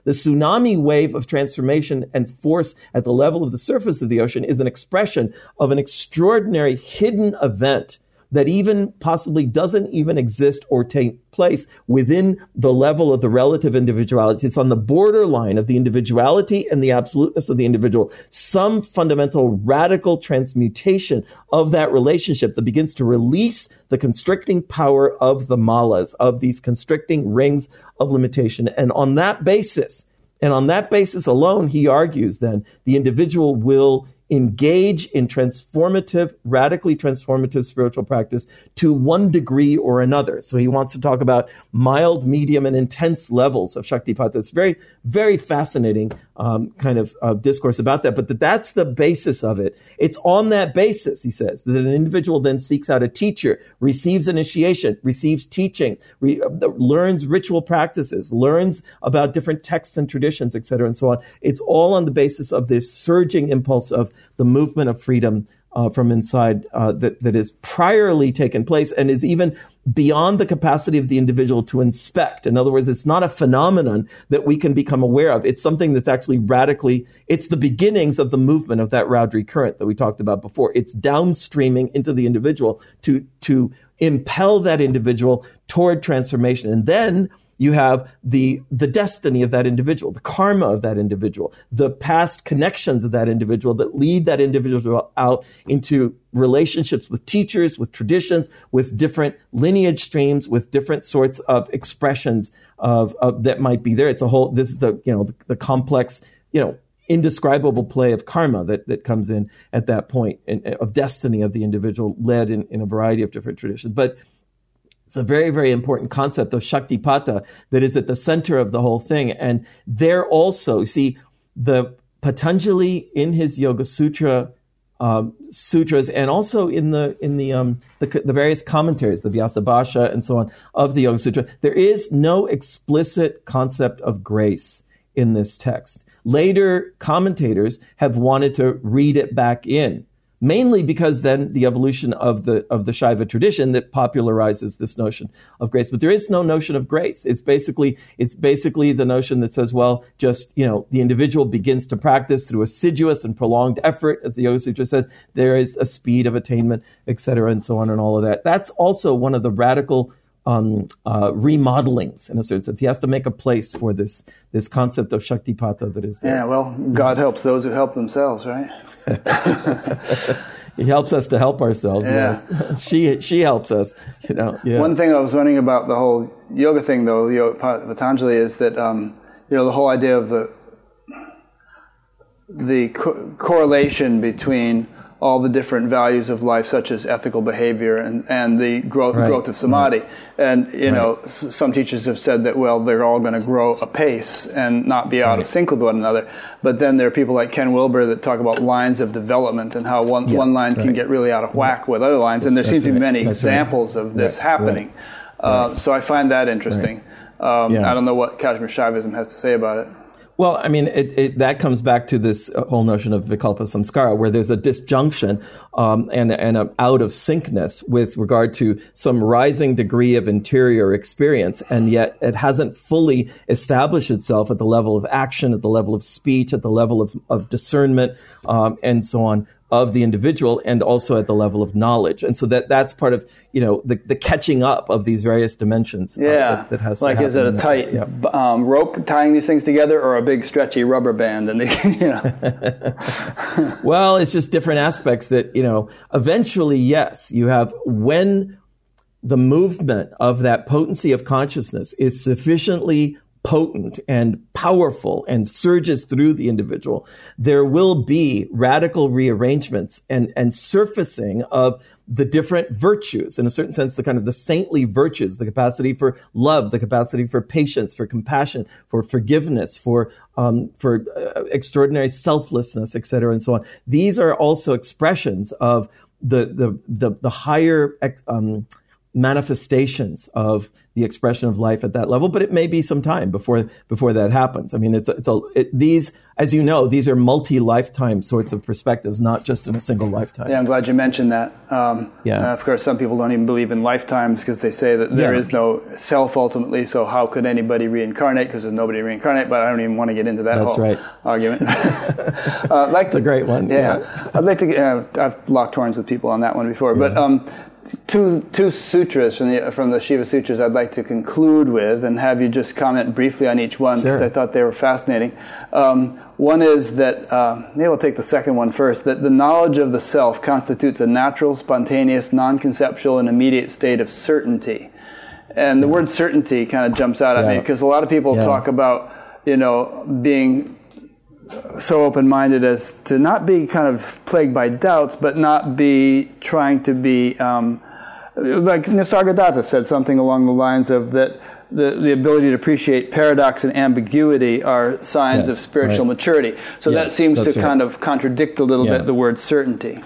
The tsunami wave of transformation and force at the level of the surface of the ocean is an expression of an extraordinary hidden event that even possibly doesn't even exist or take place within the level of the relative individuality. It's on the borderline of the individuality and the absoluteness of the individual. Some fundamental radical transmutation of that relationship that begins to release the constricting power of the malas, of these constricting rings of limitation. And on that basis, and on that basis alone, he argues then the individual will engage in transformative, radically transformative spiritual practice to one degree or another. So he wants to talk about mild, medium, and intense levels of Shaktipata. It's very, very fascinating um, kind of uh, discourse about that, but that that's the basis of it. It's on that basis, he says, that an individual then seeks out a teacher, receives initiation, receives teaching, re- uh, learns ritual practices, learns about different texts and traditions, etc., and so on. It's all on the basis of this surging impulse of the movement of freedom uh, from inside uh, that that is priorly taken place and is even beyond the capacity of the individual to inspect. In other words, it's not a phenomenon that we can become aware of. It's something that's actually radically. It's the beginnings of the movement of that Raudri current that we talked about before. It's downstreaming into the individual to to impel that individual toward transformation, and then you have the, the destiny of that individual, the karma of that individual, the past connections of that individual that lead that individual out into relationships with teachers, with traditions, with different lineage streams, with different sorts of expressions of, of that might be there. It's a whole, this is the, you know, the, the complex, you know, indescribable play of karma that, that comes in at that point of destiny of the individual led in, in a variety of different traditions. But it's a very, very important concept of Shaktipata that is at the center of the whole thing. And there also, see, the Patanjali in his Yoga Sutra um, sutras, and also in the in the, um, the, the various commentaries, the Vyasa Bhashya and so on of the Yoga Sutra, there is no explicit concept of grace in this text. Later commentators have wanted to read it back in mainly because then the evolution of the of the Shaiva tradition that popularizes this notion of grace. But there is no notion of grace. It's basically it's basically the notion that says, well, just you know, the individual begins to practice through assiduous and prolonged effort, as the Yoga Sutra says. There is a speed of attainment, etc., and so on, and all of that. That's also one of the radical um, uh, remodelings in a certain sense. He has to make a place for this this concept of Shaktipata that is there. Yeah, well, God helps those who help themselves, right? *laughs* he helps us to help ourselves. Yeah. Yes, she she helps us. You know. Yeah. One thing I was wondering about the whole yoga thing, though, you know, Patanjali, is that um, you know the whole idea of the the co- correlation between all the different values of life, such as ethical behavior and, and the growth, right. growth of samadhi. Right. And, you right. know, s- some teachers have said that, well, they're all going to grow apace and not be out of sync with one another. But then there are people like Ken Wilber that talk about lines of development and how one, yes, one line can get really out of whack with other lines. And there That's seems to be many That's examples of this happening. Uh, so I find that interesting. Um, yeah. I don't know what Kashmir Shaivism has to say about it. Well, I mean, it, it, that comes back to this whole notion of vikalpa samskara, where there's a disjunction um, and, and an out of syncness with regard to some rising degree of interior experience, and yet it hasn't fully established itself at the level of action, at the level of speech, at the level of, of discernment, um, and so on of the individual and also at the level of knowledge. And so that that's part of, you know, the, the catching up of these various dimensions. Uh, yeah. Uh, that, that, has like, is it a tight yeah. um, rope tying these things together or a big stretchy rubber band? And, *laughs* you know. *laughs* well, it's just different aspects that, you know, eventually, yes, you have when the movement of that potency of consciousness is sufficiently potent and powerful and surges through the individual, there will be radical rearrangements and, and surfacing of the different virtues, in a certain sense, the kind of the saintly virtues, the capacity for love, the capacity for patience, for compassion, for forgiveness, for um, for uh, extraordinary selflessness, et cetera, and so on. These are also expressions of the the the, the higher um, manifestations of the expression of life at that level, but it may be some time before before that happens. I mean, it's it's a it, these, as you know, these are multi lifetime sorts of perspectives, not just in a single lifetime. Yeah, I'm glad you mentioned that. Um, yeah, uh, of course, some people don't even believe in lifetimes because they say that there yeah. is no self ultimately. So how could anybody reincarnate? Because there's nobody reincarnate. But I don't even want to get into that That's whole right. argument. *laughs* uh, like It's a great one. Yeah, yeah. I'd like to. Uh, I've locked horns with people on that one before, yeah. but. Um, two two sutras from the from the Shiva Sutras I'd like to conclude with and have you just comment briefly on each one because sure. I thought they were fascinating. Um, one is that uh, maybe we'll take the second one first. That the knowledge of the self constitutes a natural, spontaneous, non-conceptual, and immediate state of certainty. And the yeah. word certainty kind of jumps out at yeah. me because a lot of people yeah. talk about you know being so open-minded as to not be kind of plagued by doubts, but not be trying to be um, like Nisargadatta said something along the lines of that the, the ability to appreciate paradox and ambiguity are signs yes, of spiritual right. maturity. So yes, that seems to right. kind of contradict a little yeah. bit the word certainty.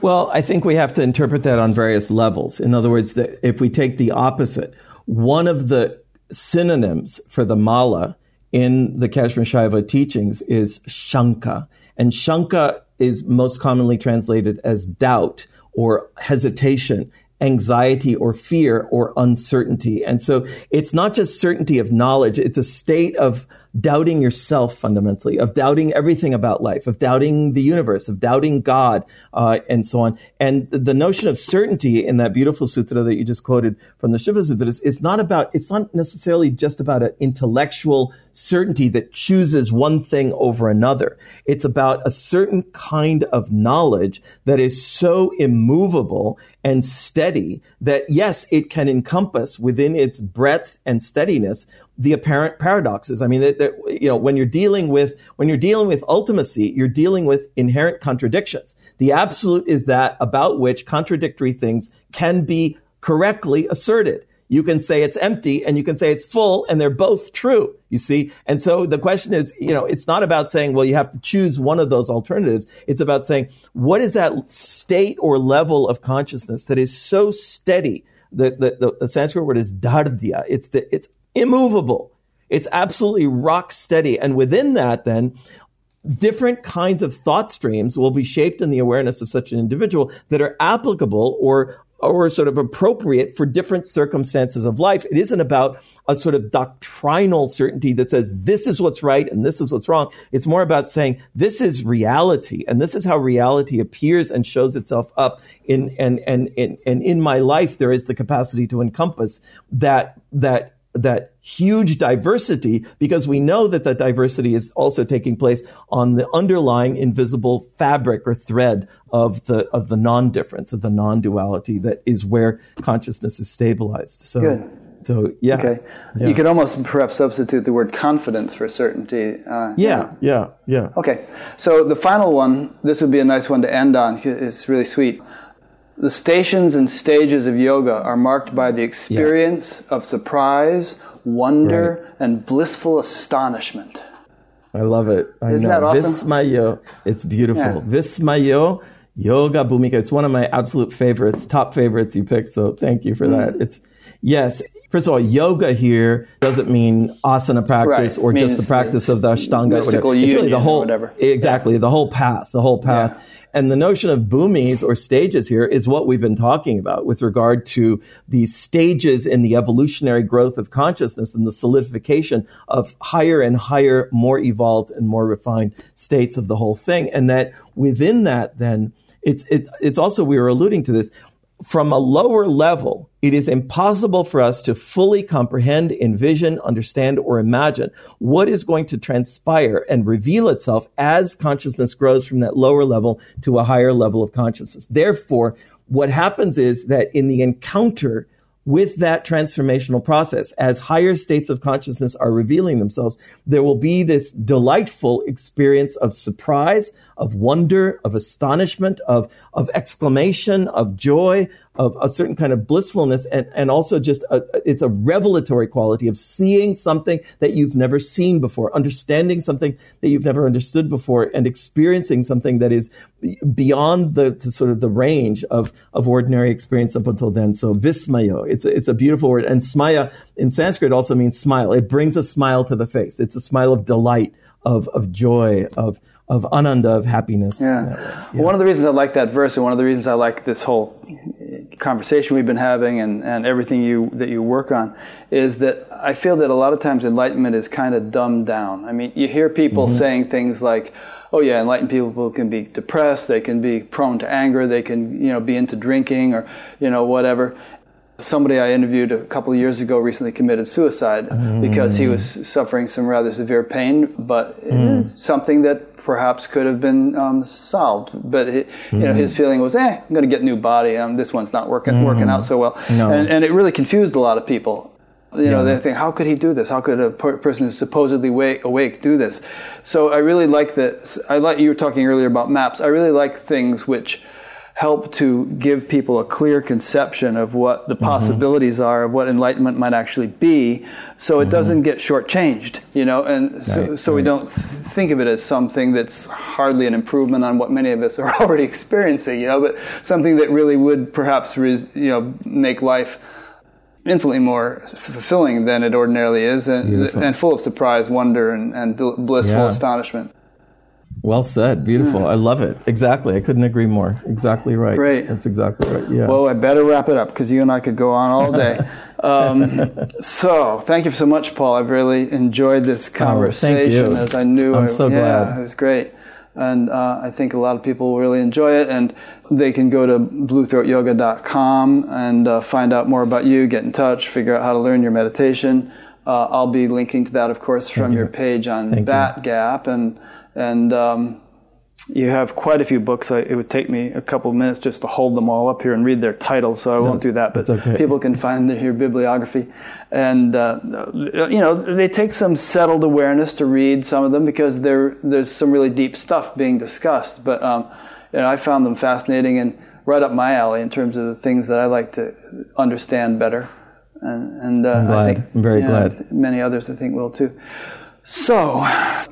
Well, I think we have to interpret that on various levels. In other words, that if we take the opposite, one of the synonyms for the mala in the Kashmir Shaiva teachings is shanka. And shanka is most commonly translated as doubt or hesitation anxiety or fear or uncertainty. And so it's not just certainty of knowledge. It's a state of doubting yourself fundamentally, of doubting everything about life, of doubting the universe, of doubting God, uh, and so on. And the notion of certainty in that beautiful sutra that you just quoted from the Shiva Sutra is, is not about, it's not necessarily just about an intellectual certainty that chooses one thing over another. It's about a certain kind of knowledge that is so immovable and steady that yes, it can encompass within its breadth and steadiness the apparent paradoxes. I mean, that, that, you know, when you're dealing with when you're dealing with ultimacy, you're dealing with inherent contradictions. The absolute is that about which contradictory things can be correctly asserted. You can say it's empty and you can say it's full and they're both true, you see? And so the question is, you know, it's not about saying, well, you have to choose one of those alternatives. It's about saying, what is that state or level of consciousness that is so steady? The, the, the, Sanskrit word is dardya. It's the, it's immovable. It's absolutely rock steady. And within that, then, different kinds of thought streams will be shaped in the awareness of such an individual that are applicable or or sort of appropriate for different circumstances of life. It isn't about a sort of doctrinal certainty that says this is what's right and this is what's wrong. It's more about saying this is reality and this is how reality appears and shows itself up in and and and, and in my life there is the capacity to encompass that that that huge diversity because we know that that diversity is also taking place on the underlying invisible fabric or thread of the of the non-difference of the non-duality that is where consciousness is stabilized so Good. So yeah, Okay. Yeah. You could almost perhaps substitute the word confidence for certainty. Uh, yeah, yeah, yeah. Okay. So the final one, this would be a nice one to end on. It's really sweet. The stations and stages of yoga are marked by the experience of surprise, wonder, and blissful astonishment. I love it. I Isn't know. that awesome? Vismayo. It's beautiful. Yeah. Vismayo Yoga Bhumika. It's one of my absolute favorites, top favorites you picked. So thank you for Mm. that. It's yes. First of all, yoga here doesn't mean asana practice Right. or just the practice of the Ashtanga. whatever. It's really the whole, whatever. exactly the whole path, the whole path. And the notion of bhumis or stages here is what we've been talking about with regard to these stages in the evolutionary growth of consciousness and the solidification of higher and higher, more evolved and more refined states of the whole thing. And that within that, then it's, it's, it's also, we were alluding to this, from a lower level, it is impossible for us to fully comprehend, envision, understand, or imagine what is going to transpire and reveal itself as consciousness grows from that lower level to a higher level of consciousness. Therefore, what happens is that in the encounter with that transformational process, as higher states of consciousness are revealing themselves, there will be this delightful experience of surprise, of wonder, of astonishment, of, of exclamation, of joy, of a certain kind of blissfulness, and, and also just a, it's a revelatory quality of seeing something that you've never seen before, understanding something that you've never understood before, and experiencing something that is beyond the, sort of the range of, of ordinary experience up until then. So vismayo, it's a, it's a beautiful word. And smaya in Sanskrit also means smile. It brings a smile to the face. It's a smile of delight, of, of joy, of, of ananda, of happiness. Yeah. One of the reasons I like that verse, and one of the reasons I like this whole conversation we've been having, and, and everything you that you work on, is that I feel that a lot of times enlightenment is kind of dumbed down. I mean, you hear people mm-hmm. saying things like, "Oh yeah, enlightened people can be depressed, they can be prone to anger, they can you know be into drinking, or you know whatever." Somebody I interviewed a couple of years ago recently committed suicide because he mm. was suffering some rather severe pain, but it's mm. something that perhaps could have been um, solved. But it, you know, his feeling was, "Eh, I'm going to get a new body. Um, this one's not working working out so well," No. and, and it really confused a lot of people. You know, they think, how could he do this? How could a per- person who's supposedly awake, awake do this? So I really like that. I like you were talking earlier about maps. I really like things which help to give people a clear conception of what the mm-hmm. possibilities are of what enlightenment might actually be, so it mm-hmm. doesn't get shortchanged. You know, and so, Right, so we don't th- think of it as something that's hardly an improvement on what many of us are *laughs* already experiencing. You know, but something that really would perhaps res- you know make life infinitely more fulfilling than it ordinarily is, and, and full of surprise, wonder, and, and bl- blissful Yeah. astonishment. Well said. Beautiful. I love it. Exactly. I couldn't agree more. Exactly right. Great. That's exactly right. Yeah. Well, I better wrap it up because you and I could go on all day. *laughs* um, so, thank you so much, Paul. I've really enjoyed this conversation, Oh, thank you. as I knew. I'm I, so yeah, glad. it was great, and uh, I think a lot of people will really enjoy it. And they can go to bluethroatyoga.com and uh, find out more about you, get in touch, figure out how to learn your meditation. Uh, I'll be linking to that, of course, from your page on Thank you. BatGap, and and um, you have quite a few books. I, it would take me a couple of minutes just to hold them all up here and read their titles, so I won't do that. But okay. people can find your bibliography, and uh, you know they take some settled awareness to read some of them because there there's some really deep stuff being discussed. But um, you know I found them fascinating and right up my alley in terms of the things that I like to understand better. And, and uh, I'm I glad. think I'm very glad. Many others I think will too. So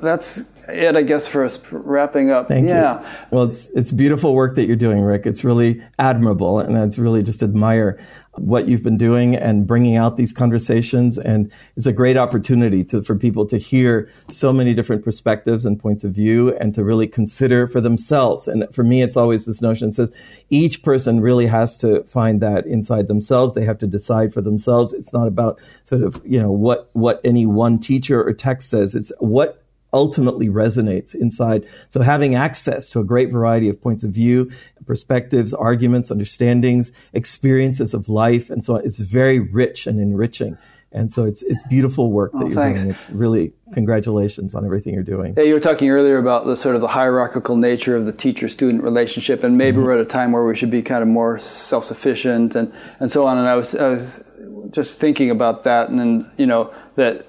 that's it, I guess, for us wrapping up. Thank yeah. you. Well, it's it's beautiful work that you're doing, Rick. It's really admirable, and I really just admire what you've been doing and bringing out these conversations. And it's a great opportunity to for people to hear so many different perspectives and points of view, and to really consider for themselves. And for me, it's always this notion that says each person really has to find that inside themselves. They have to decide for themselves. It's not about sort of you know what what any one teacher or text says. It's what ultimately resonates inside. So having access to a great variety of points of view, perspectives, arguments, understandings, experiences of life, and so on, it's very rich and enriching. And so it's it's beautiful work that Oh, you're thanks. doing. It's really congratulations on everything you're doing. Yeah, you were talking earlier about the sort of the hierarchical nature of the teacher-student relationship, and maybe we're at a time where we should be kind of more self-sufficient and, and so on. And I was I was just thinking about that, and then you know that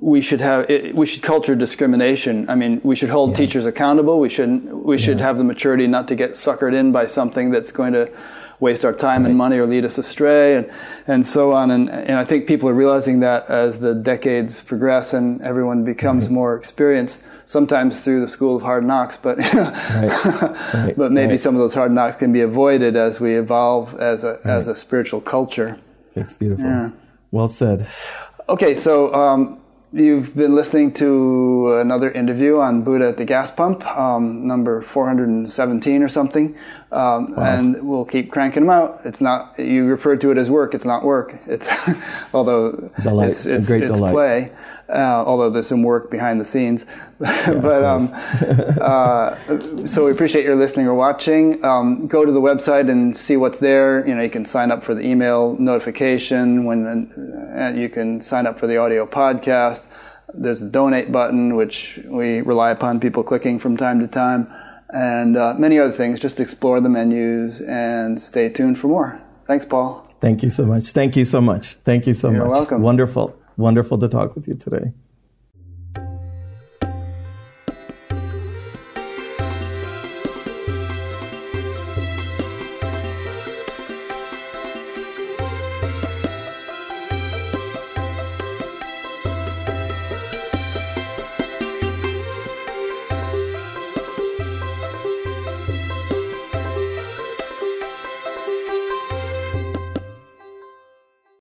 we should have we should culture discrimination. I mean, we should hold yeah. teachers accountable. We shouldn't. We should have the maturity not to get suckered in by something that's going to waste our time right. and money or lead us astray, and and so on. And and I think people are realizing that as the decades progress and everyone becomes right. more experienced. Sometimes through the school of hard knocks, but *laughs* right. but maybe some of those hard knocks can be avoided as we evolve as a as a spiritual culture. It's beautiful. Yeah. Well said. Okay, so um, You've been listening to another interview on Buddha at the gas pump, um, number 417 or something, um, wow. and we'll keep cranking them out. It's not you referred to it as work. It's not work. It's *laughs* although delight. it's, it's, great it's delight. play. Uh, although there's some work behind the scenes, *laughs* yeah, but um, uh, so we appreciate your listening or watching. Um, go to the website and see what's there. You know, you can sign up for the email notification when uh, you can sign up for the audio podcast. There's a donate button, which we rely upon people clicking from time to time, and uh, many other things. Just explore the menus and stay tuned for more. Thanks, Paul. Thank you so much. Thank you so much. Thank you so You're much. welcome. Wonderful. Wonderful to talk with you today.